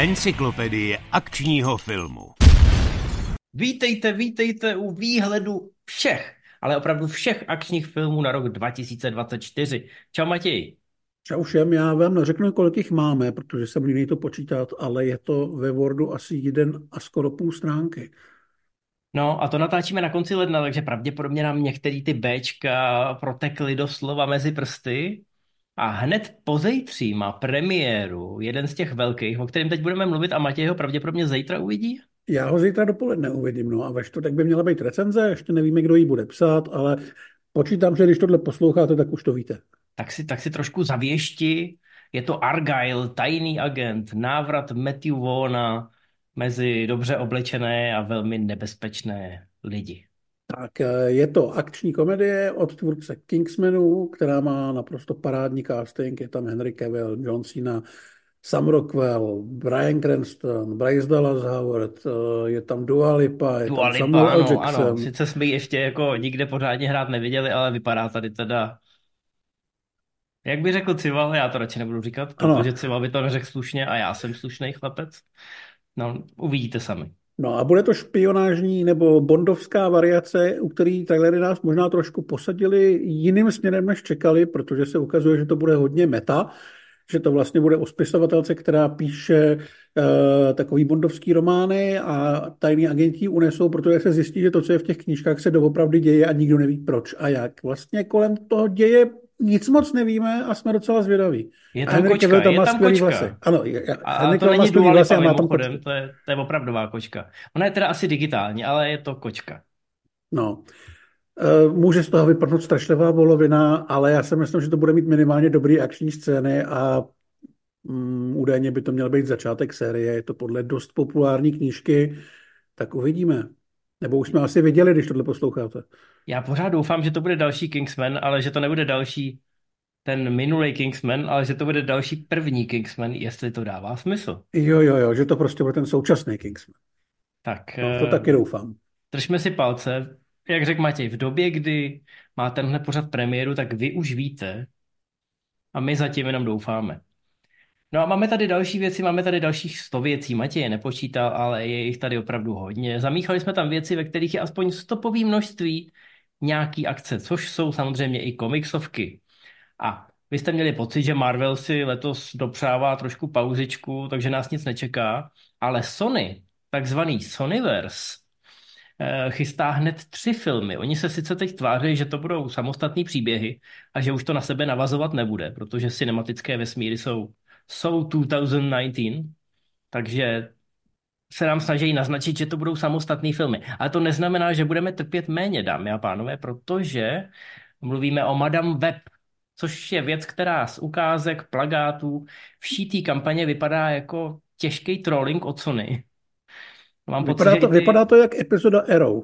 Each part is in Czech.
Encyklopedie akčního filmu. Vítejte, vítejte u výhledu všech, ale opravdu všech akčních filmů na rok 2024. Čau Matěj. Čau všem, já vám neřeknu, kolik jich máme, protože jsem líný to počítat, ale je to ve Wordu asi jeden a skoro půl stránky. No a to natáčíme na konci ledna, takže pravděpodobně nám některý ty Bčka protekly doslova mezi prsty. A hned pozejtří má premiéru jeden z těch velkých, o kterém teď budeme mluvit a Matěj ho pravděpodobně zítra uvidí? Já ho zítra dopoledne uvidím, no a ve čtvrtek by měla být recenze, ještě nevíme, kdo ji bude psát, ale počítám, že když tohle posloucháte, tak už to víte. Tak si, tak si trošku zavěšti. Je to Argyle, tajný agent, návrat Matthew Vaughna mezi dobře oblečené a velmi nebezpečné lidi. Tak eh, je to akční komedie od tvůrce Kingsmanu, která má naprosto parádní casting. Je tam Henry Cavill, John Cena, Sam Rockwell, Brian Cranston, Bryce Dallas Howard, eh, je tam Dua Lipa, je Dua tam Lipa, Samuel ano, Jackson. ano. Sice jsme ji ještě jako nikde pořádně hrát neviděli, ale vypadá tady teda jak by řekl Cival, já to radši nebudu říkat, Ano. protože Cival by to neřekl slušně a já jsem slušný chlapec. No, uvidíte sami. No a bude to špionážní nebo bondovská variace, u který trailery nás možná trošku posadili jiným směrem, než čekali, protože se ukazuje, že to bude hodně meta, že to vlastně bude o spisovatelce, která píše uh, takový bondovský romány a tajní agenti unesou, protože se zjistí, že to, co je v těch knížkách, se doopravdy děje a nikdo neví proč a jak. Vlastně kolem toho děje nic moc nevíme a jsme docela zvědaví. Je tam Henry kočka, Cavill tam je má tam kočka. vlasy. Ano, je- je- A Henry to není Dua vlasy Lipa a má tam kočku. mimochodem, to je, to je opravdová kočka. Ona je teda asi digitální, ale je to kočka. No. Eh, Může z toho vypadnout strašlivá volovina, ale já si myslím, že to bude mít minimálně dobrý akční scény a mm, údajně by to měl být začátek série. Je to podle dost populární knížky, tak uvidíme. Nebo už jsme asi viděli, když tohle posloucháte. Já pořád doufám, že to bude další Kingsman, ale že to nebude další ten minulý Kingsman, ale že to bude další první Kingsman, jestli to dává smysl. Jo, jo, jo, že to prostě bude ten současný Kingsman. Tak No, to eh, taky doufám. držme si palce. Jak řekl Matěj, v době, kdy má tenhle pořad premiéru, tak vy už víte a my zatím jenom doufáme. No a máme tady další věci, máme tady dalších 100 věcí. Matěj je nepočítal, ale je jich tady opravdu hodně. Zamíchali jsme tam věci, ve kterých je aspoň stopový množství nějaký akce, což jsou samozřejmě i komiksovky. A vy jste měli pocit, že Marvel si letos dopřává trošku pauzičku, takže nás nic nečeká, ale Sony, takzvaný Sonyverse, eh, chystá hned tři filmy. Oni se sice teď tváří, že to budou samostatný příběhy a že už to na sebe navazovat nebude, protože cinematické vesmíry jsou, jsou 2019, takže se nám snaží naznačit, že to budou samostatné filmy. Ale to neznamená, že budeme trpět méně, dámy a pánové, protože mluvíme o Madame Web, což je věc, která z ukázek, plagátů, všítý kampaně vypadá jako těžký trolling od Sony. Mám pocit, Vypadá že to, ty, vypadá to jak epizoda Arrow.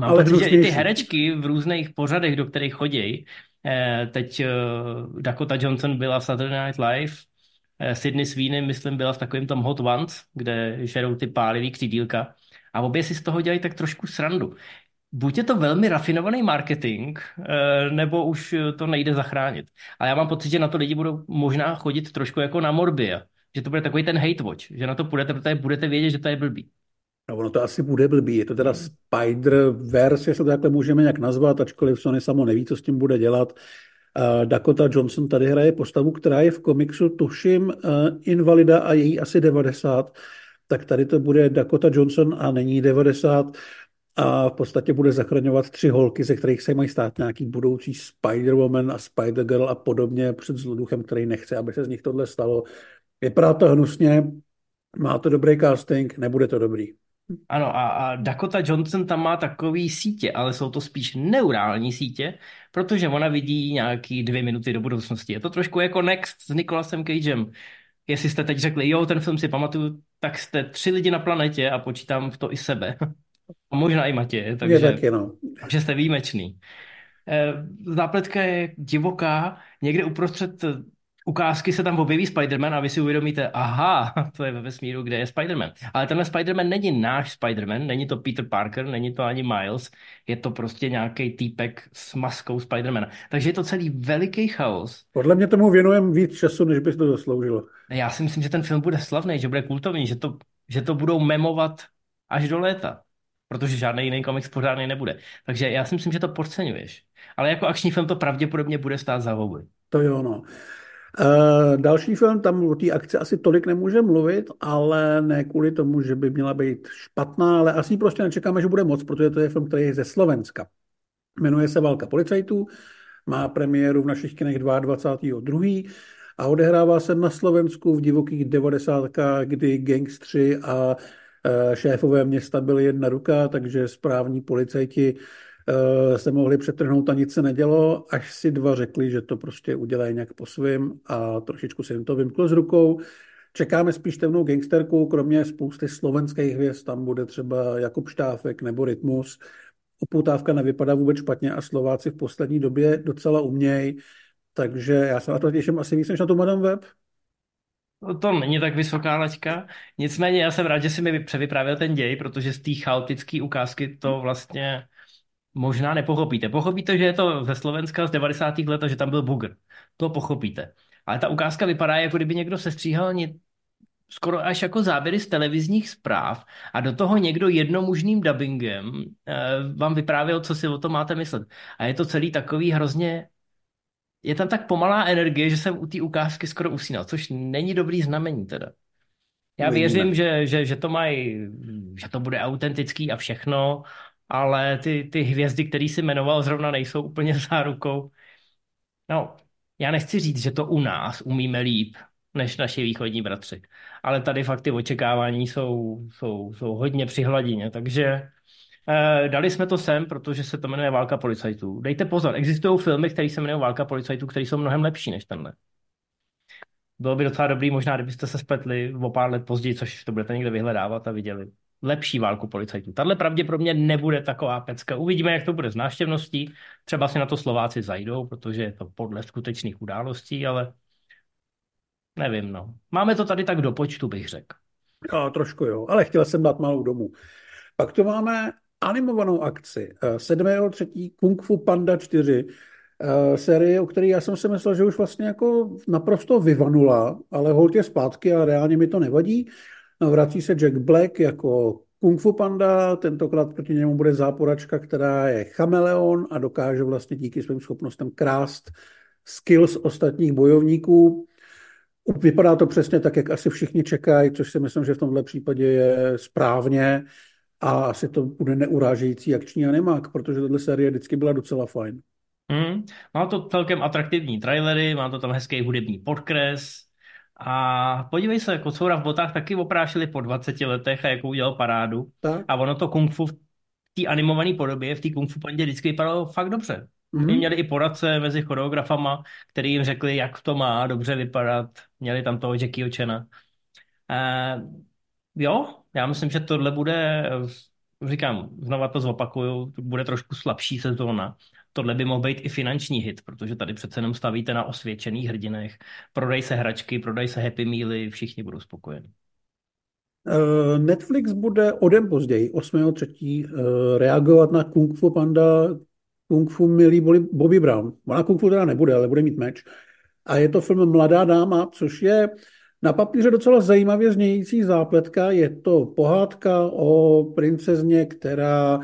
mám ale pocit, že i ty herečky v různých pořadech, do kterých chodí, eh, teď eh, Dakota Johnson byla v Saturday Night Live, Sydney Sweeney, myslím, byla v takovém tom Hot Ones, kde žerou ty pálivý křídílka a obě si z toho dělají tak trošku srandu. Buď je to velmi rafinovaný marketing, eh, nebo už to nejde zachránit. Ale já mám pocit, že na to lidi budou možná chodit trošku jako na Morbia. Že to bude takový ten hate watch, že na to půjdete, protože budete vědět, že to je blbý. No ono to asi bude blbý. Je to teda Spider-Verse, jestli to takhle můžeme nějak nazvat, ačkoliv Sony samo neví, co s tím bude dělat. Dakota Johnson tady hraje postavu, která je v komiksu, tuším, uh, invalida a její asi 90. Tak tady to bude Dakota Johnson a není 90 a v podstatě bude zachraňovat tři holky, ze kterých se mají stát nějaký budoucí Spider-Woman a Spider-Girl a podobně před zloduchem, který nechce, aby se z nich tohle stalo. Vypadá to hnusně, má to dobrý casting, nebude to dobrý. Ano, a, a Dakota Johnson tam má takový sítě, ale jsou to spíš neurální sítě, protože ona vidí nějaký dvě minuty do budoucnosti. Je to trošku jako Next s Nicolasem Cagem. Jestli jste teď řekli, jo, ten film si pamatuju, tak jste tři lidi na planetě a počítám v to i sebe. A možná i Matěje, Je takže, taky, no. takže jste výjimečný. Eh, Zápletka je divoká, někde uprostřed ukázky se tam objeví Spider-Man a vy si uvědomíte, aha, to je ve vesmíru, kde je Spider-Man. Ale tenhle Spider-Man není náš Spider-Man, není to Peter Parker, není to ani Miles, je to prostě nějaký týpek s maskou Spider-Mana. Takže je to celý veliký chaos. Podle mě tomu věnujeme víc času, než by to zasloužilo. Já si myslím, že ten film bude slavný, že bude kultovní, že to, že to budou memovat až do léta. Protože žádný jiný komiks pořádný nebude. Takže já si myslím, že to podceňuješ. Ale jako akční film to pravděpodobně bude stát za houby. To jo, no. Uh, další film, tam o té akci asi tolik nemůže mluvit, ale ne kvůli tomu, že by měla být špatná, ale asi prostě nečekáme, že bude moc, protože to je film, který je ze Slovenska. Jmenuje se Válka policajtů, má premiéru v našich kinech 22. a odehrává se na Slovensku v divokých devadesátkách, kdy gangstři a eh, šéfové města byly jedna ruka, takže správní policajti Eh, se mohli přetrhnout a nic se nedělo, až si dva řekli, že to prostě udělají nějak po svým a trošičku se jim to vymklo z rukou. Čekáme spíš temnou gangsterku, kromě spousty slovenských hvězd, tam bude třeba Jakub Štáfek nebo Rytmus. Upoutávka nevypadá vůbec špatně a Slováci v poslední době docela umějí, takže já se na to těším asi víc než na tu Madame Web. No to není tak vysoká laťka. Nicméně já jsem rád, že si mi převyprávěl ten děj, protože z té chaotické ukázky to vlastně možná nepochopíte. Pochopíte, že je to ze Slovenska z 90. let a že tam byl bugr. To pochopíte. Ale ta ukázka vypadá, jako kdyby někdo sestříhal skoro až jako záběry z televizních zpráv a do toho někdo jednomužným dubbingem eh, vám vyprávěl, co si o tom máte myslet. A je to celý takový hrozně je tam tak pomalá energie, že jsem u té ukázky skoro usínal, což není dobrý znamení teda. Já věřím, že, že, že to mají, že to bude autentický a všechno, ale ty, ty hvězdy, který si jmenoval, zrovna nejsou úplně zárukou. No, já nechci říct, že to u nás umíme líp, než naši východní bratři. Ale tady fakt ty očekávání jsou, jsou, jsou hodně při hladině, takže eh, dali jsme to sem, protože se to jmenuje Válka policajtů. Dejte pozor, existují filmy, které se jmenují Válka policajtů, které jsou mnohem lepší než tenhle. Bylo by docela dobrý, možná, kdybyste se spletli o pár let později, což to budete někde vyhledávat a viděli lepší válku policajtů. Tahle pravděpodobně nebude taková pecka. Uvidíme, jak to bude s návštěvností. Třeba si na to Slováci zajdou, protože je to podle skutečných událostí, ale nevím, no. Máme to tady tak do počtu, bych řekl. Jo, trošku jo, ale chtěl jsem dát malou domů. Pak tu máme animovanou akci 7.3. Kung Fu Panda 4, eh, série, o které já jsem si myslel, že už vlastně jako naprosto vyvanula, ale hold je zpátky a reálně mi to nevadí. No, vrací se Jack Black jako Kung Fu Panda, tentokrát proti němu bude záporačka, která je chameleon a dokáže vlastně díky svým schopnostem krást skills ostatních bojovníků. Vypadá to přesně tak, jak asi všichni čekají, což si myslím, že v tomhle případě je správně a asi to bude neurážející akční animák, protože tato série vždycky byla docela fajn. Mm, má to celkem atraktivní trailery, má to tam hezký hudební podkres, a podívej se, Kocoura v botách taky oprášili po 20 letech a jakou udělal parádu. Tak. A ono to kung fu v té animované podobě, v té kung fu pandě vždycky vypadalo fakt dobře. Mm-hmm. Měli i poradce mezi choreografama, který jim řekli, jak to má dobře vypadat. Měli tam toho Jackie Chena. Uh, jo, já myslím, že tohle bude, říkám, znova to zopakuju, bude trošku slabší sezóna, tohle by mohl být i finanční hit, protože tady přece jenom stavíte na osvědčených hrdinech. Prodej se hračky, prodej se Happy Mealy, všichni budou spokojeni. Eh, Netflix bude o den později, 8.3. Eh, reagovat na Kung Fu Panda, Kung Fu milý Bobby Brown. Ona Kung Fu teda nebude, ale bude mít meč. A je to film Mladá dáma, což je na papíře docela zajímavě znějící zápletka. Je to pohádka o princezně, která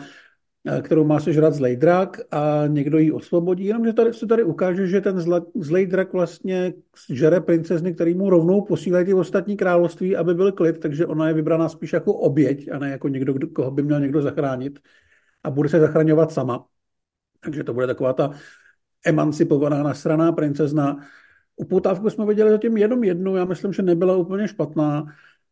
kterou má sežrat zlej drak a někdo ji osvobodí, jenomže tady se tady ukáže, že ten zla, zlej drak vlastně žere princezny, který mu rovnou posílají ty ostatní království, aby byl klid, takže ona je vybraná spíš jako oběť a ne jako někdo, koho by měl někdo zachránit a bude se zachraňovat sama. Takže to bude taková ta emancipovaná nasraná princezna. Upoutávku jsme viděli zatím jenom jednu, já myslím, že nebyla úplně špatná.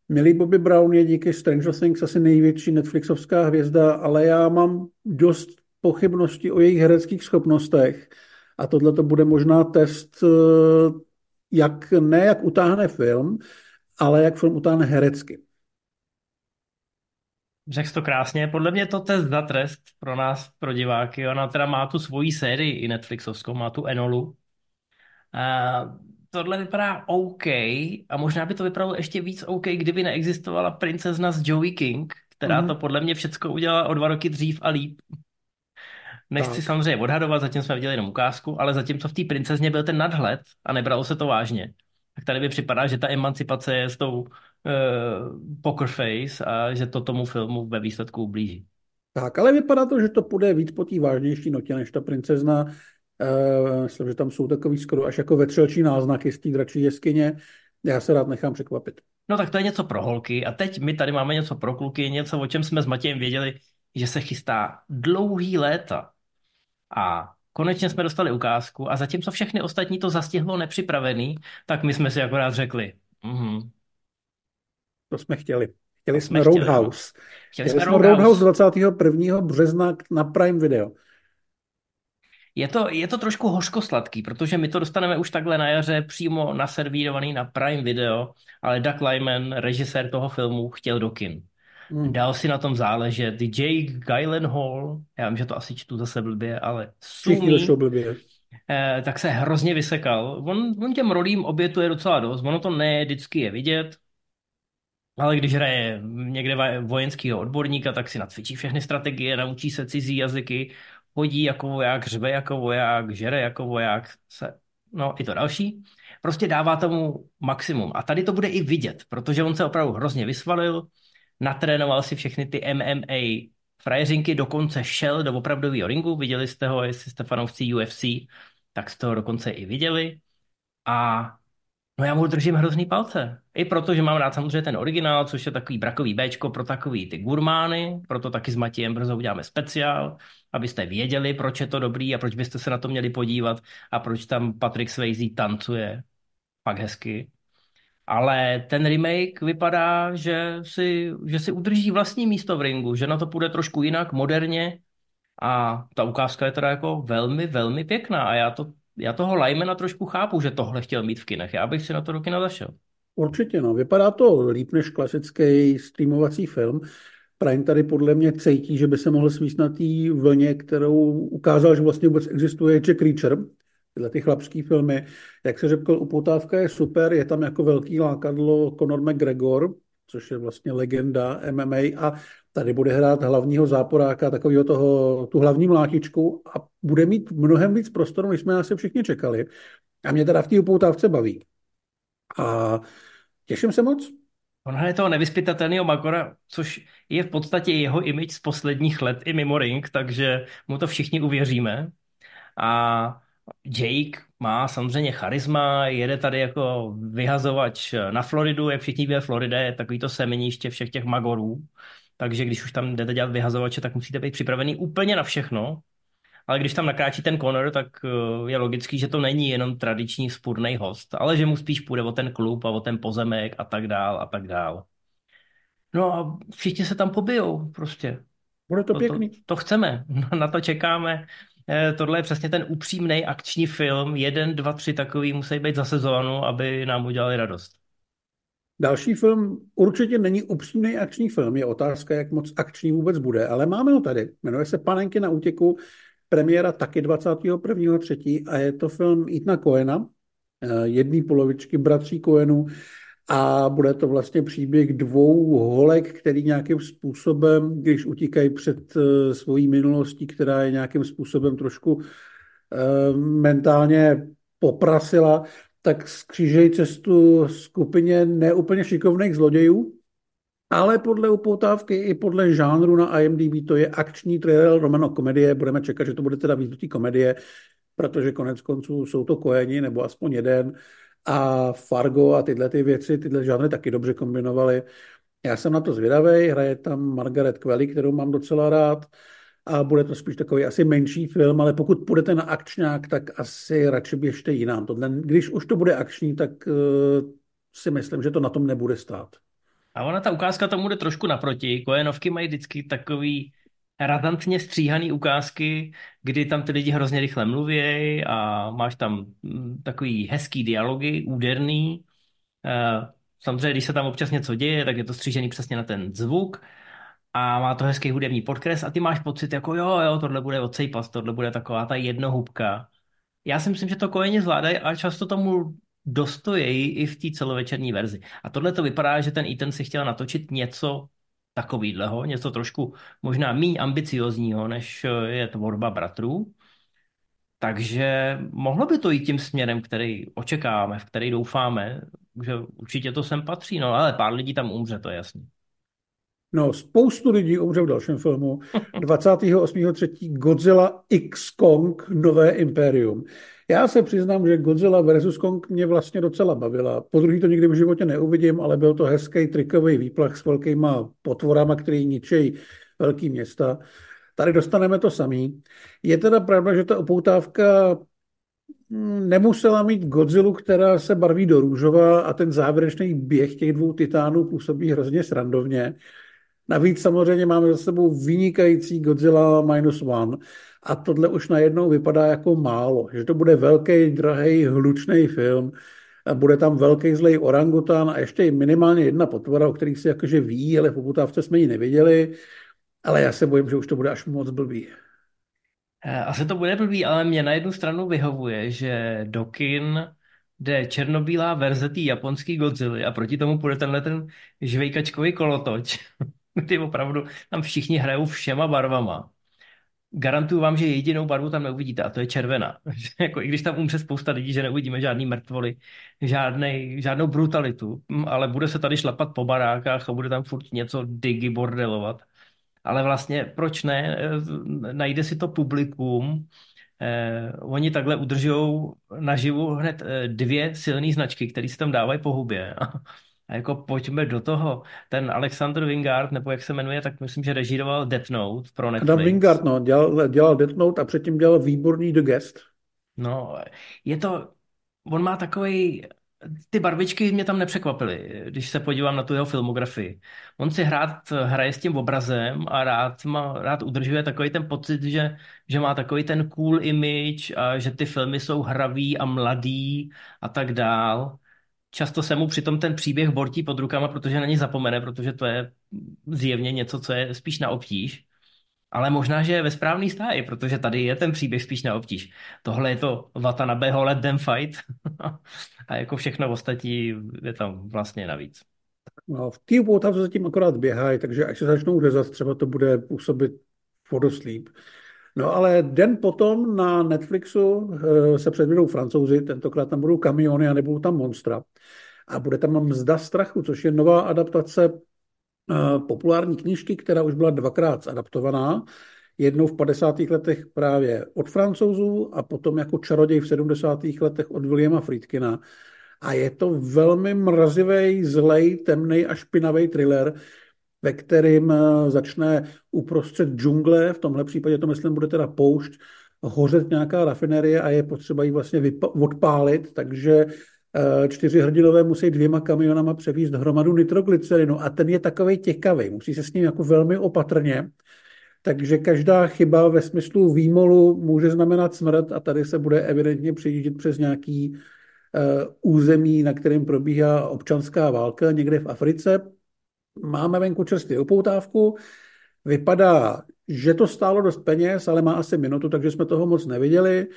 Milý Bobby Brown je díky Stranger Things asi největší Netflixovská hvězda, ale já mám dost pochybností o jejich hereckých schopnostech a tohle to bude možná test, eh, jak ne jak utáhne film, ale jak film utáhne herecky. Řekl to krásně. Podle mě to test za trest pro nás, pro diváky. Ona teda má tu svoji sérii i Netflixovskou, má tu Enolu. A tohle vypadá OK a možná by to vypadalo ještě víc OK, kdyby neexistovala princezna z Joey King, která Mhm. to podle mě všecko udělala o dva roky dřív a líp. Nechci Tak. samozřejmě odhadovat, zatím jsme viděli jenom ukázku, ale zatímco v té princezně byl ten nadhled a nebralo se to vážně, tak tady mi připadá, že ta emancipace je s tou uh, poker face a že to tomu filmu ve výsledku ublíží. Tak, ale vypadá to, že to půjde víc po té vážnější notě než ta princezna. Uh, myslím, že tam jsou takový skoro až jako vetřelčí náznaky z té dračí jeskyně. Já se rád nechám překvapit. No tak to je něco pro holky a teď my tady máme něco pro kluky, něco, o čem jsme s Matějem věděli, že se chystá dlouhý léta. A konečně jsme dostali ukázku a zatímco všechny ostatní to zastihlo nepřipravený, tak my jsme si akorát řekli, mhm, To jsme chtěli. Chtěli To jsme jsme Roadhouse. chtěli Chtěli jsme jsme Roadhouse. Roadhouse 21. března na Prime Video. Je to, je to trošku hořkosladký, protože my to dostaneme už takhle na jaře přímo naservírovaný na Prime Video, ale Doug Lyman, režisér toho filmu, chtěl do kin. Hmm. Dal si na tom záležet. Jake Gyllenhaal, já vím, že to asi čtu zase blbě, ale šlo blbě. eh, tak se hrozně vysekal. On, on těm rolím obětuje docela dost, ono to ne vždycky je vidět, ale když hraje někde vojenského odborníka, tak si nacvičí všechny strategie, naučí se cizí jazyky, chodí jako voják, řve jako voják, žere jako voják, se, no i to další. Prostě dává tomu maximum. A tady to bude i vidět, protože on se opravdu hrozně vysvalil, natrénoval si všechny ty MMA frajeřinky, dokonce šel do opravdového ringu, viděli jste ho, jestli jste fanoušci UFC, tak jste ho dokonce i viděli. A No já mu držím hrozný palce. I proto, že mám rád samozřejmě ten originál, což je takový brakový Bčko pro takový ty gurmány, proto taky s Matějem brzo uděláme speciál, abyste věděli, proč je to dobrý a proč byste se na to měli podívat a proč tam Patrick Swayze tancuje. Fakt hezky. Ale ten remake vypadá, že si, že si udrží vlastní místo v ringu, že na to půjde trošku jinak, moderně a ta ukázka je teda jako velmi, velmi pěkná a já to já toho Lymana trošku chápu, že tohle chtěl mít v kinech. Já bych si na to do kina zašel. Určitě, no. Vypadá to líp než klasický streamovací film. Prime tady podle mě cítí, že by se mohl svíst na té vlně, kterou ukázal, že vlastně vůbec existuje Jack Reacher, tyhle ty chlapský filmy. Jak se řekl, upoutávka je super, je tam jako velký lákadlo Conor McGregor, což je vlastně legenda MMA a tady bude hrát hlavního záporáka, takového toho, tu hlavní mlátičku a bude mít mnohem víc prostoru, než jsme asi všichni čekali. A mě teda v té upoutávce baví. A těším se moc. On hraje toho nevyspytatelného Magora, což je v podstatě jeho image z posledních let i mimo ring, takže mu to všichni uvěříme. A Jake má samozřejmě charisma, jede tady jako vyhazovač na Floridu, jak všichni ví, Florida je takový to semeniště všech těch Magorů. Takže když už tam jdete dělat vyhazovače, tak musíte být připravený úplně na všechno. Ale když tam nakráčí ten Conor, tak eh, je logický, že to není jenom tradiční spurný host, ale že mu spíš půjde o ten klub a o ten pozemek a tak dál a tak dál. No a všichni se tam pobijou prostě. Bude to To, to, pěkný. to chceme, na to čekáme. Eh, Tohle je přesně ten upřímný akční film. Jeden, dva, tři takový musí být za sezónu, aby nám udělali radost. Další film určitě není upřímný akční film, je otázka, jak moc akční vůbec bude, ale máme ho tady. Jmenuje se Panenky na útěku, premiéra taky 21.3. a je to film Etna Coena, eh, jedné polovičky bratří Coenů a bude to vlastně příběh dvou holek, který nějakým způsobem, když utíkají před eh, svojí minulostí, která je nějakým způsobem trošku eh, mentálně poprasila, tak skřížejí cestu skupině neúplně šikovných zlodějů, ale podle upoutávky i podle žánru na IMDb to je akční trailer romano komedie. Budeme čekat, že to bude teda víc komedie, protože konec konců jsou to kojeni, nebo aspoň jeden. A Fargo a tyhle ty věci, tyhle žánry taky dobře kombinovaly. Já jsem na to zvědavý, hraje tam Margaret Qualley, kterou mám docela rád a bude to spíš takový asi menší film, ale pokud půjdete na akčňák, tak asi radši běžte jinam. Tohle, když už to bude akční, tak uh, si myslím, že to na tom nebude stát. A ona ta ukázka tomu jde trošku naproti. Kojenovky mají vždycky takový razantně stříhaný ukázky, kdy tam ty lidi hrozně rychle mluví a máš tam mm, takový hezký dialogy, úderný. Eh, Samozřejmě, když se tam občas něco děje, tak je to střížený přesně na ten zvuk a má to hezký hudební podkres a ty máš pocit jako jo, jo, tohle bude odsejpas, tohle bude taková ta jednohubka. Já si myslím, že to kojeni zvládají a často tomu dostojejí i v té celovečerní verzi. A tohle to vypadá, že ten Ethan si chtěl natočit něco takovýhleho, něco trošku možná méně ambiciozního, než je tvorba bratrů. Takže mohlo by to jít tím směrem, který očekáváme, v který doufáme, že určitě to sem patří, no ale pár lidí tam umře, to je jasný. No, spoustu lidí umře v dalším filmu. 28.3. Godzilla X Kong Nové impérium. Já se přiznám, že Godzilla vs. Kong mě vlastně docela bavila. Po druhý to nikdy v životě neuvidím, ale byl to hezký trikový výplach s velkýma potvorama, který ničejí velký města. Tady dostaneme to samý. Je teda pravda, že ta upoutávka hm, nemusela mít Godzilla, která se barví do růžova a ten závěrečný běh těch dvou titánů působí hrozně srandovně. Navíc samozřejmě máme za sebou vynikající Godzilla Minus One a tohle už najednou vypadá jako málo, že to bude velký, drahý, hlučný film, a bude tam velký zlej orangutan a ještě minimálně jedna potvora, o kterých si jakože ví, ale v poputávce jsme ji neviděli, ale já se bojím, že už to bude až moc blbý. Eh, asi to bude blbý, ale mě na jednu stranu vyhovuje, že do kin jde černobílá verze té japonské Godzilla a proti tomu půjde tenhle ten žvejkačkový kolotoč, kdy opravdu tam všichni hrajou všema barvama. Garantuju vám, že jedinou barvu tam neuvidíte a to je červená. jako, I když tam umře spousta lidí, že neuvidíme žádný mrtvoly, žádnej, žádnou brutalitu, ale bude se tady šlapat po barákách a bude tam furt něco digi bordelovat. Ale vlastně proč ne? Eh, najde si to publikum, Eh, oni takhle udržují naživu hned eh, dvě silné značky, které se tam dávají po hubě. A jako pojďme do toho. Ten Alexander Wingard, nebo jak se jmenuje, tak myslím, že režíroval Death Note pro Netflix. Adam Wingard, no, dělal, dělal Death Note a předtím dělal výborný The Guest. No, je to, on má takový ty barvičky mě tam nepřekvapily, když se podívám na tu jeho filmografii. On si hrát hraje s tím obrazem a rád, má, rád udržuje takový ten pocit, že, že má takový ten cool image a že ty filmy jsou hravý a mladý a tak dál. Často se mu přitom ten příběh bortí pod rukama, protože na něj zapomene, protože to je zjevně něco, co je spíš na obtíž. Ale možná, že je ve správný stáji, protože tady je ten příběh spíš na obtíž. Tohle je to Watanabeho Let Them Fight a jako všechno ostatní je tam vlastně navíc. No, v té upouta zatím akorát běhají, takže až se začnou řezat, třeba to bude působit vodosleep. No ale den potom na Netflixu eh, se předvedou francouzi, tentokrát tam budou kamiony a nebudou tam monstra. A bude tam Mzda strachu, což je nová adaptace Eh, populární knížky, která už byla dvakrát adaptovaná. Jednou v 50. letech právě od francouzů a potom jako čaroděj v 70. letech od Williama Friedkina. A je to velmi mrazivý, zlej, temný a špinavý thriller, ve kterým eh, začne uprostřed džungle, v tomhle případě to myslím bude teda poušť, hořet nějaká rafinerie a je potřeba ji vlastně odpálit, takže Eh, čtyři hrdinové musí dvěma kamionama převízt hromadu nitroglycerinu a ten je takový těkavý, musí se s ním jako velmi opatrně, takže každá chyba ve smyslu výmolu může znamenat smrt a tady se bude evidentně přejíždět přes nějaký uh, území, na kterém probíhá občanská válka někde v Africe. Máme venku čerstvě upoutávku, vypadá, že to stálo dost peněz, ale má asi minutu, takže jsme toho moc neviděli.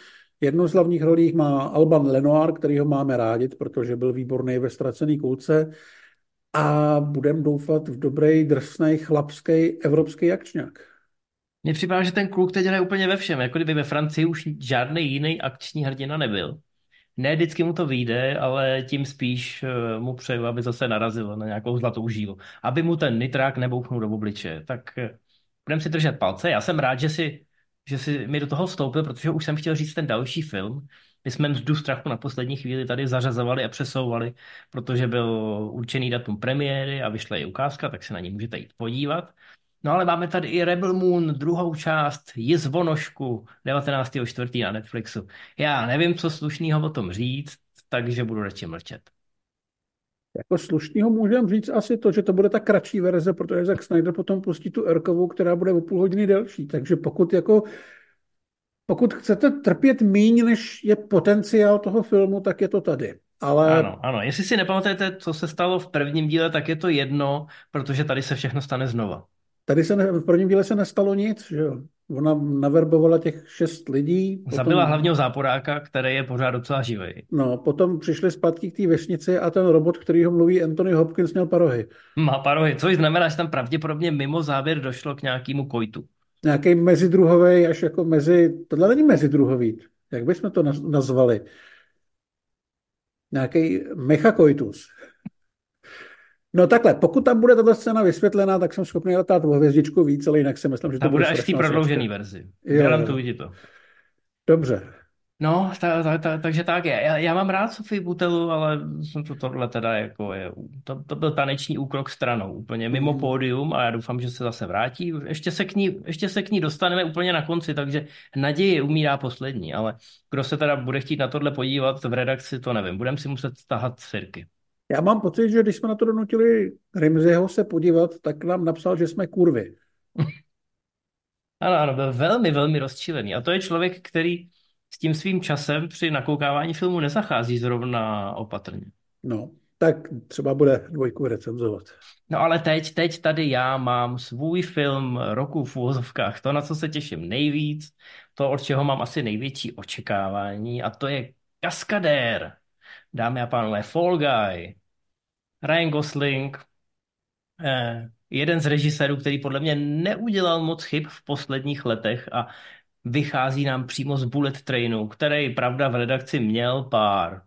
Jednou z hlavních rolí má Alban Lenoir, který ho máme rádi, protože byl výborný ve ztracený kulce a budem doufat v dobrý, drsný, chlapský evropský akčňák. Mně připadá, že ten kluk teď je úplně ve všem, jako kdyby ve Francii už žádný jiný akční hrdina nebyl. Ne vždycky mu to vyjde, ale tím spíš eh, mu přeju, aby zase narazil na nějakou zlatou žílu. Aby mu ten nitrák nebouchnul do obliče. Tak eh, budeme si držet palce. Já jsem rád, že si že si mi do toho vstoupil, protože už jsem chtěl říct ten další film. My jsme mzdu strachu na poslední chvíli tady zařazovali a přesouvali, protože byl určený datum premiéry a vyšla i ukázka, tak se na ní můžete jít podívat. No ale máme tady i Rebel Moon, druhou část, Jizvonožku, 19.4. na Netflixu. Já nevím, co slušného o tom říct, takže budu radši mlčet. Jako slušnýho můžeme říct asi to, že to bude ta kratší verze, protože Zack Snyder potom pustí tu Erkovou, která bude o půl hodiny delší. Takže pokud jako pokud chcete trpět míň, než je potenciál toho filmu, tak je to tady. Ale... Ano, ano. Jestli si nepamatujete, co se stalo v prvním díle, tak je to jedno, protože tady se všechno stane znova. Tady se ne, v prvním díle se nestalo nic, že jo? Ona naverbovala těch šest lidí. Potom, Zabila hlavního záporáka, který je pořád docela živý. No, potom přišli zpátky k té vesnici a ten robot, který ho mluví Anthony Hopkins, měl parohy. Má parohy, což znamená, že tam pravděpodobně mimo závěr došlo k nějakému kojtu. Nějaký mezidruhový, až jako mezi... Tohle není mezidruhový. Jak bychom to nazvali? Nějaký mechakoitus. No takhle, pokud tam bude tato scéna vysvětlená, tak jsem schopný dát o hvězdičku víc, ale jinak si myslím, že to A bude bude až v té prodloužené verzi. Jo, Garantuji jo. ti to. Dobře. No, ta, ta, ta, takže tak, já, já mám rád Sofii Butelu, ale jsem to tohle teda jako je, to, to byl taneční úkrok stranou, úplně mimo Mhm. pódium a já doufám, že se zase vrátí. Ještě se k ní, ještě se k ní dostaneme úplně na konci, takže naděje umírá poslední, ale kdo se teda bude chtít na tohle podívat v redakci, to nevím, budeme si muset tahat sirky. Já mám pocit, že když jsme na to donutili Rimziho se podívat, tak nám napsal, že jsme kurvy. Ano, ano, byl velmi, velmi rozčilený. A to je člověk, který s tím svým časem při nakoukávání filmu nezachází zrovna opatrně. No, tak třeba bude dvojku recenzovat. No ale teď, teď tady já mám svůj film roku v úvozovkách, to, na co se těším nejvíc, to, od čeho mám asi největší očekávání, a to je Kaskadér. Dámy a pánové, Fall Guy, Ryan Gosling, eh, jeden z režisérů, který podle mě neudělal moc chyb v posledních letech a vychází nám přímo z Bullet Trainu, který, pravda, v redakci měl pár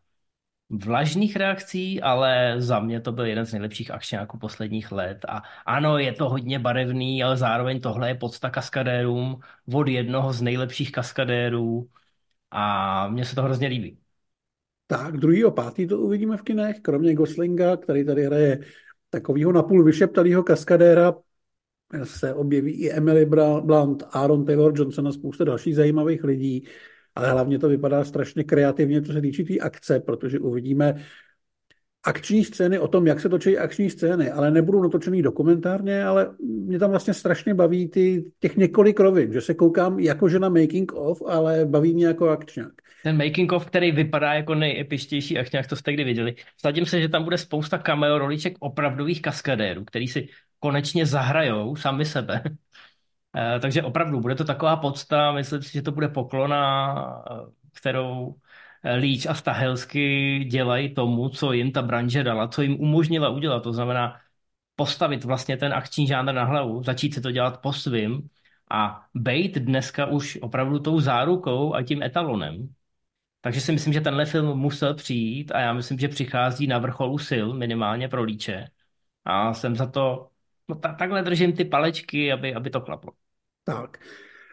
vlažných reakcí, ale za mě to byl jeden z nejlepších akčňáků posledních let. A ano, je to hodně barevný, ale zároveň tohle je podsta kaskadérům od jednoho z nejlepších kaskadérů a mně se to hrozně líbí. Tak, druhý o pátý to uvidíme v kinech, kromě Goslinga, který tady hraje takového napůl vyšeptalého kaskadéra, se objeví i Emily Blunt, Aaron Taylor Johnson a spousta dalších zajímavých lidí, ale hlavně to vypadá strašně kreativně, co se týče té akce, protože uvidíme akční scény o tom, jak se točí akční scény, ale nebudou natočený dokumentárně, ale mě tam vlastně strašně baví ty, těch několik rovin, že se koukám jakože na making of, ale baví mě jako akčňák. Ten making of, který vypadá jako nejepištější akčňák, to jste kdy viděli. Vsadím se, že tam bude spousta cameo roliček opravdových kaskadérů, který si konečně zahrajou sami sebe. Eh, Takže opravdu bude to taková podsta, myslím si, že to bude poklona, eh, kterou eh, Líč a Stahelsky dělají tomu, co jim ta branže dala, co jim umožnila udělat. To znamená postavit vlastně ten akční žánr na hlavu, začít si to dělat po svým a bejt dneska už opravdu tou zárukou a tím etalonem. Takže si myslím, že tenhle film musel přijít a já myslím, že přichází na vrcholu sil, minimálně pro Líče. A jsem za to, no ta, takhle držím ty palečky, aby, aby to klaplo. Tak.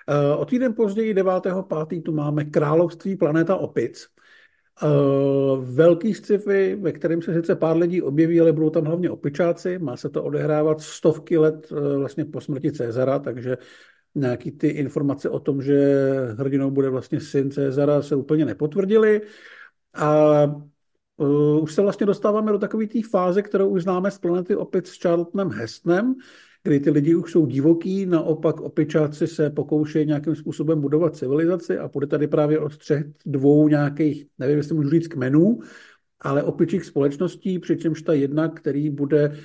Uh, o týden později 9.5. tu máme Království planeta opic. Uh, velký sci-fi, ve kterém se sice pár lidí objeví, ale budou tam hlavně opičáci. Má se to odehrávat stovky let uh, vlastně po smrti Cezara, takže nějaký ty informace o tom, že hrdinou bude vlastně syn Cezara, se úplně nepotvrdily. A uh, už se vlastně dostáváme do takové té fáze, kterou už známe z planety opic s Charltonem Hestnem, kdy ty lidi už jsou divoký, naopak opičáci se pokoušejí nějakým způsobem budovat civilizaci a půjde tady právě o střed dvou nějakých, nevím, jestli můžu říct kmenů, ale opičích společností, přičemž ta jedna, který bude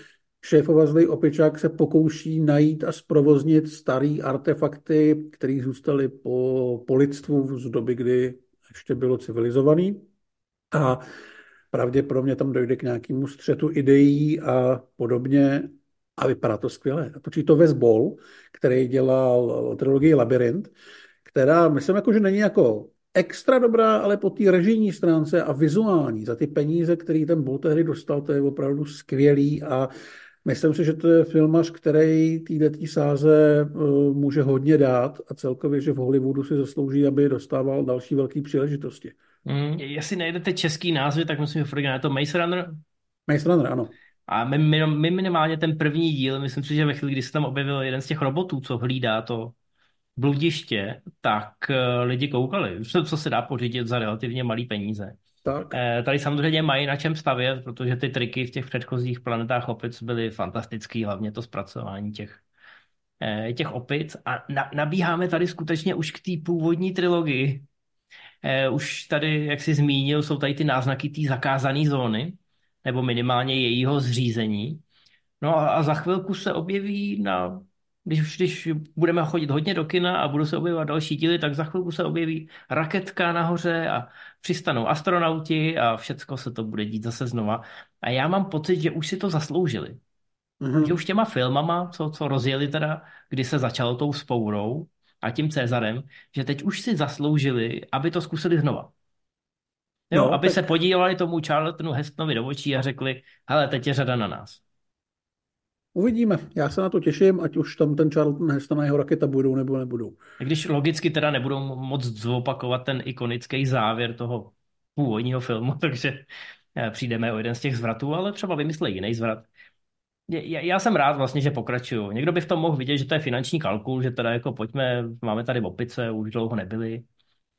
šéfovat zlej opičák, se pokouší najít a zprovoznit starý artefakty, které zůstaly po, po lidstvu z doby, kdy ještě bylo civilizovaný. A pravděpodobně tam dojde k nějakému střetu ideí a podobně. A vypadá to skvěle. Točí to Wes Ball, který dělal trilogii Labyrint, která myslím, jako, že není jako extra dobrá, ale po té režijní stránce a vizuální, za ty peníze, který ten Ball tehdy dostal, to je opravdu skvělý a myslím si, že to je filmař, který této sáze uh, může hodně dát a celkově, že v Hollywoodu si zaslouží, aby dostával další velké příležitosti. Mm, jestli najdete český názvy, tak musím v je to Maze Runner. Maze Runner, ano. A my, my, my minimálně ten první díl, myslím si, že ve chvíli, kdy se tam objevil jeden z těch robotů, co hlídá to bludiště, tak uh, lidi koukali, co, co se dá pořídit za relativně malý peníze. Tak. Eh, tady samozřejmě mají na čem stavět, protože ty triky v těch předchozích planetách opic byly fantastický, hlavně to zpracování těch, eh, těch opic. A na, nabíháme tady skutečně už k té původní trilogii. Eh, už tady, jak jsi zmínil, jsou tady ty náznaky té zakázané zóny, nebo minimálně jejího zřízení. No a, a za chvilku se objeví na Když, když budeme chodit hodně do kina a budou se objevovat další díly, tak za chvilku se objeví raketka nahoře a přistanou astronauti a všecko se to bude dít zase znova. A já mám pocit, že už si to zasloužili. Mm-hmm. Že už těma filmama, co, co rozjeli teda, kdy se začalo tou spourou a tím Cezarem, že teď už si zasloužili, aby to zkusili znova. Jo, no, aby tak... se podívali tomu Charltonu Hestonovi do očí a řekli, hele, teď je řada na nás. Uvidíme. Já se na to těším, ať už tam ten Charlton Heston a jeho raketa budou nebo nebudou. Když logicky teda nebudou moc zopakovat ten ikonický závěr toho původního filmu, takže eh, přijdeme o jeden z těch zvratů, ale třeba vymyslí jiný zvrat. Já jsem rád vlastně, že pokračuju. Někdo by v tom mohl vidět, že to je finanční kalkul, že teda jako pojďme, máme tady opice, už dlouho nebyli,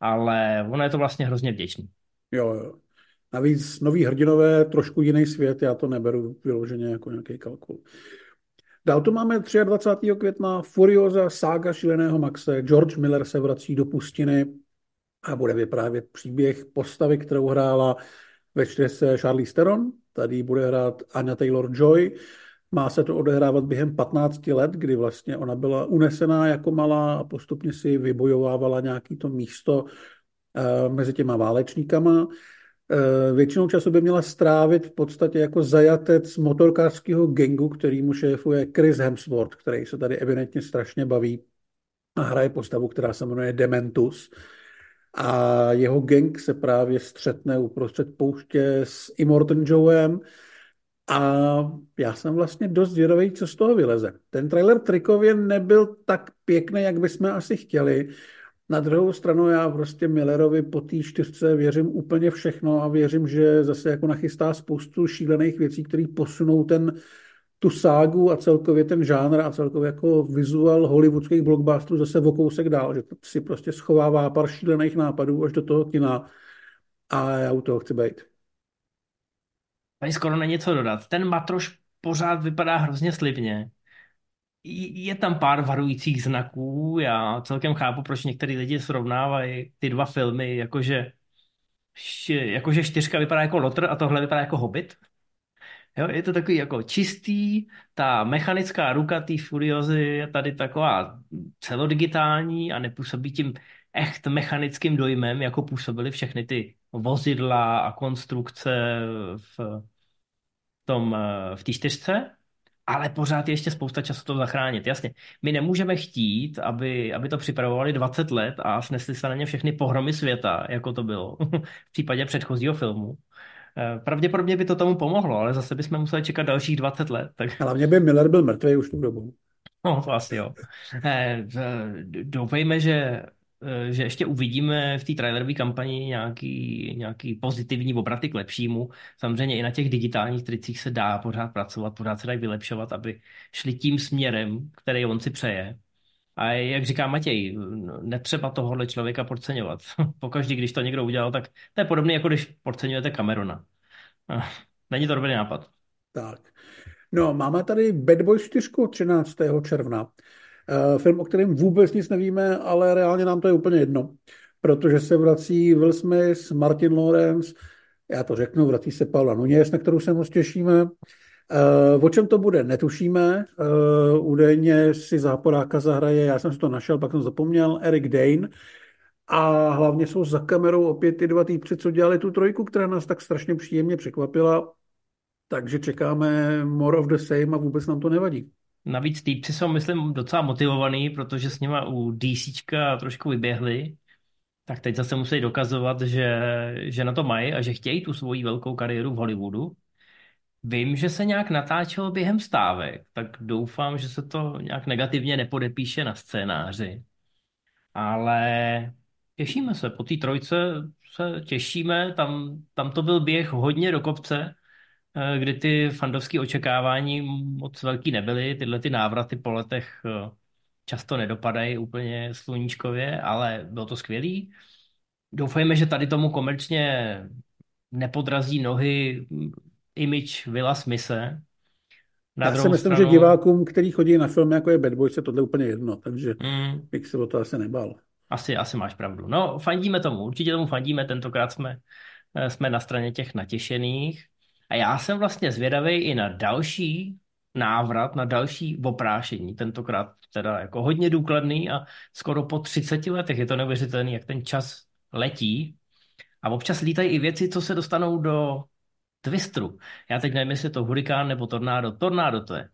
ale ono je to vlastně hrozně vděčný. Jo, jo. Navíc nový hrdinové, trošku jiný svět, já to neberu vyloženě jako nějaký kalkul. Dál tu máme 23. května Furioza, sága šíleného Maxe. George Miller se vrací do pustiny a bude vyprávět příběh postavy, kterou hrála ve čtyřce Charlie Theron. Tady bude hrát Anya Taylor-Joy. Má se to odehrávat během 15 let, kdy vlastně ona byla unesená jako malá a postupně si vybojovávala nějaký to místo eh, mezi těma válečníkama. Eh, většinou času by měla strávit v podstatě jako zajatec motorkářského gengu, který mu šéfuje Chris Hemsworth, který se tady evidentně strašně baví a hraje postavu, která se jmenuje Dementus. A jeho gang se právě střetne uprostřed pouště s Immortan Joem a já jsem vlastně dost zvědavý, co z toho vyleze. Ten trailer trikově nebyl tak pěkný, jak bychom asi chtěli. Na druhou stranu já prostě Millerovi po té čtyřce věřím úplně všechno a věřím, že zase jako nachystá spoustu šílených věcí, které posunou ten, tu ságu a celkově ten žánr a celkově jako vizual hollywoodských blockbusterů zase o kousek dál, že si prostě schovává pár šílených nápadů až do toho kina a já u toho chci být. Tady skoro není co dodat. Ten matroš pořád vypadá hrozně slibně je tam pár varujících znaků. Já celkem chápu, proč některý lidi srovnávají ty dva filmy, jakože, jakože čtyřka vypadá jako Lotr a tohle vypadá jako Hobbit. Jo, je to takový jako čistý, ta mechanická ruka té Furiozy je tady taková celodigitální a nepůsobí tím echt mechanickým dojmem, jako působily všechny ty vozidla a konstrukce v tom, v té čtyřce ale pořád je ještě spousta času to zachránit. Jasně, my nemůžeme chtít, aby, aby to připravovali 20 let a snesli se na ně všechny pohromy světa, jako to bylo v případě předchozího filmu. Eh, pravděpodobně by to tomu pomohlo, ale zase bychom museli čekat dalších 20 let. Tak... Hlavně by Miller byl mrtvý už tu dobu. No, to asi jo. Eh, doufejme, že že ještě uvidíme v té trailerové kampani nějaký, nějaký pozitivní obraty k lepšímu. Samozřejmě i na těch digitálních tricích se dá pořád pracovat, pořád se dají vylepšovat, aby šli tím směrem, který on si přeje. A jak říká Matěj, netřeba tohohle člověka podceňovat. Pokaždý, když to někdo udělal, tak to je podobné, jako když podceňujete Camerona. Není to dobrý nápad. Tak. No, máme tady Bad Boys 4 13. června. Eh, film, o kterém vůbec nic nevíme, ale reálně nám to je úplně jedno, protože se vrací Will Smith, Martin Lawrence, já to řeknu, vrací se Paula Nunes, na kterou se moc těšíme. Uh, o čem to bude, netušíme. Uh, údajně si záporáka zahraje, já jsem si to našel, pak jsem zapomněl, Eric Dane. A hlavně jsou za kamerou opět ty dva týpři, co dělali tu trojku, která nás tak strašně příjemně překvapila. Takže čekáme more of the same a vůbec nám to nevadí. Navíc týpci jsou, myslím, docela motivovaný, protože s nima u DCčka trošku vyběhli, tak teď zase musí dokazovat, že, že na to mají a že chtějí tu svoji velkou kariéru v Hollywoodu. Vím, že se nějak natáčelo během stávek, tak doufám, že se to nějak negativně nepodepíše na scénáři. Ale těšíme se, po té trojce se těšíme, tam, tam to byl běh hodně do kopce, kdy ty fandovské očekávání moc velký nebyly. Tyhle ty návraty po letech eh, často nedopadají úplně sluníčkově, ale bylo to skvělý. Doufejme, že tady tomu komerčně nepodrazí nohy mm, image Villa Smise. Na Já si myslím, stranu... že divákům, kteří chodí na filmy, jako je Bad Boys, je tohle úplně jedno, takže mm. bych se o to asi nebál. Asi, asi máš pravdu. No, fandíme tomu, určitě tomu fandíme, tentokrát jsme, eh, jsme na straně těch natěšených. A já jsem vlastně zvědavý i na další návrat na další oprášení, tentokrát teda jako hodně důkladný a skoro po 30 letech je to neuvěřitelný, jak ten čas letí a občas lítají i věci, co se dostanou do twistru. Já teď nevím, jestli je to hurikán nebo tornádo. Tornádo to je.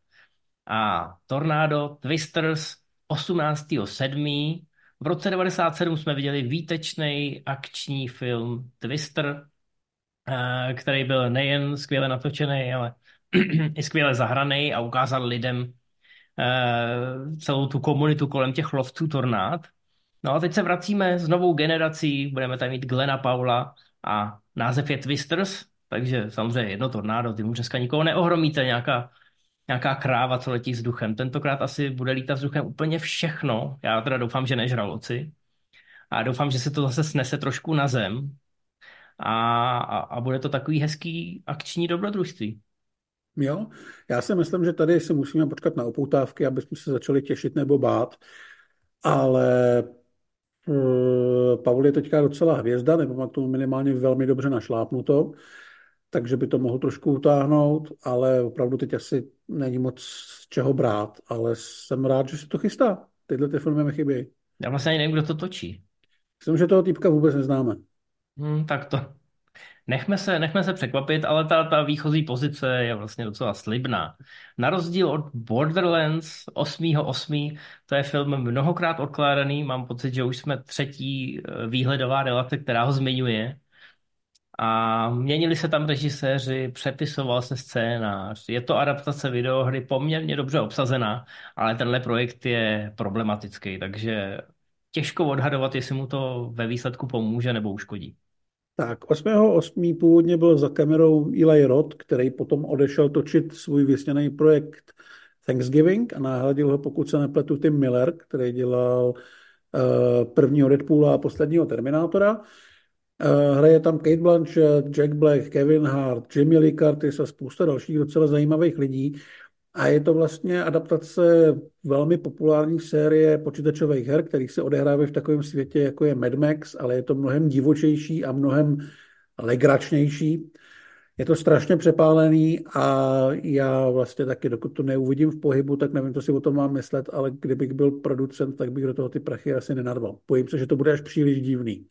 A Tornádo Twisters 18.7. V roce 97 jsme viděli výtečný akční film Twister, který byl nejen skvěle natočený, ale i skvěle zahraný a ukázal lidem eh, celou tu komunitu kolem těch lovců tornád. No a teď se vracíme s novou generací, budeme tam mít Glena Paula a název je Twisters, takže samozřejmě jedno tornádo, ty mu dneska nikoho neohromíte, nějaká, nějaká kráva, co letí vzduchem. Tentokrát asi bude lítat vzduchem úplně všechno. Já teda doufám, že nežraloci. A doufám, že se to zase snese trošku na zem. A, a, a bude to takový hezký akční dobrodružství. Jo, já si myslím, že tady si musíme počkat na upoutávky, aby jsme se začali těšit nebo bát, ale uh, Pavel je teďka docela hvězda, nebo má tomu minimálně velmi dobře našlápnuto, takže by to mohl trošku utáhnout, ale opravdu teď asi není moc z čeho brát, ale jsem rád, že se to chystá. Tyhle ty filmy mi chybějí. Já vlastně ani nevím, kdo to točí. Myslím, že toho týpka vůbec neznáme. Hmm, tak to, Nechme se, nechme se překvapit, ale ta, ta výchozí pozice je vlastně docela slibná. Na rozdíl od Borderlands 8.8., to je film mnohokrát odkládaný, mám pocit, že už jsme třetí eh, výhledová relace, která ho zmiňuje. A měnili se tam režiséři, přepisoval se scénář. Je to adaptace videohry poměrně dobře obsazená, ale tenhle projekt je problematický, takže těžko odhadovat, jestli mu to ve výsledku pomůže nebo uškodí. Tak, 8.8. původně byl za kamerou Eli Roth, který potom odešel točit svůj vysněný projekt Thanksgiving a nahradil ho, pokud se nepletu, Tim Miller, který dělal uh, prvního Deadpoola a posledního Terminátora. Uh, hraje tam Kate Blanchett, Jack Black, Kevin Hart, Jimmy Lee Curtis a spousta dalších docela zajímavých lidí. A je to vlastně adaptace velmi populární série počítačových her, který se odehrávají v takovém světě, jako je Mad Max, ale je to mnohem divočejší a mnohem legračnější. Je to strašně přepálený a já vlastně taky, dokud to neuvidím v pohybu, tak nevím, co si o tom mám myslet, ale kdybych byl producent, tak bych do toho ty prachy asi nenadval. Bojím se, že to bude až příliš divný.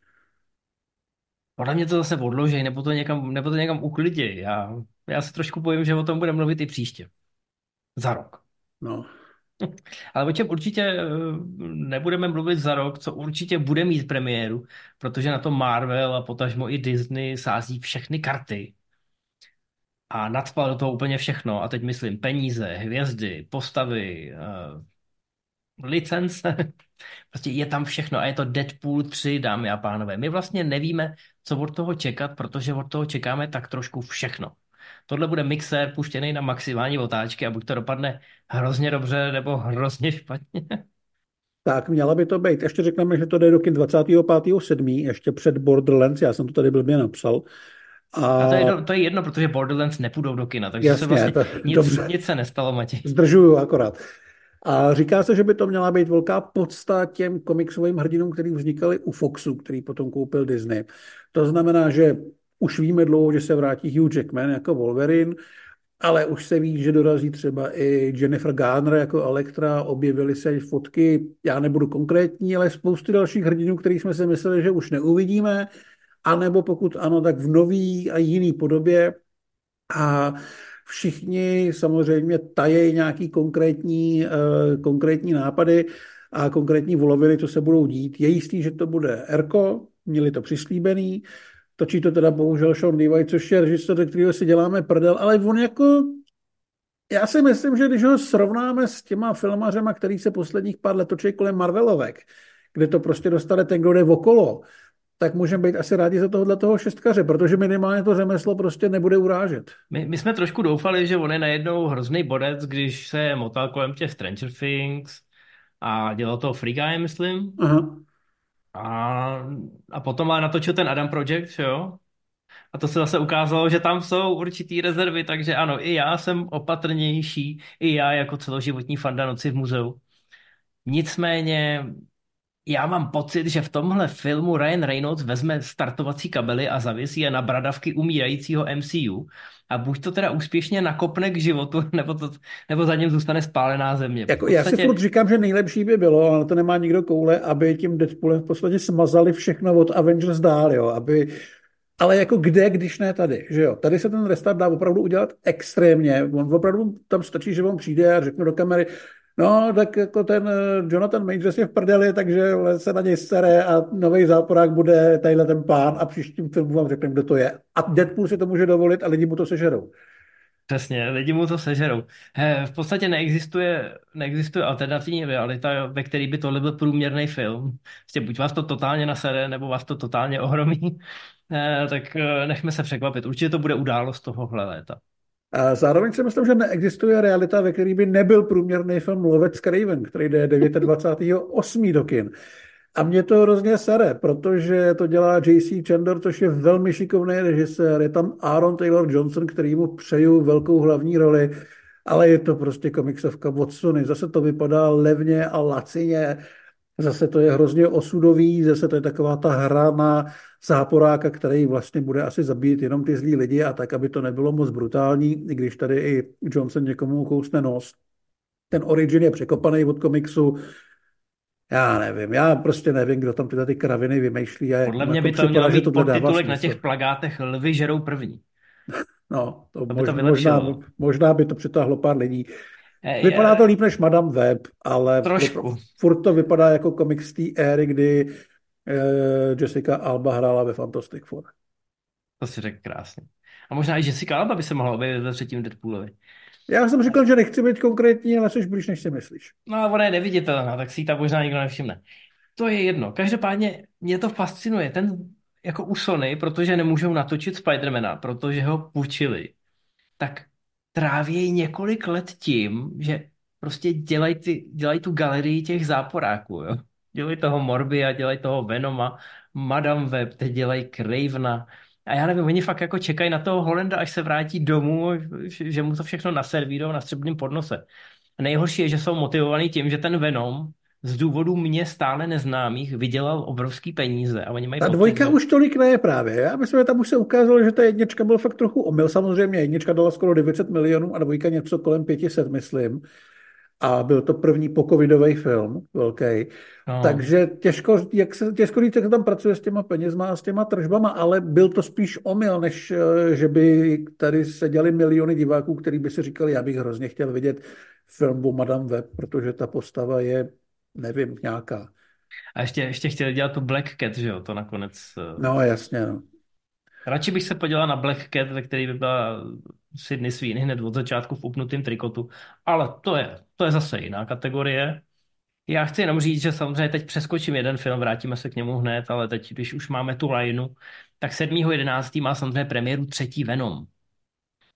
Podle mě to zase odloží, nebo to někam, nebo to někam uklidí. Já, já se trošku bojím, že o tom budeme mluvit i příště. Za rok. No. Ale o čem určitě eh, nebudeme mluvit za rok, co určitě bude mít premiéru, protože na to Marvel a potažmo i Disney sází všechny karty a nadpal do toho úplně všechno. A teď myslím peníze, hvězdy, postavy, uh, licence. prostě je tam všechno a je to Deadpool 3, dámy a pánové. My vlastně nevíme, co od toho čekat, protože od toho čekáme tak trošku všechno. Tohle bude mixér puštěný na maximální otáčky a buď to dopadne hrozně dobře nebo hrozně špatně. Tak, měla by to být. Ještě řekneme, že to jde do 25.7. ještě před Borderlands, já jsem to tady blbě napsal. A, a to, je, to je jedno, protože Borderlands nepůjdou do kina, takže Jasně, se vlastně to, nic, dobře. nic se nestalo, Matěj. Zdržuju akorát. A říká se, že by to měla být velká podsta těm komiksovým hrdinům, který vznikali u Foxu, který potom koupil Disney. To znamená, že už víme dlouho, že se vrátí Hugh Jackman jako Wolverine, ale už se ví, že dorazí třeba i Jennifer Garner jako Elektra, objevily se fotky, já nebudu konkrétní, ale spousty dalších hrdinů, kterých jsme si mysleli, že už neuvidíme, anebo pokud ano, tak v nový a jiný podobě. A všichni samozřejmě tajejí nějaký konkrétní, uh, konkrétní nápady a konkrétní voloviny, co se budou dít. Je jistý, že to bude Erko, měli to přislíbený, Točí to teda bohužel Sean Levi, což je režisér, kterého si děláme prdel, ale on jako já si myslím, že když ho srovnáme s těma filmařema, který se posledních pár let točí kolem Marvelovek, kde to prostě dostane ten, kdo jde okolo, tak můžeme být asi rádi za tohohle toho šestkaře, protože minimálně to řemeslo prostě nebude urážet. My, my jsme trošku doufali, že on je najednou hrozný bodec, když se motal kolem těch Stranger Things a dělal to Free Guy, myslím. Aha. A, a potom ale natočil ten Adam Project, jo? A to se zase ukázalo, že tam jsou určitý rezervy, takže ano, i já jsem opatrnější, i já jako celoživotní fanda noci v muzeu. Nicméně já mám pocit, že v tomhle filmu Ryan Reynolds vezme startovací kabely a zavěsí je na bradavky umírajícího MCU a buď to teda úspěšně nakopne k životu, nebo, to, nebo za ním zůstane spálená země. Jako, podstatě... Já si furt říkám, že nejlepší by bylo, ale to nemá nikdo koule, aby tím Deadpoolem v podstatě smazali všechno od Avengers dál, jo, aby ale jako kde, když ne tady, že jo? Tady se ten restart dá opravdu udělat extrémně. On opravdu tam stačí, že on přijde a řekne do kamery, No, tak jako ten eh, Jonathan Majors je v prdeli, takže se na něj sere a nový záporák bude tadyhle ten pán a příštím filmu vám řekne, kdo to je. A Deadpool si to může dovolit a lidi mu to sežerou. Přesně, lidi mu to sežerou. He, v podstatě neexistuje, neexistuje alternativní realita, ve který by tohle byl průměrný film. Prostě buď vás to totálně nasere, nebo vás to totálně ohromí. He, tak eh, nechme se překvapit. Určitě to bude událost tohohle léta. Zároveň si myslím, že neexistuje realita, ve které by nebyl průměrný film Lovec Craven, který jde 29.8. do kin. A mě to hrozně sere, protože to dělá J.C. Chandler, což je velmi šikovný režisér. Je tam Aaron Taylor Johnson, který mu přeju velkou hlavní roli, ale je to prostě komiksovka od Sony. Zase to vypadá levně a lacině. Zase to je hrozně osudový, zase to je taková ta hra na záporáka, který vlastně bude asi zabít jenom ty zlí lidi a tak, aby to nebylo moc brutální, i když tady i Johnson někomu kousne nos. Ten origin je překopaný od komiksu, já nevím, já prostě nevím, kdo tam tyhle ty kraviny vymýšlí. A Podle mě by to mělo být podtitulek na těch plagátech Lvy žerou první. No, to, to, mož, to možná, možná by to přitáhlo pár lidí. Vypadá to líp než Madame Web, ale Trošku. furt to vypadá jako komik z té éry, kdy eh, Jessica Alba hrála ve Fantastic Four. To si řekl krásně. A možná i Jessica Alba by se mohla objevit ve třetím Deadpoolovi. Já jsem říkal, že nechci být konkrétní, ale jsi blíž, než si myslíš. No a ona je neviditelná, tak si ji tam možná nikdo nevšimne. To je jedno. Každopádně mě to fascinuje. Ten jako u Sony, protože nemůžou natočit Spidermana, protože ho půjčili, tak tráví několik let tím, že prostě dělají, ty, dělají tu galerii těch záporáků, jo. Dělají toho Morbia, dělají toho Venoma, Madame Web, teď dělají Cravena. A já nevím, oni fakt jako čekají na toho Holenda, až se vrátí domů, že mu to všechno naservírují na střebném podnose. A nejhorší je, že jsou motivovaní tím, že ten Venom z důvodu mě stále neznámých vydělal obrovský peníze a oni mají Ta dvojka už tolik ne právě. Já myslím, že tam už se ukázalo, že ta jednička byl fakt trochu omyl. Samozřejmě jednička dala skoro 900 milionů a dvojka něco kolem 500, myslím. A byl to první pokovidový film, velký. No. Takže těžko, jak se, těžko říct, jak se tam pracuje s těma penězma a s těma tržbama, ale byl to spíš omyl, než eh, že by tady seděli miliony diváků, který by si říkali, já bych hrozně chtěl vidět film o Madame Web, protože ta postava je nevím, nějaká. A ještě, ještě chtěli dělat tu Black Cat, že jo, to nakonec. Eh, no, jasně, no. Radši bych se podíval na Black Cat, ve který by byla Sydney Sweeney hned od začátku v upnutém trikotu, ale to je, to je zase jiná kategorie. Já chci jenom říct, že samozřejmě teď přeskočím jeden film, vrátíme se k němu hned, ale teď, když už máme tu lineu, tak 7.11. má samozřejmě premiéru třetí Venom.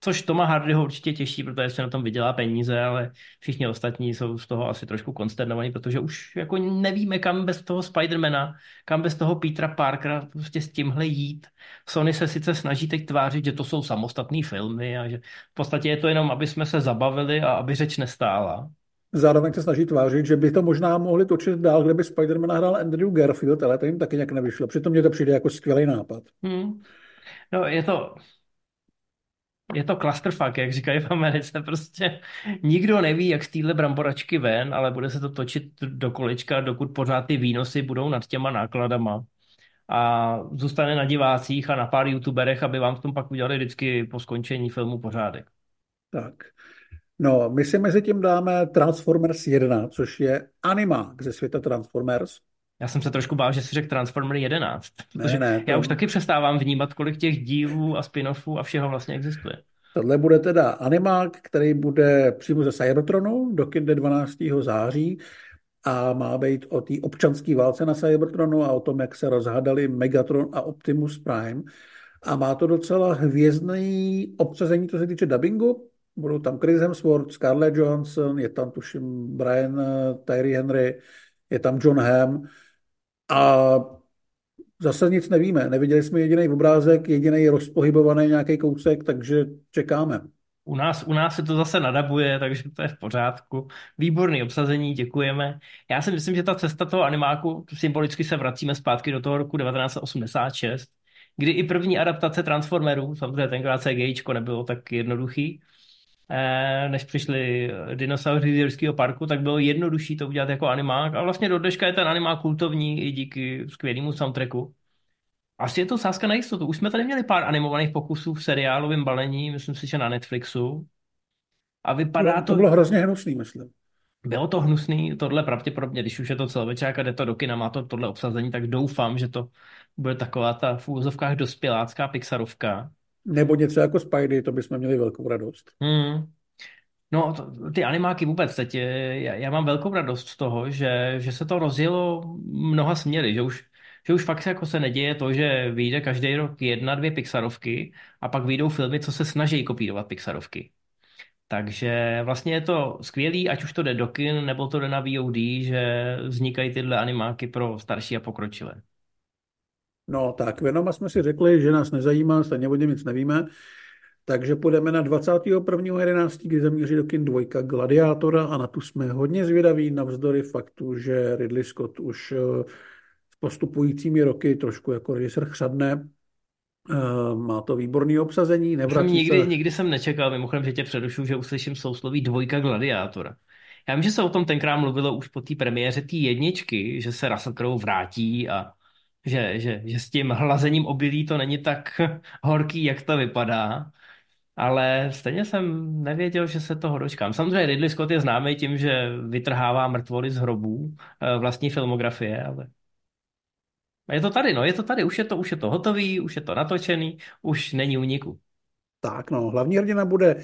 Což Toma Hardyho určitě těší, protože se na tom vydělá peníze, ale všichni ostatní jsou z toho asi trošku konsternovaní, protože už jako nevíme, kam bez toho Spidermana, kam bez toho Petra Parkera prostě s tímhle jít. Sony se sice snaží teď tvářit, že to jsou samostatné filmy a že v podstatě je to jenom, aby jsme se zabavili a aby řeč nestála. Zároveň se snaží tvářit, že by to možná mohli točit dál, kde by Spider-Man hrál Andrew Garfield, ale to jim taky nějak nevyšlo. Přitom mě to přijde jako skvělý nápad. Hmm. No, je to, je to clusterfuck, jak říkají v Americe, prostě nikdo neví, jak z téhle bramboračky ven, ale bude se to točit do kolečka, dokud pořád ty výnosy budou nad těma nákladama a zůstane na divácích a na pár youtuberech, aby vám v tom pak udělali vždycky po skončení filmu pořádek. Tak. No, my si mezi tím dáme Transformers 1, což je animák ze světa Transformers. Já jsem se trošku bál, že si řekl Transformer 11. Ne, ne, já to... už taky přestávám vnímat, kolik těch dílů a spin-offů a všeho vlastně existuje. Tohle bude teda animák, který bude přímo ze Cybertronu do 12. září a má být o té občanské válce na Cybertronu a o tom, jak se rozhádali Megatron a Optimus Prime. A má to docela hvězdný obsazení, co se týče dubbingu. Budou tam Chris Hemsworth, Scarlett Johansson, je tam tuším Brian eh, Tyree Henry, je tam John Hamm. A zase nic nevíme. Neviděli jsme jediný obrázek, jediný rozpohybovaný nějaký kousek, takže čekáme. U nás, u nás se to zase nadabuje, takže to je v pořádku. Výborný obsazení, děkujeme. Já si myslím, že ta cesta toho animáku, symbolicky se vracíme zpátky do toho roku 1986, kdy i první adaptace Transformerů, samozřejmě tenkrát CGIčko nebylo tak jednoduchý, než přišli dinosauři z Jirského parku, tak bylo jednodušší to udělat jako animák. A vlastně do dneška je ten animák kultovní i díky skvělému soundtracku. Asi je to sázka na jistotu. Už jsme tady měli pár animovaných pokusů v seriálovém balení, myslím si, že na Netflixu. A vypadá to... To, bylo hrozně hnusný, myslím. Bylo to hnusný, tohle pravděpodobně, když už je to celovečák a jde to do kina, má to tohle obsazení, tak doufám, že to bude taková ta v úvozovkách dospělácká pixarovka. Nebo něco jako Spidey, to bychom měli velkou radost. Hmm. No, to, ty animáky vůbec, teď já, já mám velkou radost z toho, že, že se to rozjelo mnoha směry, že už, že už fakt jako se neděje to, že vyjde každý rok jedna, dvě Pixarovky a pak vyjdou filmy, co se snaží kopírovat Pixarovky. Takže vlastně je to skvělý, ať už to jde do kin, nebo to jde na VOD, že vznikají tyhle animáky pro starší a pokročilé. No tak, Venoma jsme si řekli, že nás nezajímá, stejně o něm nic nevíme, takže půjdeme na 21.11., kdy zamíří do kin dvojka Gladiátora a na tu jsme hodně zvědaví, navzdory faktu, že Ridley Scott už eh, s postupujícími roky trošku jako režisér chřadne, Uh, má to výborný obsazení, nevrací nikdy, se... nikdy jsem nečekal, mimochodem, že tě předušu, že uslyším sousloví dvojka gladiátora. Já vím, že se o tom tenkrát mluvilo už po té premiéře té jedničky, že se Russell Crowe vrátí a že, že, že s tím hlazením obilí to není tak horký, jak to vypadá. Ale stejně jsem nevěděl, že se toho dočkám. Samozřejmě Ridley Scott je známý tím, že vytrhává mrtvoly z hrobů eh, vlastní filmografie, ale je to tady, no, je to tady, už je to, už je to hotový, už je to natočený, už není uniku. Tak no, hlavní hrdina bude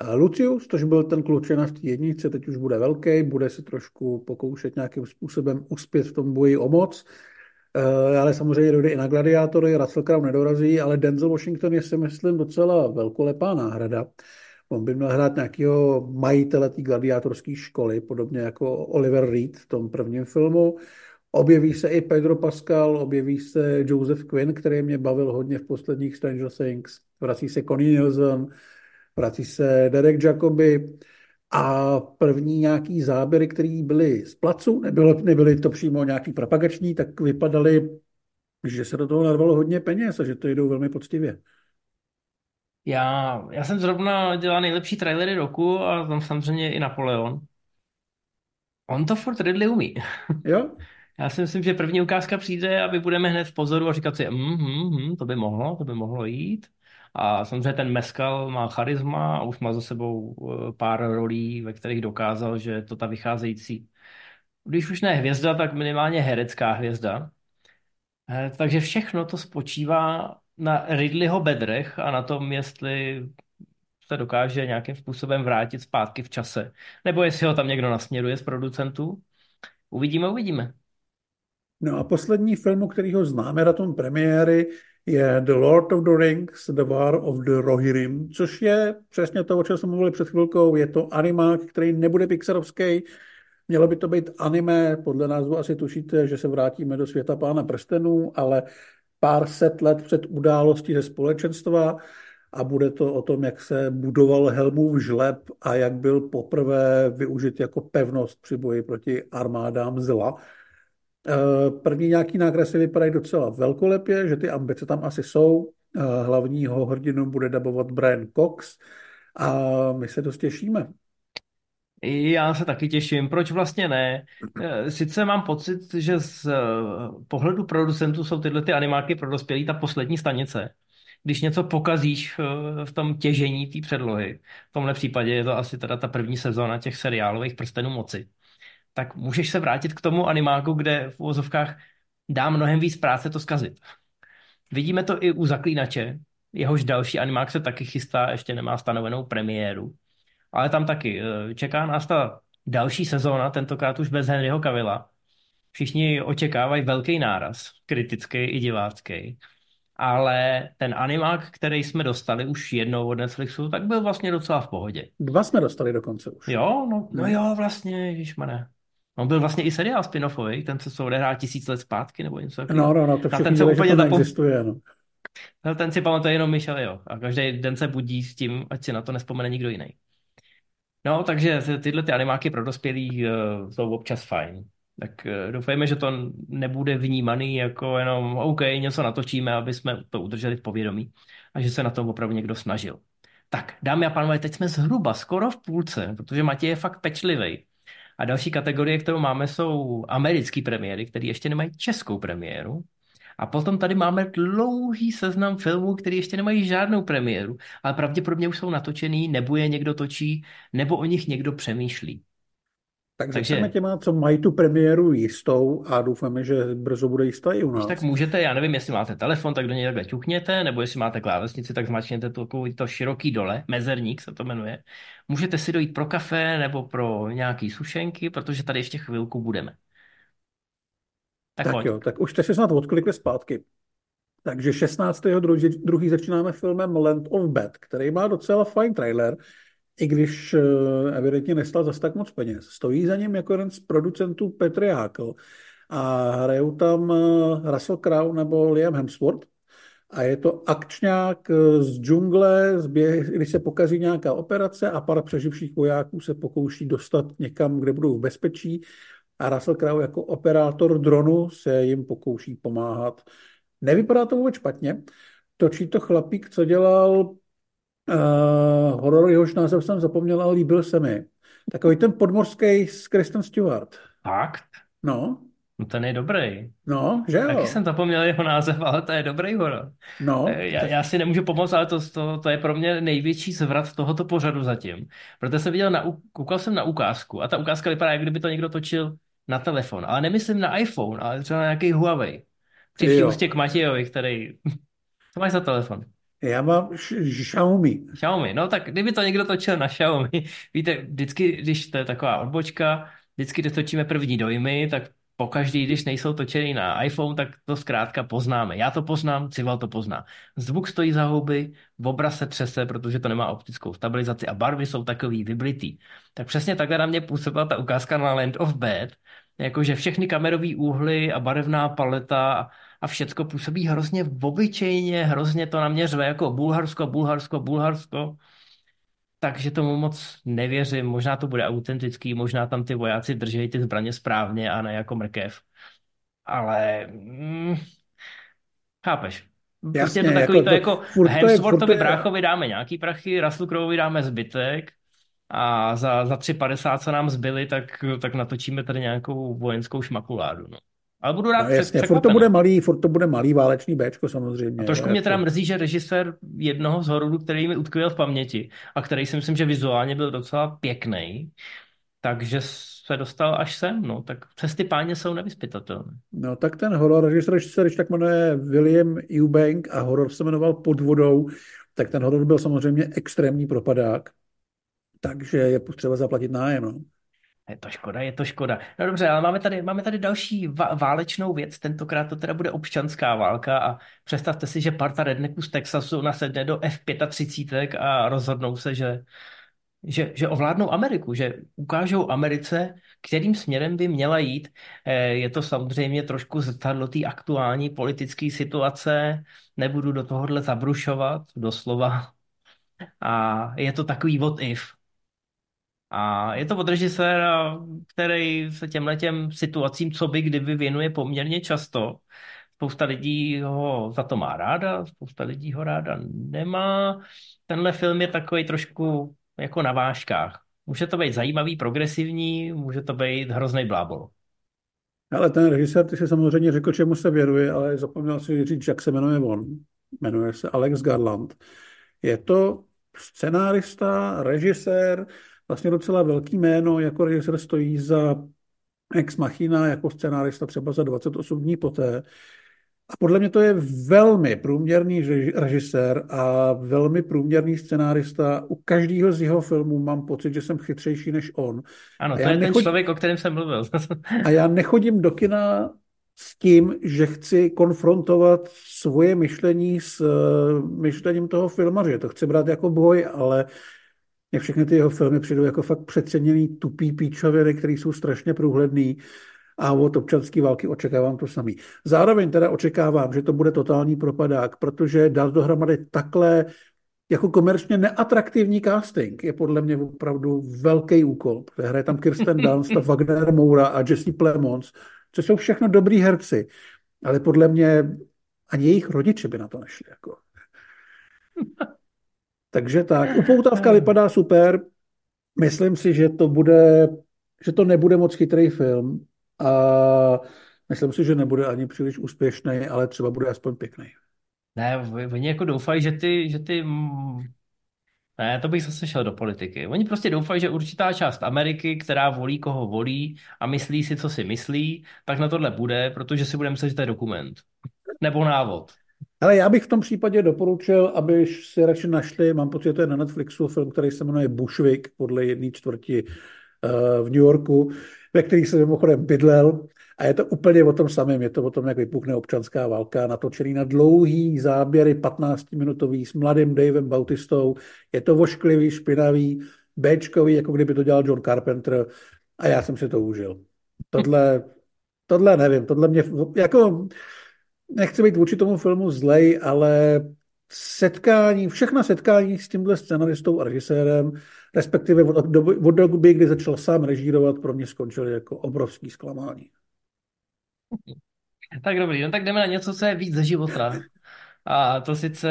eh, Lucius, což byl ten klučina v té jednice, teď už bude velký, bude se trošku pokoušet nějakým způsobem uspět v tom boji o moc, ale samozřejmě dojde i na gladiátory, Russell Crowe nedorazí, ale Denzel Washington je si myslím docela velkolepá náhrada. On by měl hrát nějakého majitele té gladiátorské školy, podobně jako Oliver Reed v tom prvním filmu. Objeví se i Pedro Pascal, objeví se Joseph Quinn, který mě bavil hodně v posledních Stranger Things. Vrací se Connie Nielsen, vrací se Derek Jacoby a první nějaký záběry, které byly z placu, nebyly, nebyly to přímo nějaký propagační, tak vypadaly, že se do toho narvalo hodně peněz a že to jdou velmi poctivě. Já, já jsem zrovna dělal nejlepší trailery roku a tam samozřejmě i Napoleon. On to furt Ridley umí. Jo? Já si myslím, že první ukázka přijde a my budeme hned v pozoru a říkat si, mm, mm, mm, to by mohlo, to by mohlo jít. A samozřejmě ten Meskal má charisma a už má za sebou eh, pár rolí, ve kterých dokázal, že to ta vycházející, když už ne hvězda, tak minimálně herecká hvězda. Eh, takže všechno to spočívá na Ridleyho bedrech a na tom, jestli se dokáže nějakým způsobem vrátit zpátky v čase. Nebo jestli ho tam někdo nasměruje z producentů. Uvidíme, uvidíme. No a poslední film, který ho známe na tom premiéry, je The Lord of the Rings, The War of the Rohirrim, což je přesně to, o čem jsme mluvili před chvilkou. Je to animák, který nebude pixarovský, Mělo by to být anime, podle názvu asi tušíte, že se vrátíme do světa pána prstenů, ale pár set let před událostí ze společenstva a bude to o tom, jak se budoval Helmův žleb a jak byl poprvé využit jako pevnost při boji proti armádám zla. Eh, první nějaký nákresy vypadají docela velkolepě, že ty ambice tam asi jsou. Eh, hlavního hrdinu bude dabovat Brian Cox a my se dost těšíme. Já se taky těším. Proč vlastně ne? Eh, sice mám pocit, že z pohledu producentů jsou tyhle ty animáky pro dospělí ta poslední stanice. Když něco pokazíš v tom těžení té předlohy, v tomhle případě je to asi teda ta první sezóna těch seriálových prstenů moci tak můžeš se vrátit k tomu animáku, kde v uvozovkách dá mnohem víc práce to zkazit. Vidíme to i u Zaklínače, jehož další animák se taky chystá, ještě nemá stanovenou premiéru. Ale tam taky eh, čeká nás ta další sezóna, tentokrát už bez Henryho Cavilla. Všichni očekávají velký náraz, kritický i divácký. Ale ten animák, který jsme dostali už jednou od Netflixu, tak byl vlastně docela v pohodě. Dva jsme dostali dokonce už. Jo, no, no jo, vlastně, ježišmane. On byl vlastně i seriál spin-offový, ten, co se odehrál tisíc let zpátky, nebo něco takového. No, no, no, to všechny ten se úplně zapom... existuje, no. No, ten si pamatuje jenom Michel, jo. A každý den se budí s tím, ať si na to nespomene nikdo jiný. No, takže tyhle ty animáky pro dospělí uh, jsou občas fajn. Tak uh, doufejme, že to nebude vnímaný jako jenom OK, něco natočíme, aby jsme to udrželi v povědomí a že se na tom opravdu někdo snažil. Tak, dámy a pánové, teď jsme zhruba skoro v půlce, protože Matěj je fakt pečlivý. A další kategorie, kterou máme, jsou americké premiéry, které ještě nemají českou premiéru. A potom tady máme dlouhý seznam filmů, které ještě nemají žádnou premiéru, ale pravděpodobně už jsou natočený, nebo je někdo točí, nebo o nich někdo přemýšlí. Tak Takže začneme těma, co mají tu premiéru jistou a doufáme, že brzo bude jistá i u nás. Tak můžete, já nevím, jestli máte telefon, tak do něj takhle ťukněte, nebo jestli máte klávesnici, tak zmačkněte to, to široký dole, mezerník se to jmenuje. Můžete si dojít pro kafe nebo pro nějaký sušenky, protože tady ještě chvilku budeme. Tak, tak jo, tak už jste se snad odklikli zpátky. Takže 16. druhý začínáme filmem Land of Bad, který má docela fajn trailer, i když uh, evidentně nestal zase tak moc peněz. Stojí za ním jako jeden z producentů Petr Jákl a hrajou tam uh, Russell Crowe nebo Liam Hemsworth. A je to akčňák eh, z džungle, z běh, když se pokazí nějaká operace a pár přeživších vojáků se pokouší dostat někam, kde budou v bezpečí a Russell Crowe jako operátor dronu se jim pokouší pomáhat. Nevypadá to vůbec špatně. Točí to chlapík, co dělal uh, horor, jehož název jsem zapomněl, ale líbil se mi. Takový ten podmorský s Kristen Stewart. Fakt? No. No ten je dobrý. No, že jo. Taky jsem zapomněl jeho název, ale to je dobrý horor. No. Eh, já, já si nemůžu pomoct, ale to, to, to je pro mě největší zvrat tohoto pořadu zatím. Protože jsem viděl, na, koukal jsem na ukázku a ta ukázka vypadá, jak kdyby to někdo točil na telefon. Ale nemyslím na iPhone, ale třeba na nějaký Huawei. Při ústě k Matějovi, který... Co máš za telefon? Já mám Xiaomi. Xiaomi, no tak kdyby to někdo točil na Xiaomi, víte, vždycky, když to je taková odbočka, vždycky, když točíme první dojmy, tak pokaždý, když nejsou točený na iPhone, tak to zkrátka poznáme. Já to poznám, Cival to pozná. Zvuk stojí za houby, obraz se třese, protože to nemá optickou stabilizaci a barvy jsou takový vyblitý. Tak přesně takhle na mě působila ta ukázka na Land of Bad, jakože všechny kamerové úhly a barevná paleta a všecko působí hrozně obyčejně, hrozně to na mě řve jako Bulharsko, Bulharsko, Bulharsko takže tomu moc nevěřím. Možná to bude autentický, možná tam ty vojáci drží ty zbraně správně a ne jako mrkev. Ale mm, chápeš. Prostě Jasně, to takový jako, to, jako Hemsworthovi bráchovi dáme nějaký prachy, Russell Croweovi dáme zbytek a za, za 3,50, co nám zbyly, tak, tak natočíme tady nějakou vojenskou šmakuládu. No. Ale budu rád no, jasně, furt to bude malý, furt to bude malý válečný Bčko samozřejmě. A trošku jo, mě teda jako- mrzí, že režisér jednoho z hororů, který mi utkvěl v paměti a který si myslím, že vizuálně byl docela pěkný, takže se dostal až sem, no, tak cesty páně jsou nevyspytatelné. No, tak ten horor, režisér se když tak jmenuje William Eubank a horor se jmenoval Pod vodou, tak ten horor byl samozřejmě extrémní propadák, takže je potřeba zaplatit nájem, no. Je to škoda, je to škoda. No dobře, ale máme tady, máme tady další válečnou věc, tentokrát to teda bude občanská válka a představte si, že parta rednecků z Texasu nasedne do F-35 a rozhodnou se, že, že, že ovládnou Ameriku, že ukážou Americe, kterým směrem by měla jít. Eh, je to samozřejmě trošku zrcadlo té aktuální politické situace, nebudu do tohohle zabrušovat, doslova. A je to takový what if. A je to od režiséra, který se těmhle těm situacím, co by kdyby věnuje poměrně často. Spousta lidí ho za to má ráda, spousta lidí ho ráda nemá. Tenhle film je takový trošku jako na vážkách. Může to být zajímavý, progresivní, může to být hrozný blábol. Ale ten režisér, ty si samozřejmě řekl, čemu se věnuje, ale zapomněl si říct, jak se jmenuje on. Jmenuje se Alex Garland. Je to scenárista, režisér, vlastně docela velký jméno, jako režisér stojí za Ex Machina, jako scenárista třeba za 28 dní poté. A podle mě to je velmi průměrný režisér a velmi průměrný scenárista. U každého z jeho filmů mám pocit, že jsem chytřejší než on. Ano, to je nechodím... ten člověk, o kterém jsem mluvil. a já nechodím do kina s tím, že chci konfrontovat svoje myšlení s eh, myšlením toho filmaře. To chci brát jako boj, ale mně všechny ty jeho filmy přijdou jako fakt přeceněný tupý píčoviny, které jsou strašně průhledný. a od občanské války očekávám to samý. Zároveň teda očekávám, že to bude totální propadák, protože dát dohromady takhle jako komerčně neatraktivní casting je podle mě opravdu velký úkol. Hraje tam Kirsten Dunst, Wagner Moura a Jesse Plemons, což jsou všechno dobrý herci, ale podle mě ani jejich rodiče by na to nešli. Jako. Takže tak, upoutávka vypadá super. Myslím si, že to bude, že to nebude moc chytrý film a myslím si, že nebude ani příliš úspěšný, ale třeba bude aspoň pěkný. Ne, oni jako doufají, že ty, že ty ne, to bych zase šel do politiky. Oni prostě doufají, že určitá část Ameriky, která volí, koho volí a myslí si, co si myslí, tak na tohle bude, protože si budeme myslet, že to je dokument. Nebo návod. Ale já bych v tom případě doporučil, aby si radši našli, mám pocit, že to je na Netflixu film, který se jmenuje Bushwick, podle jedné čtvrti uh, v New Yorku, ve kterých se mimochodem bydlel. A je to úplně o tom samém, je to o tom, jak vypukne občanská válka, natočený na dlouhý záběry 15-minutový s mladým Davem Bautistou. Je to vošklivý, špinavý, Bčkový, jako kdyby to dělal John Carpenter a já jsem si to užil. Tohle, tohle nevím, tohle mě, jako nechci být vůči tomu filmu zlej, ale setkání, všechna setkání s tímhle scenaristou a režisérem, respektive od doby, kdy začal sám režírovat, pro mě skončily jako obrovský zklamání. Tak dobrý, no tak jdeme na něco, co je víc ze života. A to sice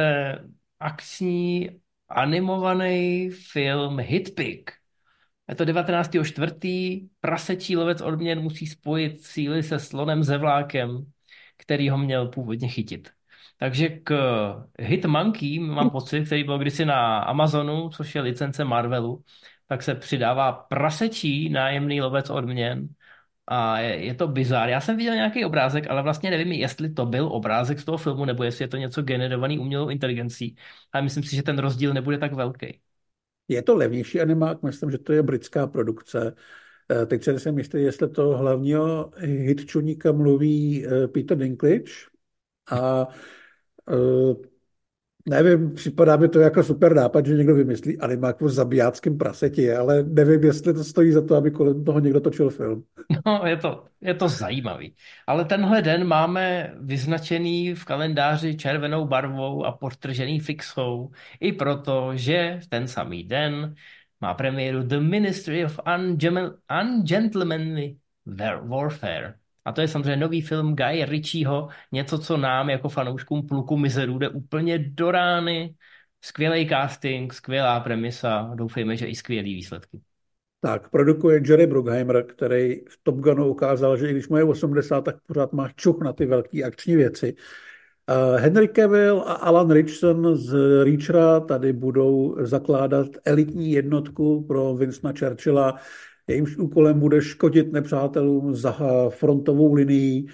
akční animovaný film Hitpick. Je to 19.4. Prasečí lovec odměn musí spojit síly se slonem zevlákem který ho měl původně chytit. Takže k Hitmonkey mám pocit, který byl kdysi na Amazonu, což je licence Marvelu, tak se přidává prasečí nájemný lovec odměn a je, je to bizár. Já jsem viděl nějaký obrázek, ale vlastně nevím, jestli to byl obrázek z toho filmu, nebo jestli je to něco generovaný umělou inteligencí. A myslím si, že ten rozdíl nebude tak velký. Je to levnější animák, myslím, že to je britská produkce. Eh, teď se jsem jistý, jestli to hlavního hitčuníka mluví eh, Peter Dinklage a uh, nevím, připadá mi to jako super nápad, že někdo vymyslí animák o zabijáckém praseti, ale nevím, jestli to stojí za to, aby kolem toho někdo točil film. No, je to, je to zajímavý. Ale tenhle den máme vyznačený v kalendáři červenou barvou a podtržený fixou, i proto, že v ten samý den má premiéru The Ministry of Ungentlemanly Warfare. A to je samozřejmě nový film Guy Ritchieho, něco, co nám jako fanouškům pluku mizerů jde úplně do rány. Skvělý casting, skvělá premisa, doufejme, že i skvělý výsledky. Tak, produkuje Jerry Bruckheimer, který v Top Gunu ukázal, že i když mu je 80, tak pořád má čuch na ty velké akční věci. Eh, Henry Cavill a Alan Richson z Reachera tady budou zakládat elitní jednotku pro Vincenta Churchilla. Jejímž úkolem bude škodit nepřátelům za frontovou linií.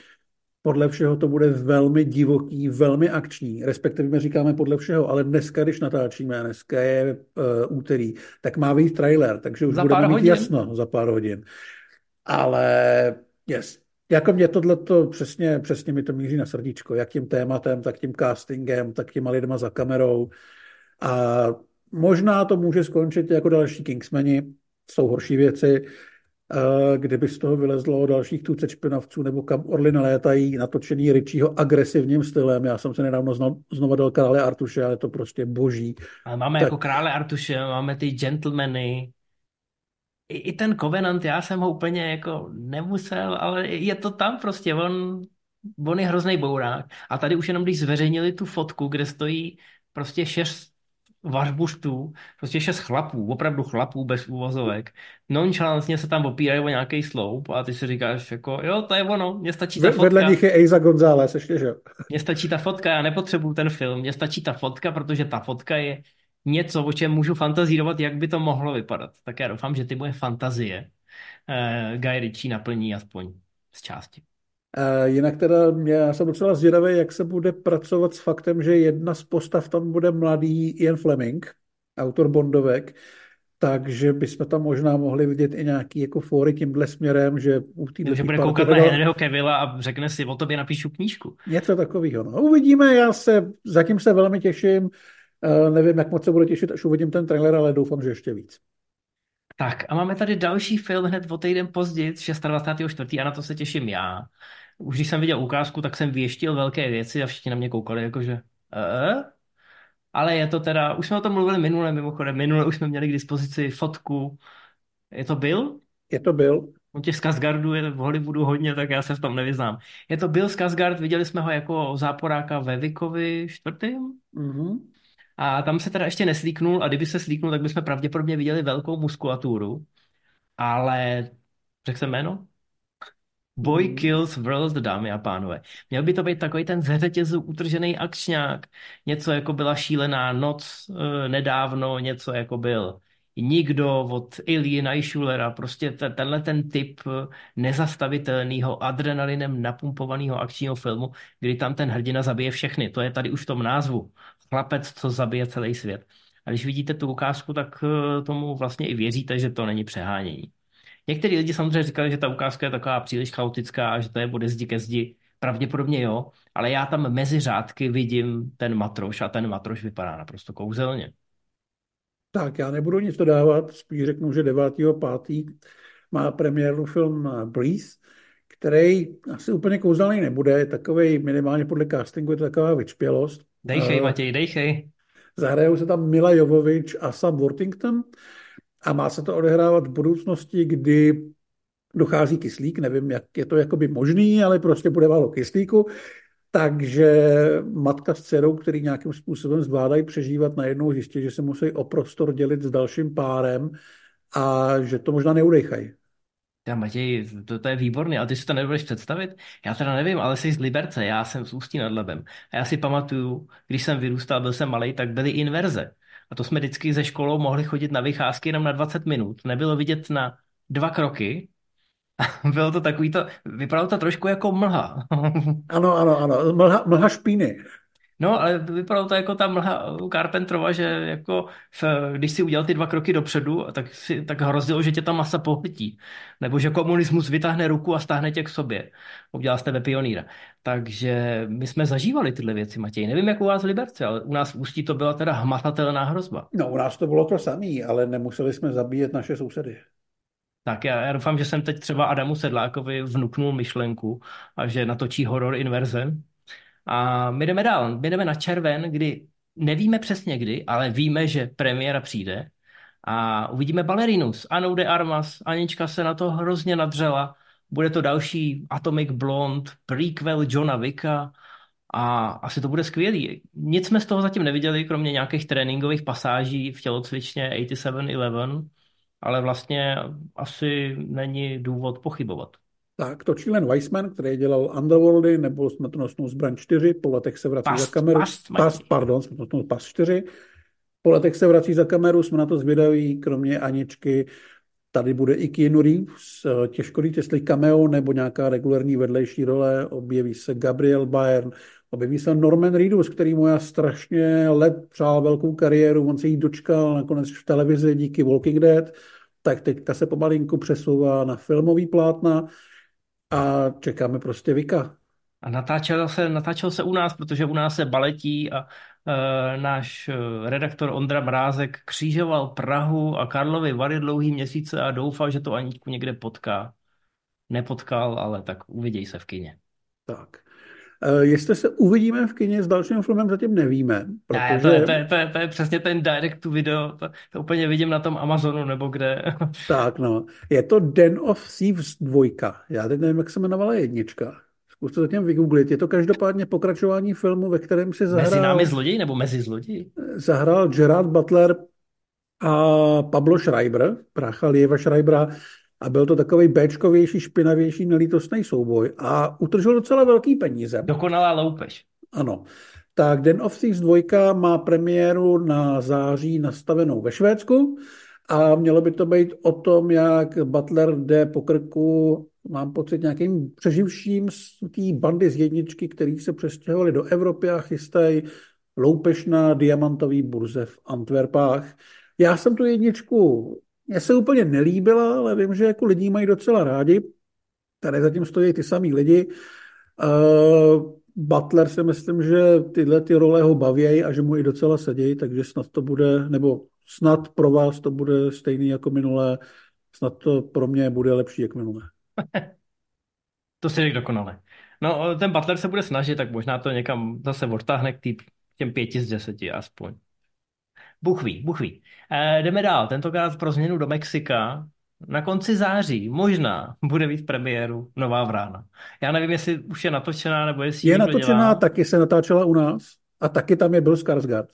Podle všeho to bude velmi divoký, velmi akční, respektive my říkáme podle všeho, ale dneska, když natáčíme, dneska je uh, úterý, tak má být trailer, takže už za budeme mít hodin. jasno za pár hodin. Ale yes, jako mě tohle to přesně, přesně mi to míří na srdíčko, jak tím tématem, tak tím castingem, tak těma lidma za kamerou. A možná to může skončit jako další Kingsmeni, jsou horší věci, kdyby z toho vylezlo dalších tucet špinavců, nebo kam orly nalétají, natočený Richieho agresivním stylem. Já jsem se nedávno znovu, znovu dal krále Artuše, ale je to prostě boží. Ale máme tak... jako krále Artuše, máme ty gentlemany, i, i ten Covenant, já jsem ho úplně jako nemusel, ale je to tam prostě, on, on je hrozný bourák. A tady už jenom když zveřejnili tu fotku, kde stojí prostě šest vařbuštů, prostě šest chlapů, opravdu chlapů bez úvozovek. Nonchalantně se tam opírají o nějaký sloup a ty si říkáš, jako jo, to je ono, mně stačí ta fotka. Vedle nich je Eiza González, ještě, že Mně stačí ta fotka, já nepotřebuju ten film, mně stačí ta fotka, protože ta fotka je něco, o čem můžu fantazírovat, jak by to mohlo vypadat. Tak já doufám, že ty moje fantazie uh, Guy Ritchie naplní aspoň z části. Uh, jinak teda já jsem docela zvědavý, jak se bude pracovat s faktem, že jedna z postav tam bude mladý Ian Fleming, autor Bondovek, takže bychom tam možná mohli vidět i nějaký jako fóry tímhle směrem, že u té Že bude koukat na Henryho Kevilla a řekne si, o tobě napíšu knížku. Něco takového. No. Uvidíme, já se, zatím se velmi těším. Uh, nevím, jak moc se bude těšit, až uvidím ten trailer, ale doufám, že ještě víc. Tak a máme tady další film hned o týden později, 26.4. a na to se těším já. Už když jsem viděl ukázku, tak jsem věštil velké věci a všichni na mě koukali jakože e? Ale je to teda, už jsme o tom mluvili minule mimochodem, minule už jsme měli k dispozici fotku. Je to Bill? Je to byl. On těch Skarsgardů je v Hollywoodu hodně, tak já se v tom nevyznám. Je to Bill Skarsgard, viděli jsme ho jako záporáka ve Vikovi čtvrtým. Mm-hmm. A tam se teda ještě neslíknul a kdyby se slíknul, tak bychom pravděpodobně viděli velkou muskulaturu. Ale řekl jsem jméno? Boy Mhm. Kills World, dámy a pánové. Měl by to být takový ten ze řetězu utržený akčňák. Něco jako byla šílená noc e, nedávno, něco jako byl Nikdo od Ilie Eichulera, prostě te- tenhle ten typ eh, nezastavitelného adrenalinem napumpovaného akčního filmu, kdy tam ten hrdina zabije všechny. To je tady už v tom názvu. Chlapec, co zabije celý svět. A když vidíte tu ukázku, tak eh, tomu vlastně i věříte, že to není přehánění. Někteří lidi samozřejmě říkali, že ta ukázka je taková příliš chaotická a že to je bude zdi ke zdi. Pravděpodobně jo, ale já tam mezi řádky vidím ten matroš a ten matroš vypadá naprosto kouzelně. Tak já nebudu nic dodávat, spíš řeknu, že 9.5. má premiéru film Breeze, který asi úplně kouzelný nebude, je takovej, minimálně podle castingu je to taková vyčpělost. Dejchej, Eh, Matěj, dejchej. Zahrajou se tam Mila Jovovič a Sam Worthington a má se to odehrávat v budoucnosti, kdy dochází kyslík, nevím, jak je to jakoby možný, ale prostě bude málo kyslíku, takže matka s dcerou, který nějakým způsobem zvládají přežívat, najednou zjistí, že se musí o prostor dělit s dalším párem a že to možná neudechají. Já, Matěj, to, to je výborný, ale ty si to nebudeš představit? Já teda nevím, ale jsi z Liberce, já jsem z Ústí nad Labem. A já si pamatuju, když jsem vyrůstal, byl jsem malý, tak byly inverze. A to jsme vždycky ze školou mohli chodit na vycházky jenom na 20 minut. Nebylo vidět na dva kroky. Bylo to takový to, vypadalo to trošku jako mlha. Ano, ano, ano, mlha, mlha špíny. No, ale vypadalo to jako ta mlha u Carpentrova, že jako v, když si udělal ty dva kroky dopředu, tak, si, tak hrozilo, že tě ta masa pohltí. Nebo že komunismus vytáhne ruku a stáhne tě k sobě. Udělal z tebe pionýra. Takže my jsme zažívali tyhle věci, Matěj. Nevím, jak u vás v Liberci, ale u nás v Ústí to byla teda hmatatelná hrozba. No, u nás to bylo to samé, ale nemuseli jsme zabíjet naše sousedy. Tak já, já doufám, že jsem teď třeba Adamu Sedlákovi vnuknul myšlenku a že natočí horor inverze. A my jdeme dál. My jdeme na červen, kdy nevíme přesně kdy, ale víme, že premiéra přijde. A uvidíme Balerinus, Anou de Armas. Anička se na to hrozně nadřela. Bude to další Atomic Blonde, prequel Johna Wicka. A asi to bude skvělý. Nic jsme z toho zatím neviděli, kromě nějakých tréninkových pasáží v tělocvičně 8711, ale vlastně asi není důvod pochybovat. Tak, točí Len Weissman, který dělal Underworldy nebo Smrtonosnou zbraň 4, po letech se vrací Past, za kameru. Past, past pardon, Smrtonosnou Past 4. Po letech se vrací za kameru, jsme na to zvědaví, kromě Aničky. Tady bude i Keanu Reeves, těžko říct, jestli cameo nebo nějaká regulární vedlejší role. Objeví se Gabriel Byrne, objeví se Norman Reedus, který mu já strašně let přál velkou kariéru, on se jí dočkal nakonec v televizi díky Walking Dead, tak teďka se pomalinku přesouvá na filmový plátna a čekáme prostě Vika. A natáčel se, natáčel se u nás, protože u nás se baletí a e, náš e, redaktor Ondra Mrázek křížoval Prahu a Karlovy Vary dlouhý měsíce a doufal, že to Aničku někde potká. Nepotkal, ale tak uviděj se v kině. Tak. E, jestli se uvidíme v kině s dalším filmem, zatím nevíme, Ne, protože... to, je, to, je, to, je, to je přesně ten direct to video, to, to úplně vidím na tom Amazonu nebo kde. Tak no, je to Den of Thieves 2. Já teď nevím, jak se jmenovala jednička. Zkuste zatím vygooglit. Je to každopádně pokračování filmu, ve kterém si Mezi zahrál, námi zloději nebo mezi zloději? zahrál Gerard Butler a Pablo Schreiber, brácha Lieva Schreibera, a byl to takový béčkovější, špinavější, nelítostný souboj a utržil docela velký peníze. Dokonalá loupež. Ano. Tak Den of Thieves 2 má premiéru na září nastavenou ve Švédsku a mělo by to být o tom, jak Butler jde po krku, mám pocit, nějakým přeživším z té bandy z jedničky, který se přestěhovali do Evropy a chystají loupež na diamantové burze v Antwerpách. Já jsem tu jedničku, mně se úplně nelíbila, ale vím, že jako lidi mají docela rádi. Tady zatím stojí ty samý lidi. Uh, Butler si myslím, že tyhle ty role ho bavějí a že mu i docela sedějí, takže snad to bude, nebo snad pro vás to bude stejný jako minulé, snad to pro mě bude lepší jak minulé. to si řekl dokonale. No, ten Butler se bude snažit, tak možná to někam zase odtáhne k tý, těm pěti z deseti aspoň. Bůh ví, Bůh ví. E, jdeme dál, tentokrát pro změnu do Mexika. Na konci září možná bude být premiéru Nová vrána. Já nevím, jestli už je natočená, nebo jestli Je natočená, dělá. taky se natáčela u nás a taky tam je Bill Skarsgård.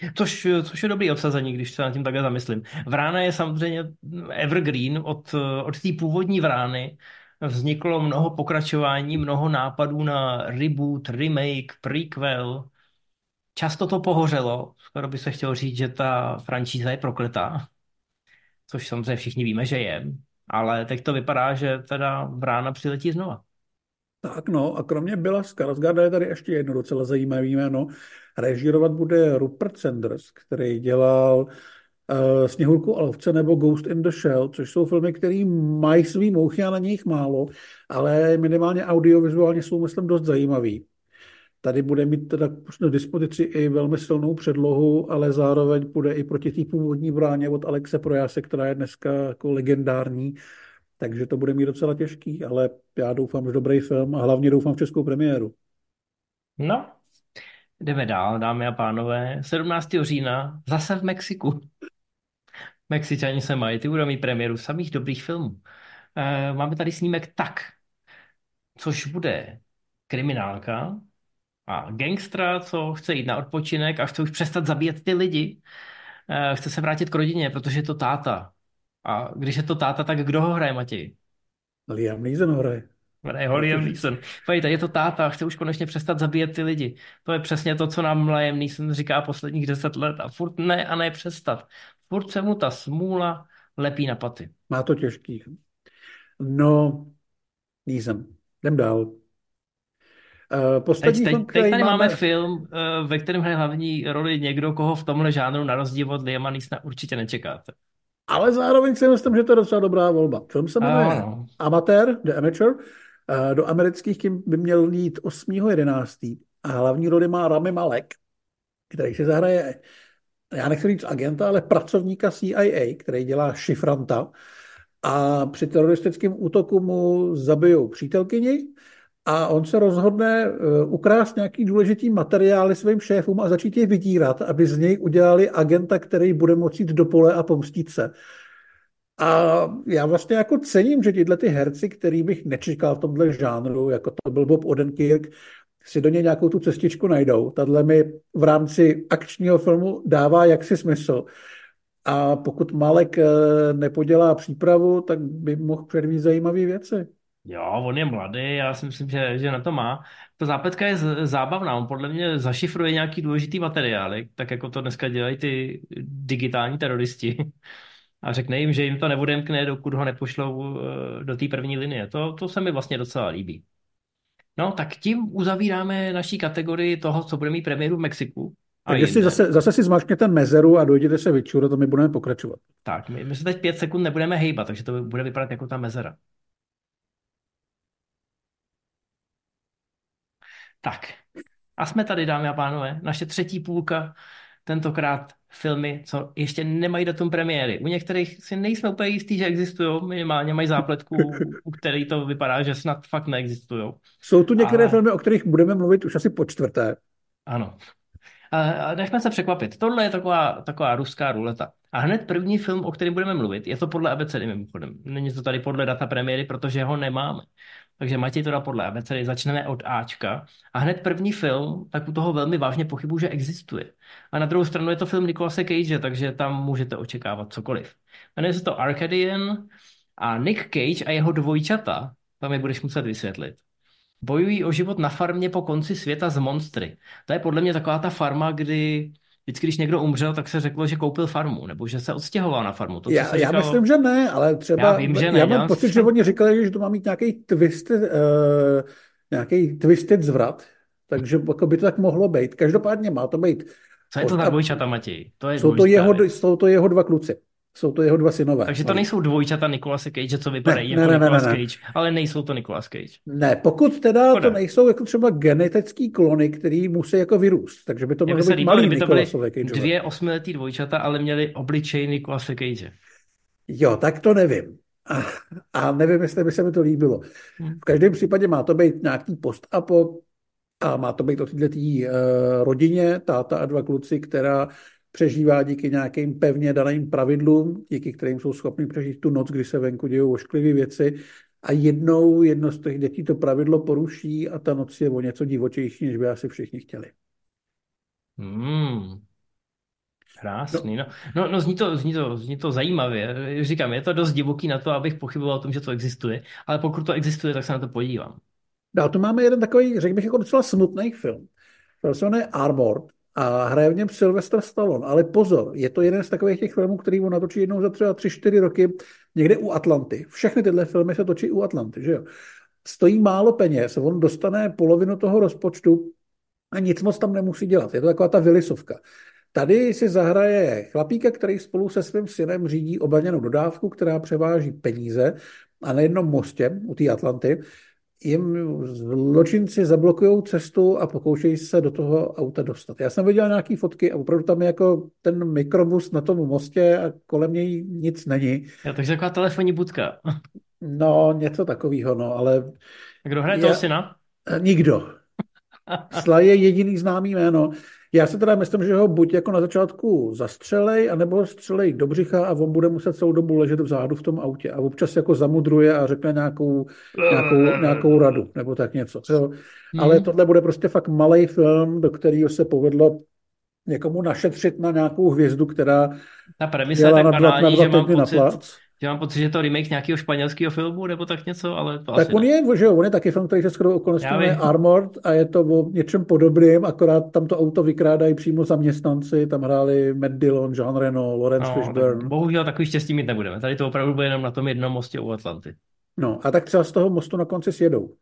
Což, což je dobrý obsazení, když se nad tím takhle zamyslím. Vrána je samozřejmě evergreen od, od té původní vrány. Vzniklo mnoho pokračování, mnoho nápadů na reboot, remake, prequel. Často to pohořelo. Skoro by se chtělo říct, že ta franšíza je prokletá. Což samozřejmě všichni víme, že je. Ale teď to vypadá, že teda Vrána přiletí znova. Tak no, a kromě Byla Skarsgarda je tady ještě jedno docela zajímavé jméno. Režírovat bude Rupert Sanders, který dělal uh, Sněhurku a lovce nebo Ghost in the Shell, což jsou filmy, které mají svý mouchy a na nich málo, ale minimálně audiovizuálně jsou, myslím, dost zajímavý. Tady bude mít teda k dispozici i velmi silnou předlohu, ale zároveň bude i proti té původní bráně od Alexe Projase, která je dneska jako legendární takže to bude mít docela těžký, ale já doufám, že dobrý film a hlavně doufám v českou premiéru. No, jdeme dál, dámy a pánové. 17. října zase v Mexiku. Mexičani se mají, ty budou mít premiéru samých dobrých filmů. E, máme tady snímek Tak, což bude kriminálka a gangstra, co chce jít na odpočinek a chce už přestat zabíjet ty lidi. E, chce se vrátit k rodině, protože je to táta. A když je to táta, tak kdo ho hraje, Matěj? Liam Neeson ho hraje. Hraje ho Liam Neeson. Pojďte, je to táta, chce už konečně přestat zabíjet ty lidi. To je přesně to, co nám Liam Neeson říká posledních deset let a furt ne a ne přestat. Furt se mu ta smůla lepí na paty. Má to těžký. No, Neeson. Jdem dál. Uh, poslední teď, teď, teď tady máme... máme film, uh, ve kterém hraje hlavní roli někdo, koho v tomhle žánru na rozdíl od Liama Neesona určitě nečekáte. Ale zároveň si myslím, že to je docela dobrá volba. Film se jmenuje ano. Amateur, The Amateur. Eh, do amerických kým by měl jít 8.11. A hlavní roli má Rami Malek, který si zahraje, já nechci říct agenta, ale pracovníka CIA, který dělá šifranta. A při teroristickém útoku mu zabijou přítelkyni a on se rozhodne eh, ukrást nějaký důležitý materiály svým šéfům a začít je vydírat, aby z něj udělali agenta, který bude moci jít do pole a pomstit se. A já vlastně jako cením, že tyhle ty herci, který bych nečekal v tomhle žánru, jako to byl Bob Odenkirk, si do něj nějakou tu cestičku najdou. Tadle mi v rámci akčního filmu dává jaksi smysl. A pokud Malek eh, nepodělá přípravu, tak by mohl předvíst zajímavé věci. Jo, on je mladý, já si myslím, že, že na to má. Ta zápletka je zábavná, on podle mě zašifruje nějaký důležitý materiály, tak jako to dneska dělají ty digitální teroristi. A řekne jim, že jim to neodemkne, dokud ho nepošlou eh, do té první linie. To, to se mi vlastně docela líbí. No, tak tím uzavíráme naší kategorii toho, co bude mít premiéru v Mexiku. tak jestli zase, zase si zmačkněte mezeru a dojděte se vyčurat, to my budeme pokračovat. Tak, my, my se teď pět sekund nebudeme hejbat, takže to bude vypadat jako ta mezera. Tak, a jsme tady, dámy a pánové, naše třetí půlka, tentokrát filmy, co ještě nemají datum premiéry. U některých si nejsme úplně jistí, že existují, minimálně mají zápletku, u kterých to vypadá, že snad fakt neexistují. Jsou tu některé Ale... filmy, o kterých budeme mluvit už asi po čtvrté. Ano. A nechme se překvapit. Tohle je taková, taková ruská ruleta. A hned první film, o kterém budeme mluvit, je to podle abecedy mimochodem. Není to tady podle data premiéry, protože ho nemáme. Takže Matěj to dá podle abecedy, začneme od Ačka. A hned první film, tak u toho velmi vážně pochybuji, že existuje. A na druhou stranu je to film Nicolase Cage, takže tam můžete očekávat cokoliv. Jmenuje se to Arcadian a Nick Cage a jeho dvojčata, tam je budeš muset vysvětlit bojují o život na farmě po konci světa s monstry. To je podle mě taková ta farma, kdy vždycky, když někdo umřel, tak se řeklo, že koupil farmu, nebo že se odstěhoval na farmu. To, já, já myslím, že ne, ale třeba já, vím, že ne, já mám pocit, že oni říkali, že to má mít nějaký twisted, uh, nějaký twisted zvrat, takže jako by to tak mohlo být. Každopádně má to být. Co je to za dvojčata, Matěj? To je jsou, to jeho, jsou to jeho dva kluci. Jsou to jeho dva synové. Takže to nejsou dvojčata Nicolase Cage, co vypadají Ne, jako ne, ne, Nicolas ne, ne. Cage, ale nejsou to Nicolas Cage. Ne, pokud teda Škoda. to nejsou jako třeba genetický klony, který musí jako vyrůst, takže by to by se být líbilo, malý kdyby to byly dvě osmiletý dvojčata, ale měli obličej Nicolase Cage. Jo, tak to nevím. A, a nevím, jestli by se mi to líbilo. Hmm. V každém případě má to být nějaký post-apo a má to být o této uh, rodině, táta a dva kluci, která přežívá díky nějakým pevně daným pravidlům, díky kterým jsou schopni přežít tu noc, kdy se venku dějou ošklivé věci. A jednou jedno z těch dětí to pravidlo poruší a ta noc je o něco divočejší, než by asi všichni chtěli. Hmm. Krásný, no. No, no zní, to, zní, to, zní to zajímavě. Říkám, je to dost divoký na to, abych pochyboval o tom, že to existuje, ale pokud to existuje, tak se na to podívám. Dál tu máme jeden takový, řekl bych, jako docela smutný film. Film se jmenuje Armored a hraje v něm Sylvester Stallone. Ale pozor, je to jeden z takových těch filmů, který on natočí jednou za třeba 3-4 roky někde u Atlanty. Všechny tyhle filmy se točí u Atlanty, že jo? Stojí málo peněz, on dostane polovinu toho rozpočtu a nic moc tam nemusí dělat. Je to taková ta vylisovka. Tady si zahraje chlapíka, který spolu se svým synem řídí obalněnou dodávku, která převáží peníze a na jednom mostě u té Atlanty jim zločinci zablokují cestu a pokoušejí se do toho auta dostat. Já jsem viděl nějaké fotky a opravdu tam je jako ten mikrobus na tom mostě a kolem něj nic není. Ja, takže taková telefonní budka. No, něco takového, no, ale A Kdo hraje Já- toho syna? eh, nikdo. Sly je jediný známý jméno. Já si teda myslím, že ho buď jako na začátku zastřelej, anebo ho střelej do břicha a on bude muset celou dobu ležet vzadu v tom autě a občas jako zamudruje a řekne nějakou, nějakou, nějakou radu nebo tak něco. Jo. Ale Hmm. tohle bude prostě fakt malý film, do kterého se povedlo někomu našetřit na nějakou hvězdu, která Ta premisa je tak na dva, na banální, dva že mám týdny na pocit, plac. Že mám pocit, že je to remake nějakého španělského filmu nebo tak něco, ale to Tak asi on ne. je, že jo, on je taky film, který se skoro okolností Já jmenuje vím. Armored a je to o něčem podobným, akorát tam to auto vykrádají přímo zaměstnanci, tam hráli Matt Dillon, Jean Reno, Lawrence No, tak Fishburne. bohužel takový štěstí mít nebudeme. Tady to opravdu bude jenom na tom jednom mostě u Atlanty. No a tak třeba z toho mostu na konci sjedou.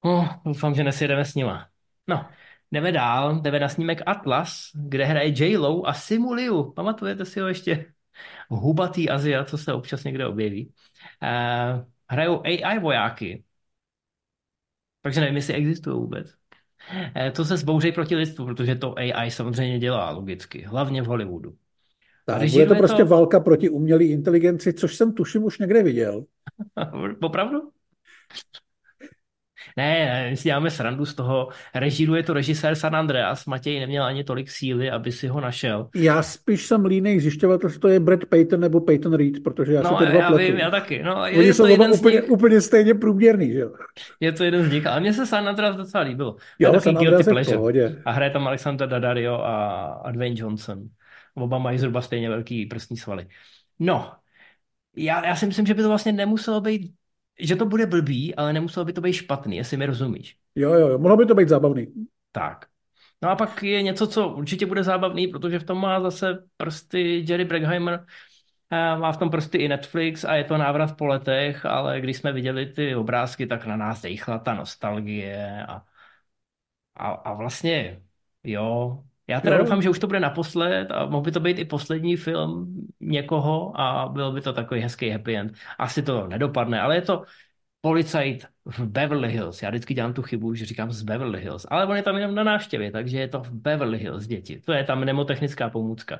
Oh, doufám, že nesjedeme s nima. No, jdeme dál, jdeme na snímek Atlas, kde hraje J-Lo a Simu Liu. Pamatujete si ho ještě? Hubatý Azia, co se občas někde objeví. Uh, hrajou AI vojáky. Takže nevím, jestli existují vůbec. Eh, Co se zbouří proti lidstvu, protože to AI samozřejmě dělá logicky, hlavně v Hollywoodu. Tak, bude to prostě to- válka proti umělé inteligenci, což jsem tuším už někde viděl. Opravdu? Ne, my si děláme srandu z toho. Režíruje to režisér San Andreas. Matěj neměl ani tolik síly, aby si ho našel. Já spíš jsem línej zjišťovat, jestli to je Brad Payton nebo Peyton Reed, protože já si No, to dva já pletu. vím, já taky. No, je, Oni je, jsou to jeden úplně, nich, úplně stejně průměrný, že je to jeden z nich. Ale mně se San Andreas docela líbilo. To Jo, takový San Andreas je v pohodě. A hraje tam Alexander Daddario a, a Dwayne Johnson. Oba mají zhruba stejně velký prsní svaly. No, já, já si myslím, že by to vlastně nemuselo být, že to bude blbý, ale nemuselo by to být špatný, jestli mi rozumíš. Jo, jo, jo, mohlo by to být zábavný. Tak. No a pak je něco, co určitě bude zábavný, protože v tom má zase prsty Jerry Bruckheimer, a má v tom prsty i Netflix a je to návrat po letech, ale když jsme viděli ty obrázky, tak na nás dejchla ta nostalgie a, a, a vlastně jo. Já teda Jo. doufám, že už to bude naposled a mohl by to být i poslední film někoho a byl by to takový hezký happy end. Asi to nedopadne, ale je to policajt v Beverly Hills. Já vždycky dělám tu chybu, že říkám z Beverly Hills, ale on je tam jenom na návštěvě, takže je to v Beverly Hills, děti. To je tam mnemotechnická pomůcka.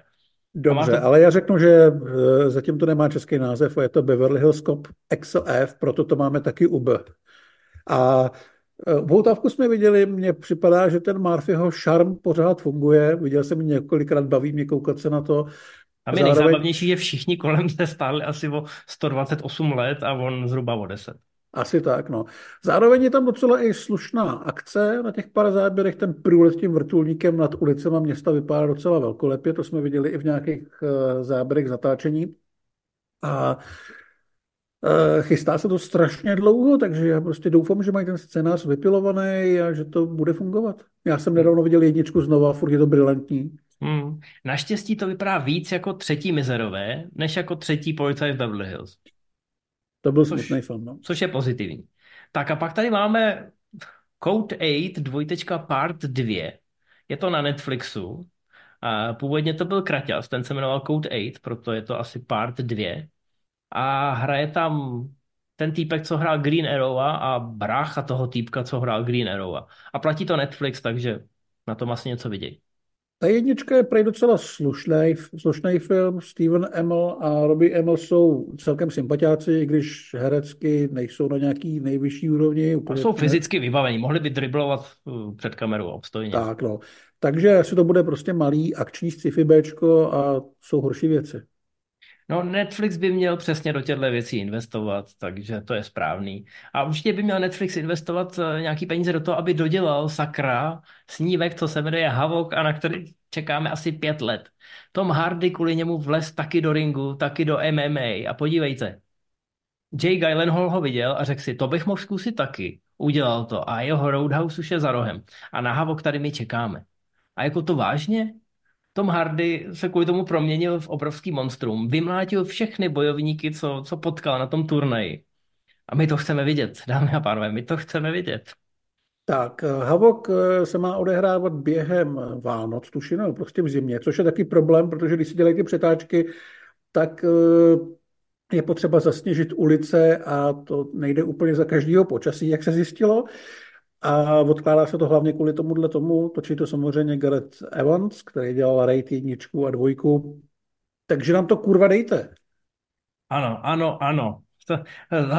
Dobře, to- ale já řeknu, že eh, zatím to nemá český název a je to Beverly Hills Cop XLF, proto to máme taky UB. A eh, Voutávku jsme viděli, mně připadá, že ten Murphyho šarm pořád funguje. Viděl jsem několikrát, baví mě koukat se na to. Tam je Zároveň- nejzábavnější, že všichni kolem se stáli asi o 128 let a on zhruba o 10. Asi tak, no. Zároveň je tam docela i slušná akce na těch pár záběrech. Ten průlet tím vrtulníkem nad ulicema města vypadá docela velkolepě. To jsme viděli i v nějakých eh, záběrech zatáčení. A eh, chystá se to strašně dlouho, takže já prostě doufám, že mají ten scénář vypilovaný a že to bude fungovat. Já jsem nedávno viděl jedničku znova, furt je to brilantní. Hmm. Naštěstí to vypadá víc jako třetí mizerové, než jako třetí policajt v Beverly Hills, To byl Což- smutný film, no. což je pozitivní. Tak a pak tady máme Code 8 dvojtečka part 2. Je to na Netflixu. A původně to byl Kraťas, ten se jmenoval Code 8, proto je to asi part 2. A hraje tam ten týpek, co hrál Green Arrow a brácha toho týpka, co hrál Green Arrow. A platí to Netflix, takže na tom asi něco vidějí. Ta jednička je prej docela slušný, slušný film. Steven Emil a Robbie Emil jsou celkem sympatiáci, i když herecky nejsou na nějaký nejvyšší úrovni. Úplně jsou fyzicky vybavení, mohli by driblovat uh, před kamerou obstojně. Tak no. Takže asi to bude prostě malý akční sci-fi a jsou horší věci. No Netflix by měl přesně do těchto věcí investovat, takže to je správný. A určitě by měl Netflix investovat eh, nějaký peníze do toho, aby dodělal sakra snívek, co se jmenuje Havok a na který čekáme asi pět let. Tom Hardy kvůli němu vlez taky do ringu, taky do MMA a podívejte. Jay Gyllenhaal ho viděl a řekl si, to bych mohl zkusit taky. Udělal to a jeho Roadhouse už je za rohem. A na Havok tady my čekáme. A jako to vážně? Tom Hardy se kvůli tomu proměnil v obrovský monstrum, vymlátil všechny bojovníky, co, co potkal na tom turnaji. A my to chceme vidět, dámy a pánové, my to chceme vidět. Tak, eh, Havok eh, se má odehrávat během Vánoc, tuším, no, prostě v zimě, což je taky problém, protože když si dělají ty přetáčky, tak eh, je potřeba zasněžit ulice a to nejde úplně za každého počasí, jak se zjistilo. A odkládá se to hlavně kvůli tomuhle tomu. Točí to samozřejmě Gareth Evans, který dělal Raid jedničku a dvojku. Takže nám to kurva dejte. Ano, ano, ano. To,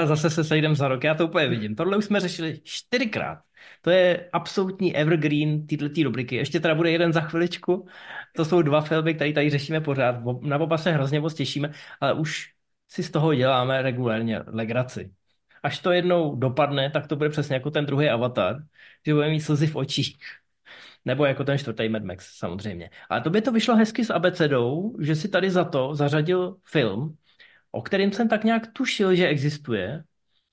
zase se sejdem za rok, já to úplně vidím. Tohle už jsme řešili čtyřikrát. To je absolutní evergreen této rubriky. Ještě teda bude jeden za chviličku. To jsou dva filmy, které tady řešíme pořád. Na oba se hrozně moc těšíme, ale už si z toho děláme regulérně legraci až to jednou dopadne, tak to bude přesně jako ten druhý avatar, že bude mít slzy v očích. Nebo jako ten čtvrtý Mad Max, samozřejmě. Ale to by to vyšlo hezky s abecedou, že si tady za to zařadil film, o kterým jsem tak nějak tušil, že existuje,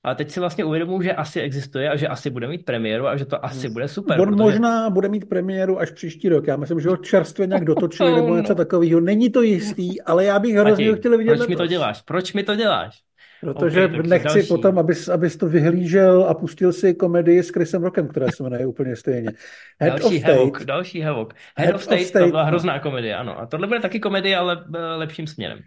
ale teď si vlastně uvědomuji, že asi existuje a že asi bude mít premiéru a že to asi bude super. On protože... možná bude mít premiéru až příští rok. Já myslím, že ho čerstvě nějak dotočili nebo něco takového. Není to jistý, ale já bych hrozně chtěl vidět. Proč mi to děláš? Proč mi to děláš? Protože okay, nechci další. potom, abys, abys to vyhlížel a pustil si komedii s Chrisem Rockem, která se jmenuje úplně stejně. Head další of State. Další Havok. Head, Head of, State, of State to byla hrozná komedie, ano. A tohle bude taky komedie, ale eh, lepším směrem.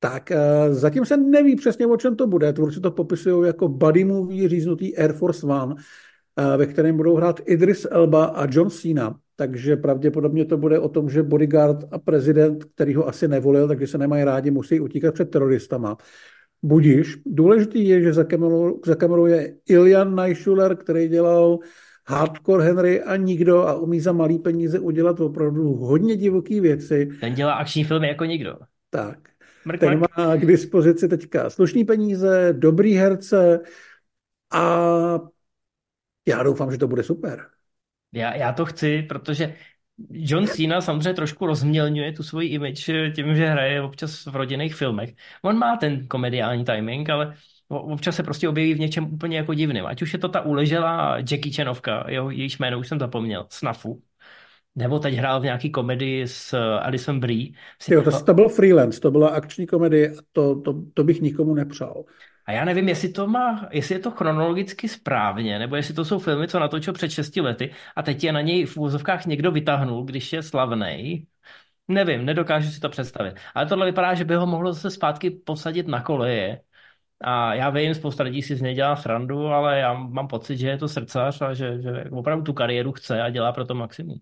Tak uh, zatím se neví přesně, o čem to bude. Tvůrci to popisují jako buddy movie říznutý Air Force One, uh, ve kterém budou hrát Idris Elba a John Cena. Takže pravděpodobně to bude o tom, že bodyguard a prezident, který ho asi nevolil, takže se nemají rádi, musí utíkat před teroristama. Budíš. Důležitý je, že za kamerou, za kamerou je Ilian Najschuler, který dělal Hardcore Henry a nikdo a umí za malý peníze udělat opravdu hodně divoký věci. Ten dělá akční filmy jako nikdo. Tak. Mrk, Ten mrk. má k dispozici teďka slušný peníze, dobrý herce a já doufám, že to bude super. Já, já to chci, protože John Cena samozřejmě trošku rozmělňuje tu svoji image tím, že hraje občas v rodinných filmech. On má ten komediální timing, ale občas se prostě objeví v něčem úplně jako divným. Ať už je to ta uleželá Jackie Chanovka, jeho, jejíž jméno už jsem zapomněl, Snafu, nebo teď hrál v nějaký komedii s Alison Brie. Jo, to, to bylo freelance, to byla akční komedie, to, to, to bych nikomu nepřál. A já nevím, jestli to má, jestli je to chronologicky správně, nebo jestli to jsou filmy, co natočil před 6 lety a teď je na něj v úzovkách někdo vytáhnul, když je slavný. Nevím, nedokážu si to představit. Ale tohle vypadá, že by ho mohlo zase zpátky posadit na koleje. A já vím, spousta lidí si z něj dělá srandu, ale já mám pocit, že je to srdcař a že, že opravdu tu kariéru chce a dělá pro to maximum.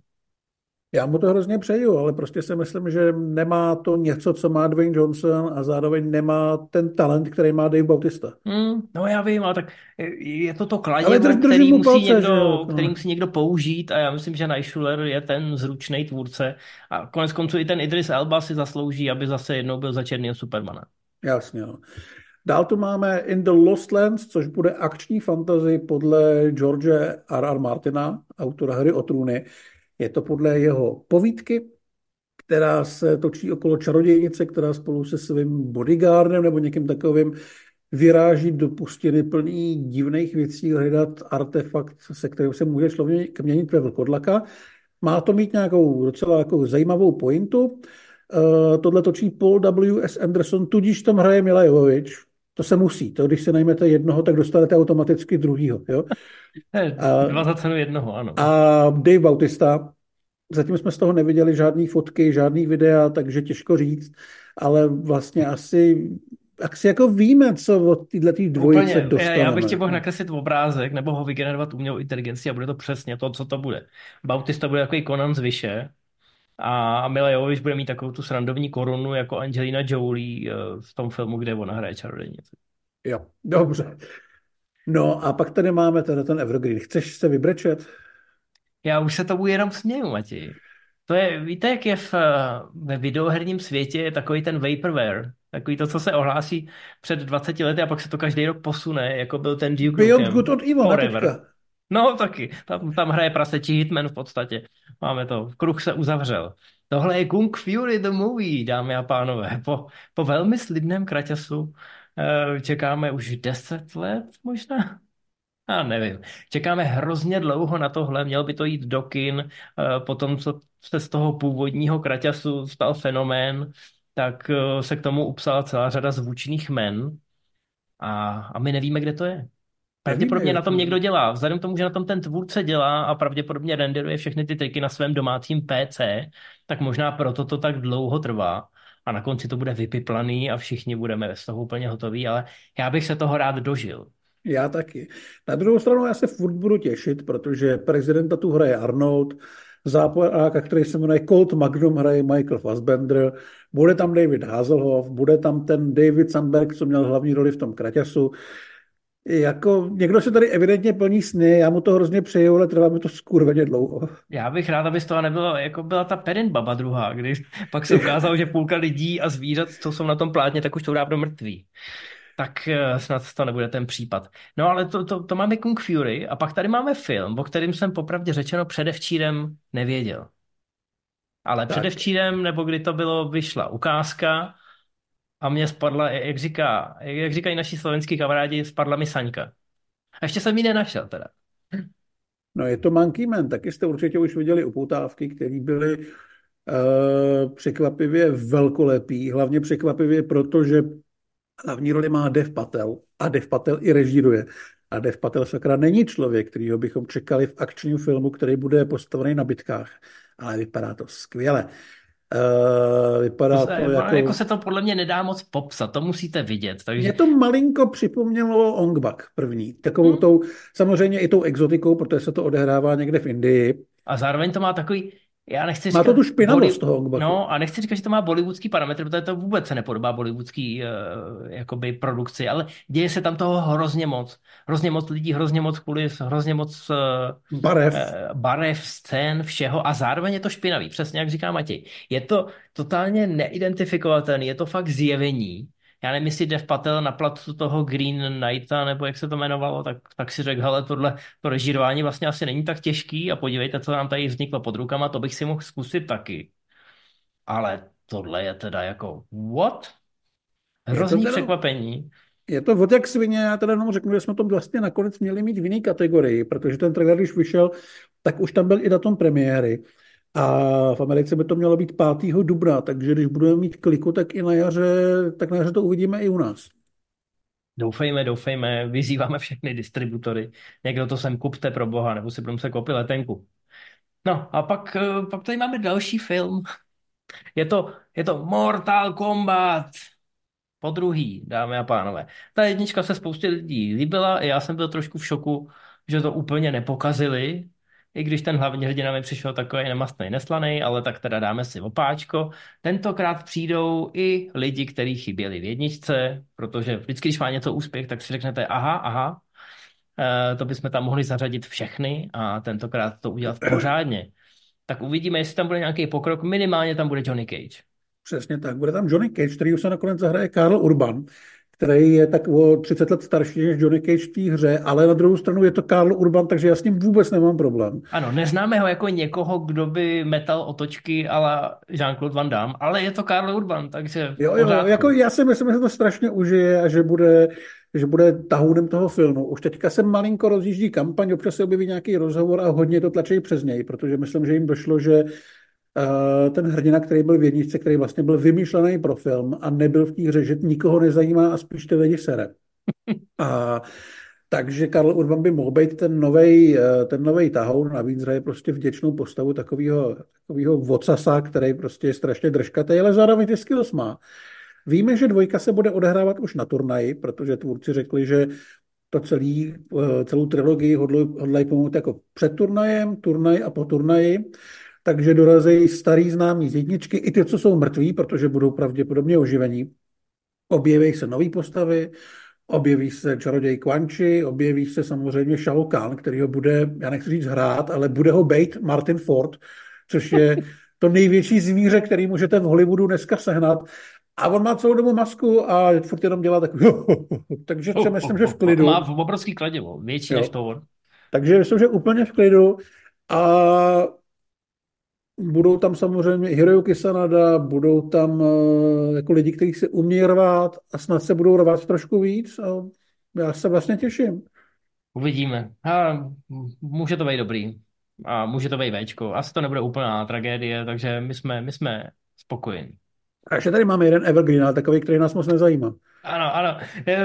Já mu to hrozně přeju, ale prostě si myslím, že nemá to něco, co má Dwayne Johnson a zároveň nemá ten talent, který má Dave Bautista. Mm, no já vím, ale tak je to to kladivo, drž, který, musí palce, někdo, jo, který musí někdo použít a já myslím, že Najschuler je ten zručný tvůrce a konec konců i ten Idris Elba si zaslouží, aby zase jednou byl za černýho Supermana. Jasně, jo. Dál tu máme In the Lost Lands, což bude akční fantasy podle George R. R. Martina, autora hry o trůny. Je to podle jeho povídky, která se točí okolo čarodějnice, která spolu se svým bodyguardem nebo někým takovým vyráží do pustiny plný divných věcí, hledat artefakt, se kterým se může člověk měnit ve vlkodlaka. Má to mít nějakou docela jako zajímavou pointu. Uh, tohle točí Paul W. S. Anderson, tudíž tam hraje Mila Jovovič. To se musí. To, když se najmete jednoho, tak dostanete automaticky druhýho. Jo? A, Dva za cenu jednoho, ano. A Dave Bautista, zatím jsme z toho neviděli žádné fotky, žádný videa, takže těžko říct, ale vlastně asi asi jako víme, co od této dvojice Úplně. dostaneme. Já bych ti mohl nakreslit obrázek nebo ho vygenerovat umělou inteligenci a bude to přesně to, co to bude. Bautista bude takový Conan z Vyše a Mila Jovovič bude mít takovou tu srandovní korunu jako Angelina Jolie eh, v tom filmu, kde ona hraje čarodějnici. Jo, dobře. No a pak tady máme ten, ten Evergreen. Chceš se vybrečet? Já už se tomu jenom směju, Matěj. To je, víte, jak je v, ve videoherním světě takový ten vaporware, takový to, co se ohlásí před 20 lety a pak se to každý rok posune, jako byl ten Duke Beyond Nukem. Good od Evil, Forever. No taky, tam, tam hraje prasečí Hitman v podstatě. Máme to, kruh se uzavřel. Tohle je Kung Fury the Movie, dámy a pánové. Po, po velmi slibném kraťasu eh, čekáme už 10 let možná. Já nevím. Čekáme hrozně dlouho na tohle, měl by to jít do kin, eh, potom co se z toho původního kraťasu stal fenomén, tak eh, se k tomu upsala celá řada zvučných men a, a my nevíme, kde to je. Pravděpodobně na tom někdo dělá. Vzhledem k tomu, že na tom ten tvůrce dělá a pravděpodobně renderuje všechny ty triky na svém domácím PC, tak možná proto to tak dlouho trvá a na konci to bude vypiplaný a všichni budeme z toho úplně hotoví, ale já bych se toho rád dožil. Já taky. Na druhou stranu já se furt budu těšit, protože prezidenta tu hraje Arnold, záporáka, který se jmenuje Colt Magnum, hraje Michael Fassbender, bude tam David Hazelhoff, bude tam ten David Sandberg, co měl hlavní roli v tom Kraťasu. Jako někdo se tady evidentně plní sny, já mu to hrozně přeju, ale trvá mi to skurveně dlouho. Já bych rád, aby z toho nebylo, jako byla ta Perin Baba druhá, když pak se ukázalo, že půlka lidí a zvířat, co jsou na tom plátně, tak už jsou dávno mrtví tak eh, snad to nebude ten případ. No ale to, to, to máme Kung Fury a pak tady máme film, o kterým jsem popravdě řečeno předevčírem nevěděl. Ale tak. předevčírem, nebo kdy to bylo, vyšla ukázka a mě spadla, jak, říká, jak říkají naši slovenský kamarádi, spadla mi saňka. A ještě jsem ji nenašel teda. No je to Monkey Man, taky jste určitě už viděli upoutávky, které byly uh, překvapivě velkolepý, hlavně překvapivě, protože Hlavní roli má Dev Patel a Dev Patel i režíruje. A Dev Patel sakra není člověk, kterýho bychom čekali v akčním filmu, který bude postavený na bitkách. Ale vypadá to skvěle. Uh, vypadá to, to jako... jako... se to podle mě nedá moc popsat, to musíte vidět. Takže... Mě to malinko připomnělo Ongbak první. Takovou hmm. tou, samozřejmě i tou exotikou, protože se to odehrává někde v Indii. A zároveň to má takový já nechci má říkat, to tu špinavost boli... toho Hongbaku. No a nechci říkat, že to má bollywoodský parametr, protože to vůbec se nepodobá bollywoodský uh, jakoby produkci, ale děje se tam toho hrozně moc. Hrozně moc lidí, hrozně moc kulis, hrozně moc uh, barev. Uh, barev, scén, všeho a zároveň je to špinavý, přesně jak říká Matěj. Je to totálně neidentifikovatelný, je to fakt zjevení já nevím, jestli Dev Patel na platu toho Green Knighta, nebo jak se to jmenovalo, tak, tak si řekl, hele, tohle to režírování vlastně asi není tak těžký a podívejte, co nám tady vzniklo pod rukama, to bych si mohl zkusit taky. Ale tohle je teda jako, what? Hrozný teda, překvapení. Je to od jak svině, já teda jenom řeknu, že jsme to vlastně nakonec měli mít v jiné kategorii, protože ten trailer, když vyšel, tak už tam byl i datum premiéry. A v Americe by to mělo být 5. dubna, takže když budeme mít kliku, tak i na jaře, tak na jaře to uvidíme i u nás. Doufejme, doufejme, vyzýváme všechny distributory. Někdo to sem kupte pro boha, nebo si budeme se koupit letenku. No a pak, eh, pak tady máme další film. Je to, je to Mortal Kombat. Po druhý, dámy a pánové. Ta jednička se spoustě lidí líbila, já jsem byl trošku v šoku, že to úplně nepokazili, i když ten hlavní hrdina mi přišel takový nemastný, neslaný, ale tak teda dáme si opáčko. Tentokrát přijdou i lidi, kteří chyběli v jedničce, protože vždycky, když má něco úspěch, tak si řeknete, aha, aha, e, to bychom tam mohli zařadit všechny a tentokrát to udělat pořádně. Tak uvidíme, jestli tam bude nějaký pokrok. Minimálně tam bude Johnny Cage. Přesně tak. Bude tam Johnny Cage, který už se nakonec zahraje Karl Urban, který je tak o 30 let starší než Johnny Cage v té hře, ale na druhou stranu je to Karl Urban, takže já s ním vůbec nemám problém. Ano, neznáme ho jako někoho, kdo by metal otočky ale Jean-Claude Van Damme, ale je to Karl Urban, takže Jo, jo, jako já si myslím, že to strašně užije a že bude, že bude tahounem toho filmu. Už teďka se malinko rozjíždí kampaň, občas se objeví nějaký rozhovor a hodně to tlačí přes něj, protože myslím, že jim došlo, že ten hrdina, který byl v jedničce, který vlastně byl vymýšlený pro film a nebyl v té hře, že nikoho nezajímá a spíš ty lidi sere. A takže Karl Urban by mohl být ten nový ten novej tahoun, navíc hraje prostě vděčnou postavu takového, takového vocasa, který prostě je strašně držkatý, ale zároveň ty skills má. Víme, že dvojka se bude odehrávat už na turnaji, protože tvůrci řekli, že to celý, eh, celou trilogii hodlají pomoct jako před turnajem, turnaj a po turnaji. Takže dorazí starý známí z jedničky, i ty, co jsou mrtví, protože budou pravděpodobně oživení. Objeví se nové postavy, objeví se čaroděj Quanchi, objeví se samozřejmě Shao Kahn, který ho bude, já nechci říct hrát, ale bude ho bejt Martin Ford, což je to největší zvíře, který můžete v Hollywoodu dneska sehnat. A on má celou dobu masku a furt jenom dělá takový. Takže si myslím, že v klidu. Má v obrovský kladivo, větší jo. než to on. Takže myslím, že úplně v klidu. A budou tam samozřejmě Hiroyuki Sanada, budou tam uh, jako lidi, kteří se umí rvát a snad se budou rvát trošku víc. A já se vlastně těším. Uvidíme. A může to být dobrý. A může to být Včko. Asi to nebude úplná tragédie, takže my jsme, my jsme spokojení. A ještě tady máme jeden Evergreen, ale takový, který nás moc nezajímá. Ano, ano.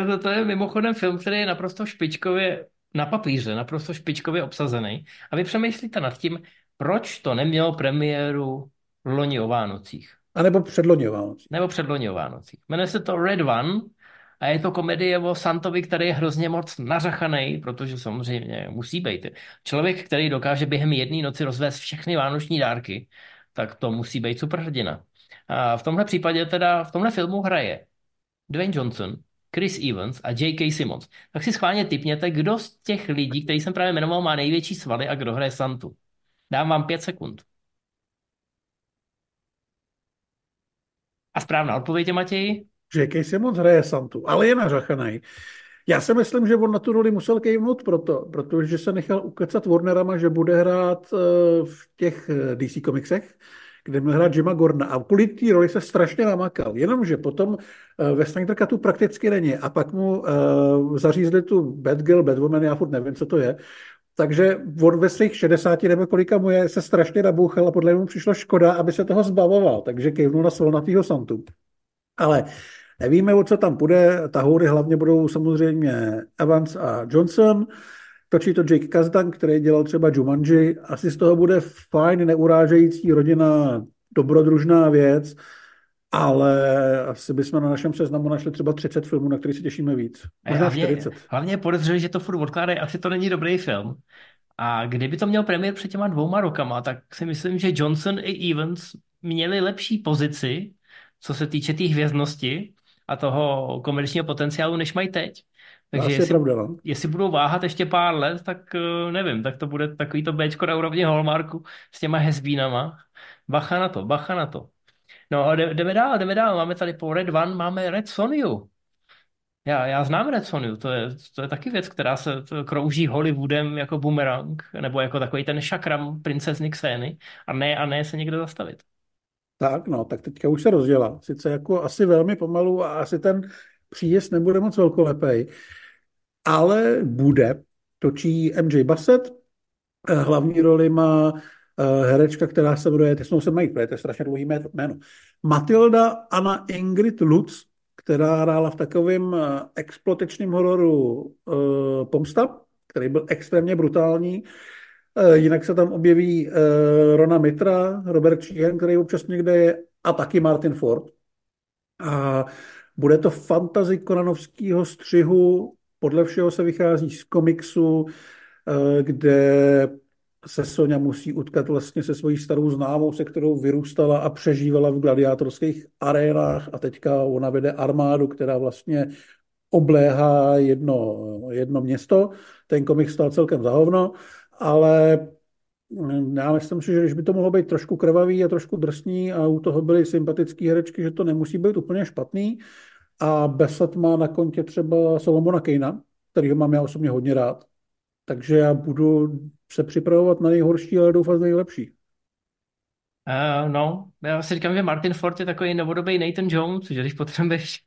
To, to je mimochodem film, který je naprosto špičkově na papíře, naprosto špičkově obsazený. A vy přemýšlíte nad tím, proč to nemělo premiéru loni o Vánocích. A nebo předloni o Vánocích. Nebo předloni o Vánocích. Jmenuje se to Red One a je to komedie o Santovi, který je hrozně moc nařachaný, protože samozřejmě musí být. Člověk, který dokáže během jedné noci rozvést všechny vánoční dárky, tak to musí být superhrdina. A v tomhle případě teda, v tomhle filmu hraje Dwayne Johnson, Chris Evans a J.K. Simmons. Tak si schválně typněte, kdo z těch lidí, který jsem právě jmenoval, má největší svaly a kdo hraje Santu. Dám vám pět sekund. A správná odpověď je, Matěj? J.K. Simmons hraje Santu, ale je nařachaný. Já si myslím, že on na tu roli musel kejvnout proto, protože se nechal ukecat Warnerama, že bude hrát eh, v těch eh, DC komiksech, kde měl hrát Jima Gordona a kvůli té roli se strašně namakal. Jenomže potom eh, ve Snyder tu prakticky není a pak mu zařízli tu Batgirl, Batwoman, já furt nevím, co to je, takže on ve svých 60 nebo kolika mu je, se strašně nabouchal a podle němu přišlo škoda, aby se toho zbavoval, takže kejvnul na svolnatýho Santu. Ale nevíme, o co tam půjde. Tahoury hlavně budou samozřejmě Evans a Johnson. Točí to Jake Kazdan, který dělal třeba Jumanji. Asi z toho bude fajn, neurážející rodina, dobrodružná věc, ale asi bychom na našem seznamu našli třeba 30 filmů, na který se těšíme víc. Možná hlavně, 40. Hlavně je podezřelý, že to furt odkládají, asi to není dobrý film. A kdyby to měl premiér před těma dvouma rokama, tak si myslím, že Johnson i Evans měli lepší pozici, co se týče té hvězdnosti a toho komerčního potenciálu, než mají teď. Takže jestli, pravda, no. jestli budou váhat ještě pár let, tak eh, nevím, tak to bude takový to Bčko na úrovni Hallmarku s těma hezbínama. Bacha na to, bacha na to. No jdeme dál, jdeme dál. Máme tady po Red One, máme Red Sonyu. Já, já znám Red Sonyu, to je, to je taky věc, která se krouží Hollywoodem jako boomerang, nebo jako takový ten šakram princezny Xény a ne, a ne se někde zastavit. Tak, no, tak teďka už se rozdělá. Sice jako asi velmi pomalu a asi ten příjezd nebude moc velkolepej, ale bude. Točí MJ Bassett, eh, hlavní roli má herečka, která se jmenuje, teď se mají, to je strašně dlouhý jméno, Matilda Anna Ingrid Lutz, která hrála v takovém eh, explotačním hororu uh, Pomsta, který byl extrémně brutální. Jinak se tam objeví uh, Rona Mitra, Robert Sheehan, který občas někde je, a taky Martin Ford. A bude to fantazi konanovského střihu, podle všeho se vychází z komiksu, kde se Sonja musí utkat vlastně se svojí starou známou, se kterou vyrůstala a přežívala v gladiátorských arénách a teďka ona vede armádu, která vlastně obléhá jedno, jedno město. Ten komik stál celkem za hovno, ale já myslím si, že když by to mohlo být trošku krvavý a trošku drsný a u toho byly sympatické herečky, že to nemusí být úplně špatný. A Besat má na kontě třeba Solomona Kejna, kterýho mám já osobně hodně rád. Takže já budu se připravovat na nejhorší, ale doufat nejlepší. Uh, no, já si říkám, že Martin Ford je takový novodobý Nathan Jones, že když potřebuješ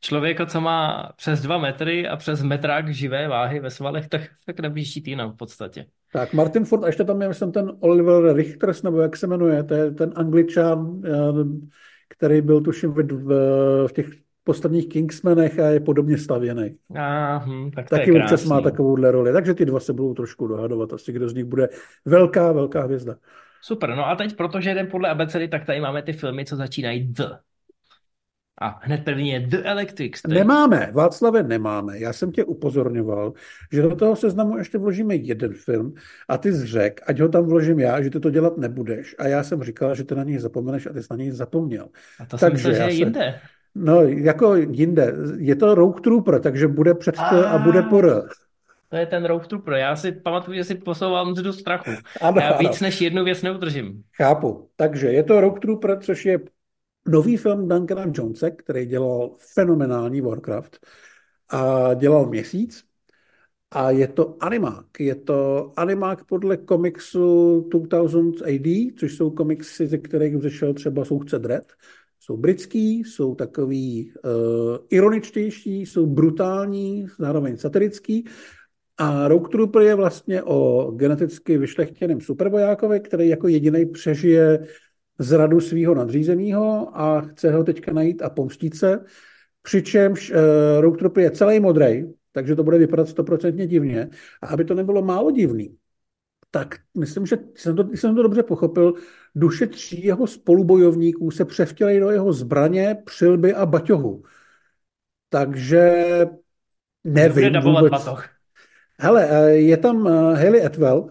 člověka, co má přes dva metry a přes metrák živé váhy ve svalech, tak, tak nebíží týna v podstatě. Tak Martin Ford, a ještě tam je, myslím, ten Oliver Richters, nebo jak se jmenuje, to je ten angličan, eh, který byl tuším v, v, v těch posledních Kingsmenech a je podobně stavěný. A, hm, tak Taky je občas má takovouhle roli. Takže ty dva se budou trošku dohadovat. Asi kdo z nich bude velká, velká hvězda. Super, no a teď, protože jdem podle abecedy, tak tady máme ty filmy, co začínají D. A hned první je The Electric State. Nemáme, Václave, nemáme. Já jsem tě upozorňoval, že do toho seznamu ještě vložíme jeden film a ty jsi řekl, ať ho tam vložím já, že ty to dělat nebudeš. A já jsem říkal, že ty na něj zapomeneš a ty jsi na něj zapomněl. A to jsem Takže myslel, že je se- jinde. No, jako jinde. Je to Rogue Trooper, takže bude před T a bude po R. To je ten Road Trooper. Já si pamatuju, že si posouval mzdu strachu. Ano, Já ano. víc než jednu věc neudržím. Chápu. Takže je to Rogue Trooper, což je nový film Duncana Jonese, který dělal fenomenální Warcraft a dělal měsíc. A je to animák. Je to animák podle komiksu 2000 AD, což jsou komiksy, ze kterých vzešel třeba Soudce Dredd. Jsou britský, jsou takový uh, ironičtější, jsou brutální, zároveň satirický. A Rogue Trooper je vlastně o geneticky vyšlechtěném supervojákovi, který jako jediný přežije zradu svého nadřízeného a chce ho teďka najít a pomstit se. Přičemž uh, Rogue Trooper je celý modrý, takže to bude vypadat stoprocentně divně. A aby to nebylo málo divný, tak myslím, že jsem to, jsem to dobře pochopil, duše tří jeho spolubojovníků se převtělají do jeho zbraně, přilby a baťohu. Takže Nebude nevím dabovat vůbec. batoh. Hele, eh, je tam eh, Haley Atwell,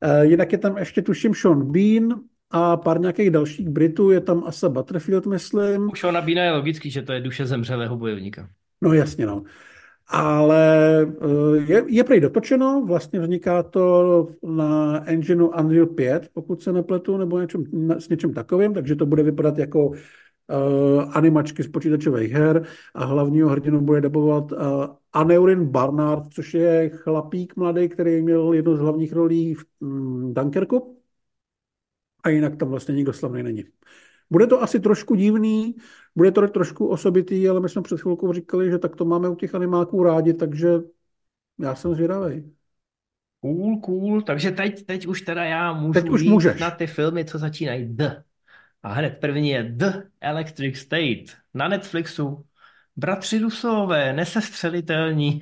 eh, jinak je tam ještě tuším Sean Bean a pár nějakých dalších Britů, je tam Asa Butterfield, myslím. U Shona Beana je logický, že to je duše zemřelého bojovníka. No jasně, no. Ale eh, je, je prej dotočeno, vlastně vzniká to na engineu Unreal 5, pokud se nepletu, nebo něčem, s něčím takovým, takže to bude vypadat jako uh, animačky z počítačových her a hlavního hrdinu bude dabovat uh, Aneurin Barnard, což je chlapík mladý, který měl jednu z hlavních rolí v mm, Dunkerku a jinak tam vlastně nikdo slavný není. Bude to asi trošku divný, bude to trošku osobitý, ale my jsme před chvilkou říkali, že tak to máme u těch animáků rádi, takže já jsem zvědavý. Cool, cool. Takže teď, teď už teda já můžu Teď už jít můžeš. na ty filmy, co začínají D. A hned první je The Electric State na Netflixu. Bratři Rusové, nesestřelitelní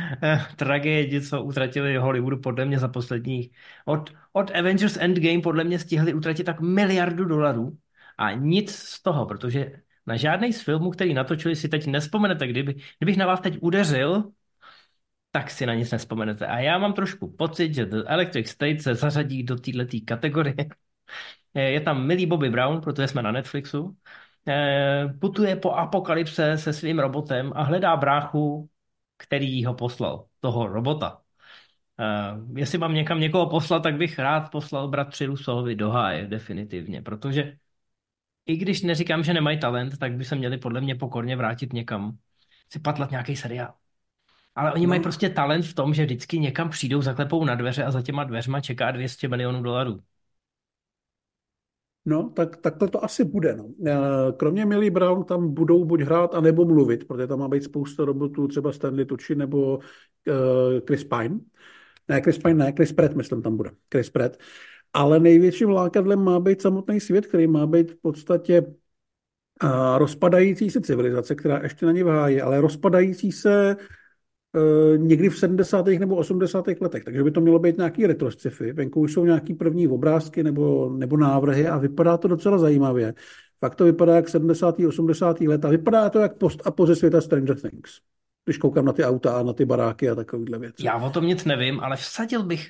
tragédie, co utratili Hollywoodu podle mě za posledních. Od, od Avengers Endgame podle mě stihli utratit tak miliardu dolarů a nic z toho, protože na žádný z filmů, který natočili, si teď nespomenete. Kdyby, kdybych na vás teď udeřil, tak si na nic nespomenete. A já mám trošku pocit, že The Electric State se zařadí do této kategorie. Je tam milý Bobby Brown, protože jsme na Netflixu. Eh, Putuje po apokalypse se svým robotem a hledá bráchu, který ho poslal, toho robota. Uh, jestli mám někam někoho poslat, tak bych rád poslal bratři Rusovi do háje, definitivně, protože i když neříkám, že nemají talent, tak by se měli podle mě pokorně vrátit někam, si patlat nějaký seriál. Ale oni No. mají prostě talent v tom, že vždycky někam přijdou, zaklepou na dveře a za těma dveřma čeká 200 milionů dolarů. No, tak takhle to asi bude. No. Eh, Kromě Millie Brown tam budou buď hrát, anebo mluvit, protože tam má být spousta robotů, třeba Stanley Tucci nebo uh, Chris Pine. Ne, Chris Pine ne, Chris Pratt, myslím, tam bude. Chris Pratt. Ale největším lákadlem má být samotný svět, který má být v podstatě rozpadající se civilizace, která ještě není v háji, ale rozpadající se uh, někdy v 70. nebo 80. letech. Takže by to mělo být nějaký retro sci-fi. Venku už jsou nějaký první obrázky nebo, nebo návrhy a vypadá to docela zajímavě. Fakt to vypadá jak 70. 80. let a vypadá to jak post a ze světa Stranger Things. Když koukám na ty auta a na ty baráky a takovéhle věci. Já o tom nic nevím, ale vsadil bych,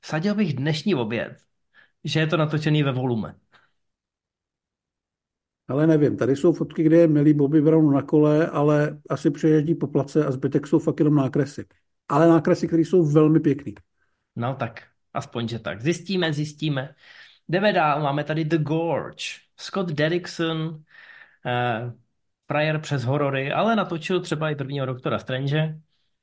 vsadil bych dnešní oběd, že je to natočený ve volume. Ale nevím, tady jsou fotky, kde je milý Bobby Brown na kole, ale asi přeježdí po place a zbytek jsou fakt jenom nákresy. Ale nákresy, které jsou velmi pěkný. No tak, aspoň, že tak. Zjistíme, zjistíme. Jdeme dál, máme tady The Gorge. Scott Derrickson, eh, frajer přes horory, ale natočil třeba i prvního doktora Strange.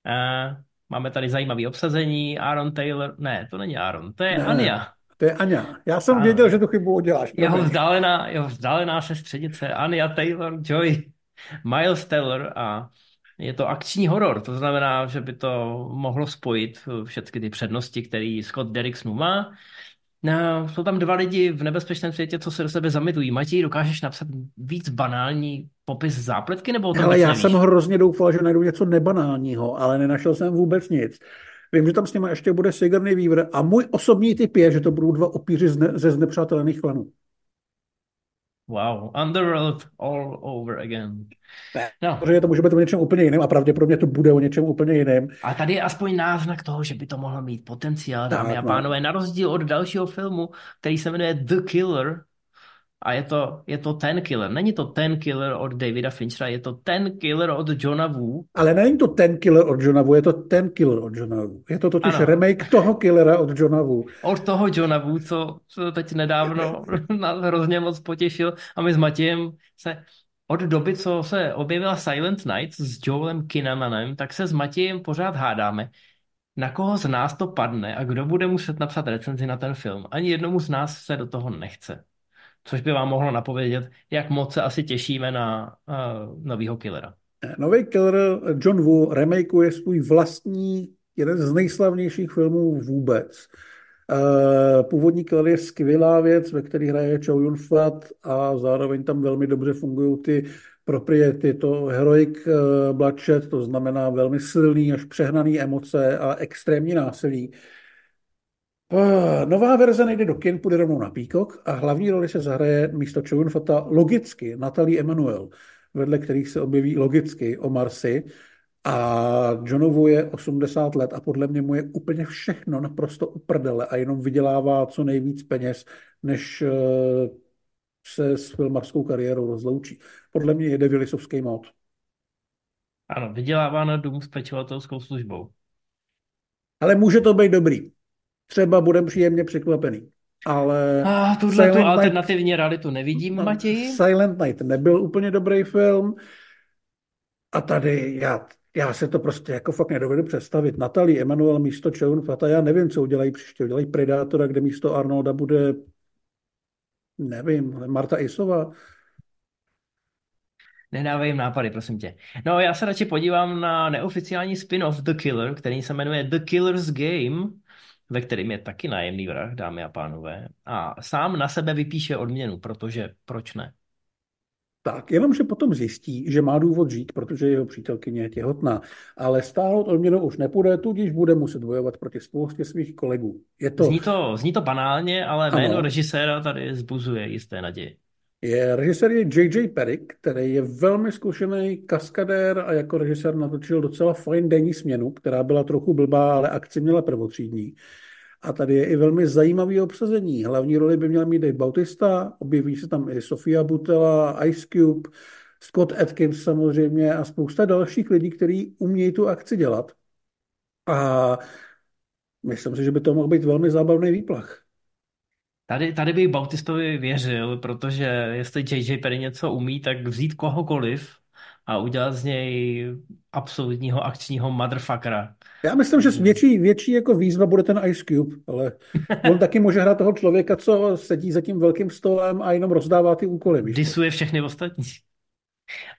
Eh, máme tady zajímavé obsazení, Aaron Taylor, ne, to není Aaron, to je Ne. Anja. To je Aňa. Já jsem Ano. věděl, že tu chybu uděláš. Jeho vzdálená, jeho vzdálená sestřenice Anya Taylor, Joy, Miles Teller a je to akční horor, to znamená, že by to mohlo spojit všechny ty přednosti, který Scott Derrickson má. No, jsou tam dva lidi v nebezpečném světě, co se do sebe zamitují. Matěj, dokážeš napsat víc banální popis zápletky, nebo o tom Ale já nevíš? jsem hrozně doufal, že najdu něco nebanálního, ale nenašel jsem vůbec nic. Vím, že tam s nimi ještě bude Sigourney Weaver a můj osobní typ je, že to budou dva opíři z ne- ze znepřátelených klanů. Wow, Underworld all over again. Ne, No, Protože to může být o něčem úplně jiném a pravděpodobně to bude o něčem úplně jiném. a tady je aspoň náznak toho, že by to mohlo mít potenciál, dámy a no. pánové, na rozdíl od dalšího filmu, který se jmenuje The Killer, a je to, je to ten killer. Není to ten killer od Davida Finchera, je to ten killer od Johna Woo. Ale není to ten killer od Johna Woo, je to ten killer od Johna Woo. Je to totiž Ano. remake toho killera od Johna Woo. Od toho Johna Woo, co, co teď nedávno nás hrozně moc potěšil. A my s Matějem se od doby, co se objevila Silent Night s Joelem Kinnamanem, tak se s Matějem pořád hádáme, na koho z nás to padne a kdo bude muset napsat recenzi na ten film. Ani jednomu z nás se do toho nechce. Což by vám mohlo napovědět, jak moc se asi těšíme na uh, novýho killera. Nový killer John Woo remakeuje svůj vlastní, jeden z nejslavnějších filmů vůbec. Eh, Původní killer je skvělá věc, ve které hraje Chow Yun Fat a zároveň tam velmi dobře fungují ty propriety, to heroic eh, bloodshed, to znamená velmi silný až přehnaný emoce a extrémní násilí. Eh, Nová verze nejde do kin, půjde rovnou na Peacock a hlavní roli se zahraje místo Chow Yun Fata logicky Natalie Emanuel, vedle kterých se objeví logicky Omar Sy a Johnovu je 80 let a podle mě mu je úplně všechno naprosto uprdele a jenom vydělává co nejvíc peněz, než eh, se s filmařskou kariérou rozloučí. Podle mě jede Vilisovský mod. Ano, vydělává na dům s pečovatelskou službou. Ale může to být dobrý. Třeba budeme příjemně překvapený. Ale A tuhle tu Silent Night- alternativní realitu nevidím, Matěji. Silent Night nebyl úplně dobrý film. A tady já, já se to prostě jako fakt nedovedu představit. Natalie Emanuel místo Chow Fata, já nevím, co udělají příště. Udělají Predátora, kde místo Arnolda bude, nevím, Marta Isová. Nedávej jim nápady, prosím tě. No, já se radši podívám na neoficiální spin-off The Killer, který se jmenuje The Killer's Game, ve kterým je taky nájemný vrah, dámy a pánové. A sám na sebe vypíše odměnu, protože proč ne? Tak, jenomže potom zjistí, že má důvod žít, protože jeho přítelkyně je těhotná. Ale stáhnout odměnu už nepůjde, tudíž bude muset bojovat proti spoustě svých kolegů. Je to, Zní to, zní to banálně, ale Ano. jméno režiséra tady zbuzuje jisté naděje. Je režisér je J.J. Perry, který je velmi zkušený kaskadér a jako režisér natočil docela fajn denní směnu, která byla trochu blbá, ale akci měla prvotřídní. A tady je i velmi zajímavý obsazení. Hlavní roli by měl mít Dave Bautista, objeví se tam i Sofia Butela, Ice Cube, Scott Atkins samozřejmě a spousta dalších lidí, kteří umějí tu akci dělat. A myslím si, že by to mohl být velmi zábavný výplach. Tady, tady bych Bautistovi věřil, protože jestli J.J. Perry něco umí, tak vzít kohokoliv a udělat z něj absolutního akčního motherfuckera. Já myslím, že větší, větší jako výzva bude ten Ice Cube, ale on taky může hrát toho člověka, co sedí za tím velkým stolem a jenom rozdává ty úkoly. víš? Disuje všechny ostatní.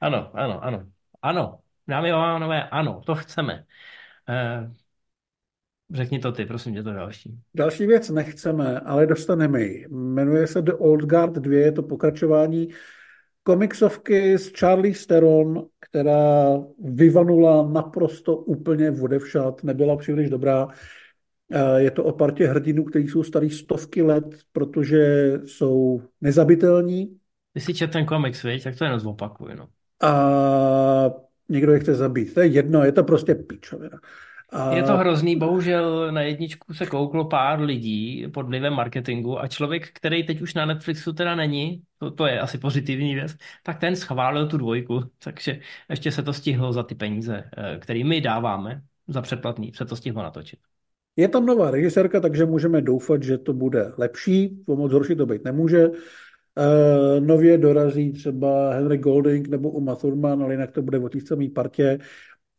Ano, ano, ano. Ano, dámy a pánové, ano, to chceme. Eh, řekni to ty, prosím tě, to další. Další věc nechceme, ale dostaneme ji. Jmenuje se The Old Guard 2, je to pokračování komiksovky s Charlie Theron, která vyvanula naprosto úplně vodevšat, nebyla příliš dobrá. Eh, Je to o partě hrdinů, kteří jsou starý stovky let, protože jsou nezabitelní Ty si čet ten komiks, viď? tak to jenom zopakuj, no. a někdo je chce zabít. To je jedno, je to prostě píčovina. Je to hrozný, bohužel na jedničku se kouklo pár lidí pod vlivem marketingu a člověk, který teď už na Netflixu teda není, to, to je asi pozitivní věc, tak ten schválil tu dvojku, takže ještě se to stihlo za ty peníze, eh, které my dáváme za předplatný, se to stihlo natočit. Je tam nová režisérka, takže můžeme doufat, že to bude lepší. O moc horší to být nemůže. Uh, nově dorazí třeba Henry Golding nebo Uma Thurman, ale jinak to bude o té samé partě.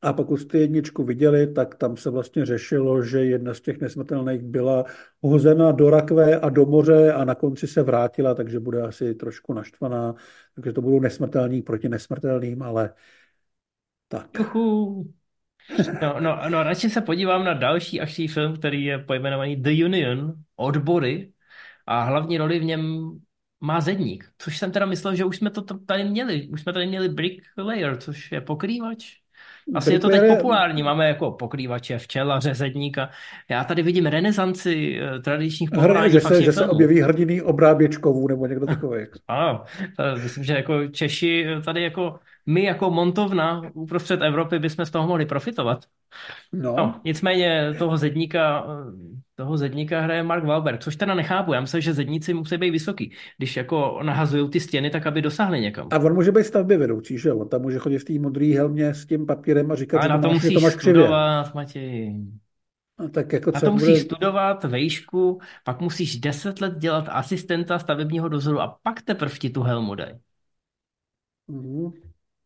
A pokud jste jedničku viděli, tak tam se vlastně řešilo, že jedna z těch nesmrtelných byla hozena do rakve a do moře a na konci se vrátila, takže bude asi trošku naštvaná. Takže to budou nesmrtelní proti nesmrtelným, ale tak. Juhu. No, no, no, radši se podívám na další akční film, který je pojmenovaný The Union, Odbory, a hlavní roli v něm má zedník, což jsem teda myslel, že už jsme to tady měli. Už jsme tady měli brick layer, což je pokrývač. Asi je to teď populární, máme jako pokrývače, včelaře, zedníka. Já tady vidím renesanci eh, tradičních povolání. Že se, že se objeví hrdiný obráběčkovů nebo někdo takový. Ano, myslím, že jako Češi tady jako my jako montovna uprostřed Evropy bychom z toho mohli profitovat. No. no nicméně toho zedníka, toho zedníka hraje Mark Wahlberg, což teda nechápu. Já myslím, že zedníci musí být vysoký, když jako nahazují ty stěny, tak aby dosáhli někam. A on může být stavby vedoucí, že On tam může chodit v té modré helmě s tím papírem a říkat, a že na to, musíš to máš studovat, Matěj. A tak jako a to musíš bude... studovat vejšku, pak musíš deset let dělat asistenta stavebního dozoru a pak teprve ti tu helmu dají. Mm.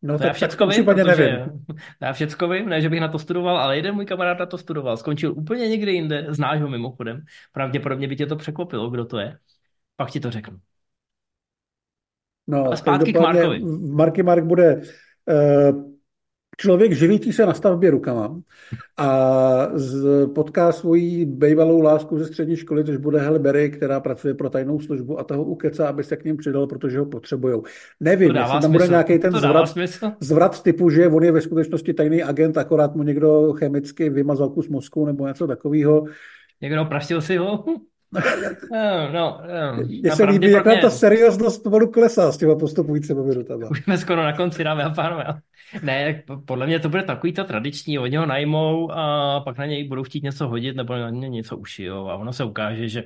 No to já všecko vím, protože, nevím. já všecko vím, ne, že bych na to studoval, ale jeden můj kamarád na to studoval. Skončil úplně někde jinde, znáš ho mimochodem. Pravděpodobně by tě to překvapilo, kdo to je. Pak ti to řeknu. No, ale zpátky k Markovi. Marky Mark bude uh, člověk živící se na stavbě rukama a z, potká svoji bývalou lásku ze střední školy, což bude Halle Berry, která pracuje pro tajnou službu a toho ukeca, aby se k ním přidal, protože ho potřebují. Nevím, jestli tam smysl. bude nějaký ten zvrat, zvrat typu, že on je ve skutečnosti tajný agent, akorát mu někdo chemicky vymazal kus mozku nebo něco takového. Někdo praštil si ho? No, no, no. Mně se líbí, jaká ta serióznost pomalu klesá s těma postupujícími minutama. Už jsme skoro na konci, dámy a pánové. Ne, podle mě to bude takový to tradiční, oni ho najmou a pak na něj budou chtít něco hodit nebo na něj něco ušijou a ono se ukáže, že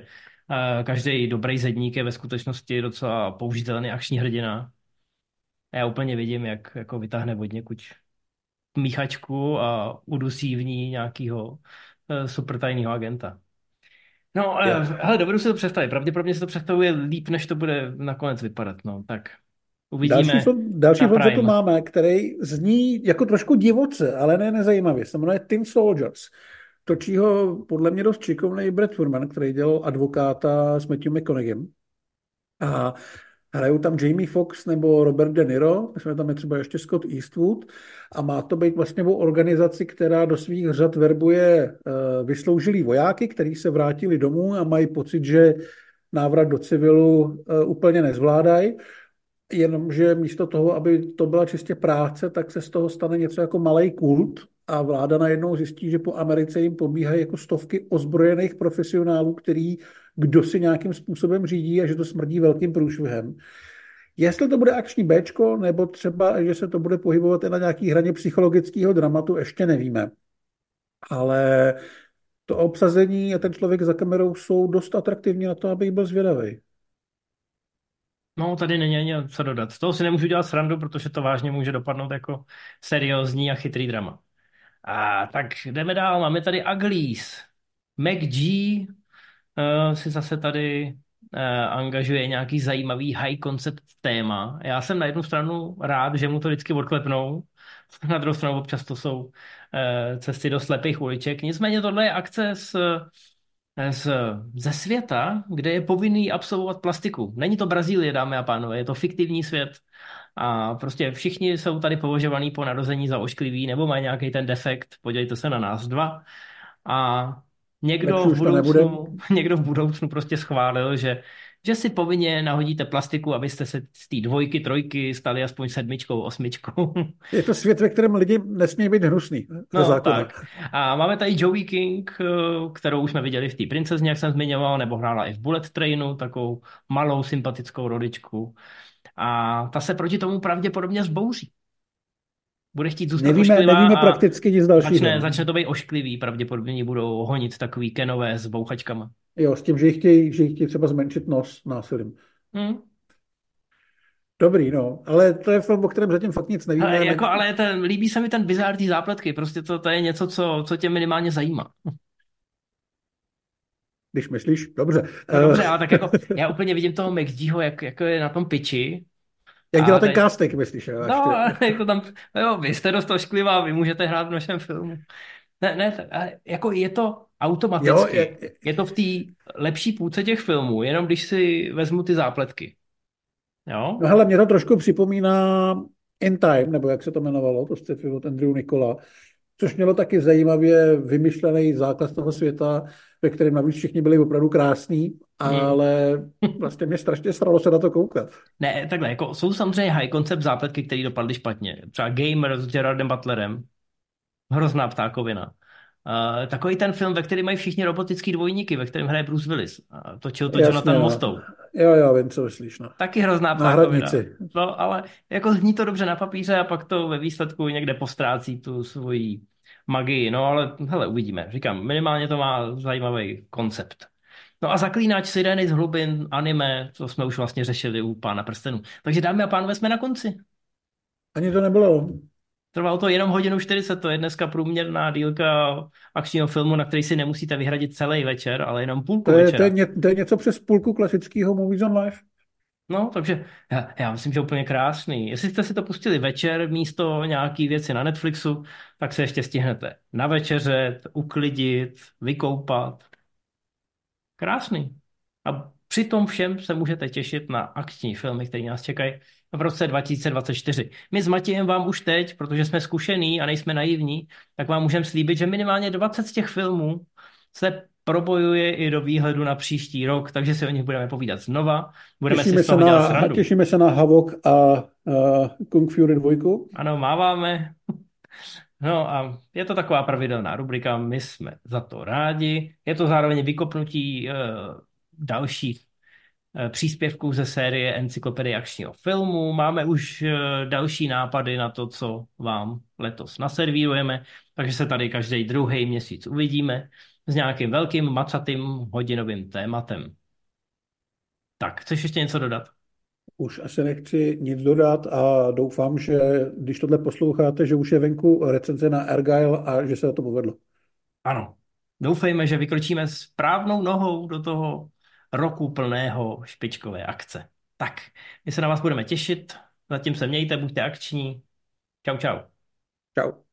každý dobrý zedník je ve skutečnosti docela použitelný akční hrdina. Já úplně vidím, jak jako vytáhne od někud míchačku a udusí v ní nějakého e, super tajného agenta. No, ale, hele, dovedu si to představit. Pravděpodobně se to představuje líp, než to bude nakonec vypadat. No, tak uvidíme. Další, film, další film, co tu máme, který zní jako trošku divoce, ale ne nezajímavě. Se jmenuje Tin Soldiers. Točí ho podle mě dost čikovný Brad Furman, který dělal advokáta s Matthew McConaughey. A Hrajou tam Jamie Foxx nebo Robert De Niro, myslím, tam je třeba ještě Scott Eastwood a má to být vlastně o organizaci, která do svých řad verbuje uh, vysloužilí vojáky, kteří se vrátili domů a mají pocit, že návrat do civilu uh, úplně nezvládají. Jenomže místo toho, aby to byla čistě práce, tak se z toho stane něco jako malý kult a vláda najednou zjistí, že po Americe jim pobíhají jako stovky ozbrojených profesionálů, který kdo si nějakým způsobem řídí a že to smrdí velkým průšvihem. Jestli to bude akční Bčko, nebo třeba, že se to bude pohybovat i na nějaký hraně psychologického dramatu, ještě nevíme. Ale to obsazení a ten člověk za kamerou jsou dost atraktivní na to, aby byl zvědavý. No, tady není ani co dodat. Z toho si nemůžu dělat srandu, protože to vážně může dopadnout jako seriózní a chytrý drama. A tak jdeme dál. Máme tady Uglies. Mac G uh, si zase tady uh, angažuje nějaký zajímavý high concept téma. Já jsem na jednu stranu rád, že mu to vždycky odklepnou, na druhou stranu občas to jsou uh, cesty do slepých uliček. Nicméně tohle je akce z, z, ze světa, kde je povinný absolvovat plastiku. Není to Brazílie, dámy a pánové, je to fiktivní svět. A prostě všichni jsou tady považovaní po narození za ošklivý nebo mají nějaký ten defekt, podívejte se na nás dva. A Někdo v, budoucnu, někdo v budoucnu prostě schválil, že, že si povinně nahodíte plastiku, abyste se z té dvojky, trojky stali aspoň sedmičkou, osmičkou. Je to svět, ve kterém lidi nesmí být hnusný. No, tak. A máme tady Joey King, eh, kterou už jsme viděli v té princezně, jak jsem zmiňoval, nebo hrála i v Bullet Trainu, takovou malou sympatickou rodičku. A ta se proti tomu pravděpodobně zbouří bude chtít zůstat nevíme, ošklivá nevíme prakticky nic dalšího. Začne, začne to být ošklivý, pravděpodobně budou honit takový kenové s bouchačkama. Jo, s tím, že chtějí, že chtějí třeba zmenšit nos násilím. Hmm. Dobrý, no, ale to je film, o kterém zatím fakt nic nevíme. Ale, jako, ale ten, líbí se mi ten bizár té zápletky, prostě to, to je něco, co, co tě minimálně zajímá. Když myslíš, dobře. No, dobře, ale tak jako, já úplně vidím toho McGeeho, jak, jak je na tom piči jak dělá ten casting, myslíš? Jo, no, jako tam, jo, vy jste dost ošklivá, vy můžete hrát v našem filmu. Ne, ne, jako je to automaticky. Jo, je, je to v té lepší půlce těch filmů, jenom když si vezmu ty zápletky. Jo? No hele, mě to trošku připomíná In Time, nebo jak se to jmenovalo, to sci od Andrew Nikola, Což mělo taky zajímavě vymyšlený základ toho světa, ve kterém navíc všichni byli opravdu krásní, ale vlastně mě strašně stralo se na to koukat. Ne, takhle, jako jsou samozřejmě high concept zápletky, které dopadly špatně. Třeba Gamer s Gerardem Butlerem, hrozná ptákovina. Uh, takový ten film, ve kterém mají všichni robotický dvojníky, ve kterém hraje Bruce Willis. Uh, točil to Jonathan Mostou. Jo, jo, vím, co myslíš. No. Taky hrozná ptákovina. No, ale jako zní to dobře na papíře a pak to ve výsledku někde postrácí tu svoji magii. No ale hele, uvidíme. Říkám, minimálně to má zajímavý koncept. No a zaklínač Sireny z hlubin, anime, to jsme už vlastně řešili u Pána prstenů. Takže dámy a pánové, jsme na konci. Ani to nebylo. Trvalo to jenom hodinu 40, to je dneska průměrná dílka akčního filmu, na který si nemusíte vyhradit celý večer, ale jenom půlku to je, večera. To je, ně, to je něco přes půlku klasického Movies on Live. No, takže já, já myslím, že úplně krásný. Jestli jste si to pustili večer místo nějaký věci na Netflixu, tak se ještě stihnete navečeřet, uklidit, vykoupat. Krásný. A při tom všem se můžete těšit na akční filmy, které nás čekají v roce 2024. My s Matějem vám už teď, protože jsme zkušený a nejsme naivní, tak vám můžeme slíbit, že minimálně 20 z těch filmů se probojuje i do výhledu na příští rok, takže si o nich budeme povídat znova. Budeme těšíme si se na, srandu. Těšíme se na Havok a uh, Kung Fury 2. Ano, máváme. No a je to taková pravidelná rubrika, my jsme za to rádi. Je to zároveň vykopnutí uh, dalších uh, příspěvků ze série Encyklopedie akčního filmu. Máme už uh, další nápady na to, co vám letos naservírujeme, takže se tady každý druhý měsíc uvidíme s nějakým velkým macatým hodinovým tématem. Tak, chceš ještě něco dodat? Už asi nechci nic dodat a doufám, že když tohle posloucháte, že už je venku recenze na Argyle a že se to povedlo. Ano. Doufejme, že vykročíme správnou nohou do toho roku plného špičkové akce. Tak, my se na vás budeme těšit. Zatím se mějte, buďte akční. Čau, čau. Čau.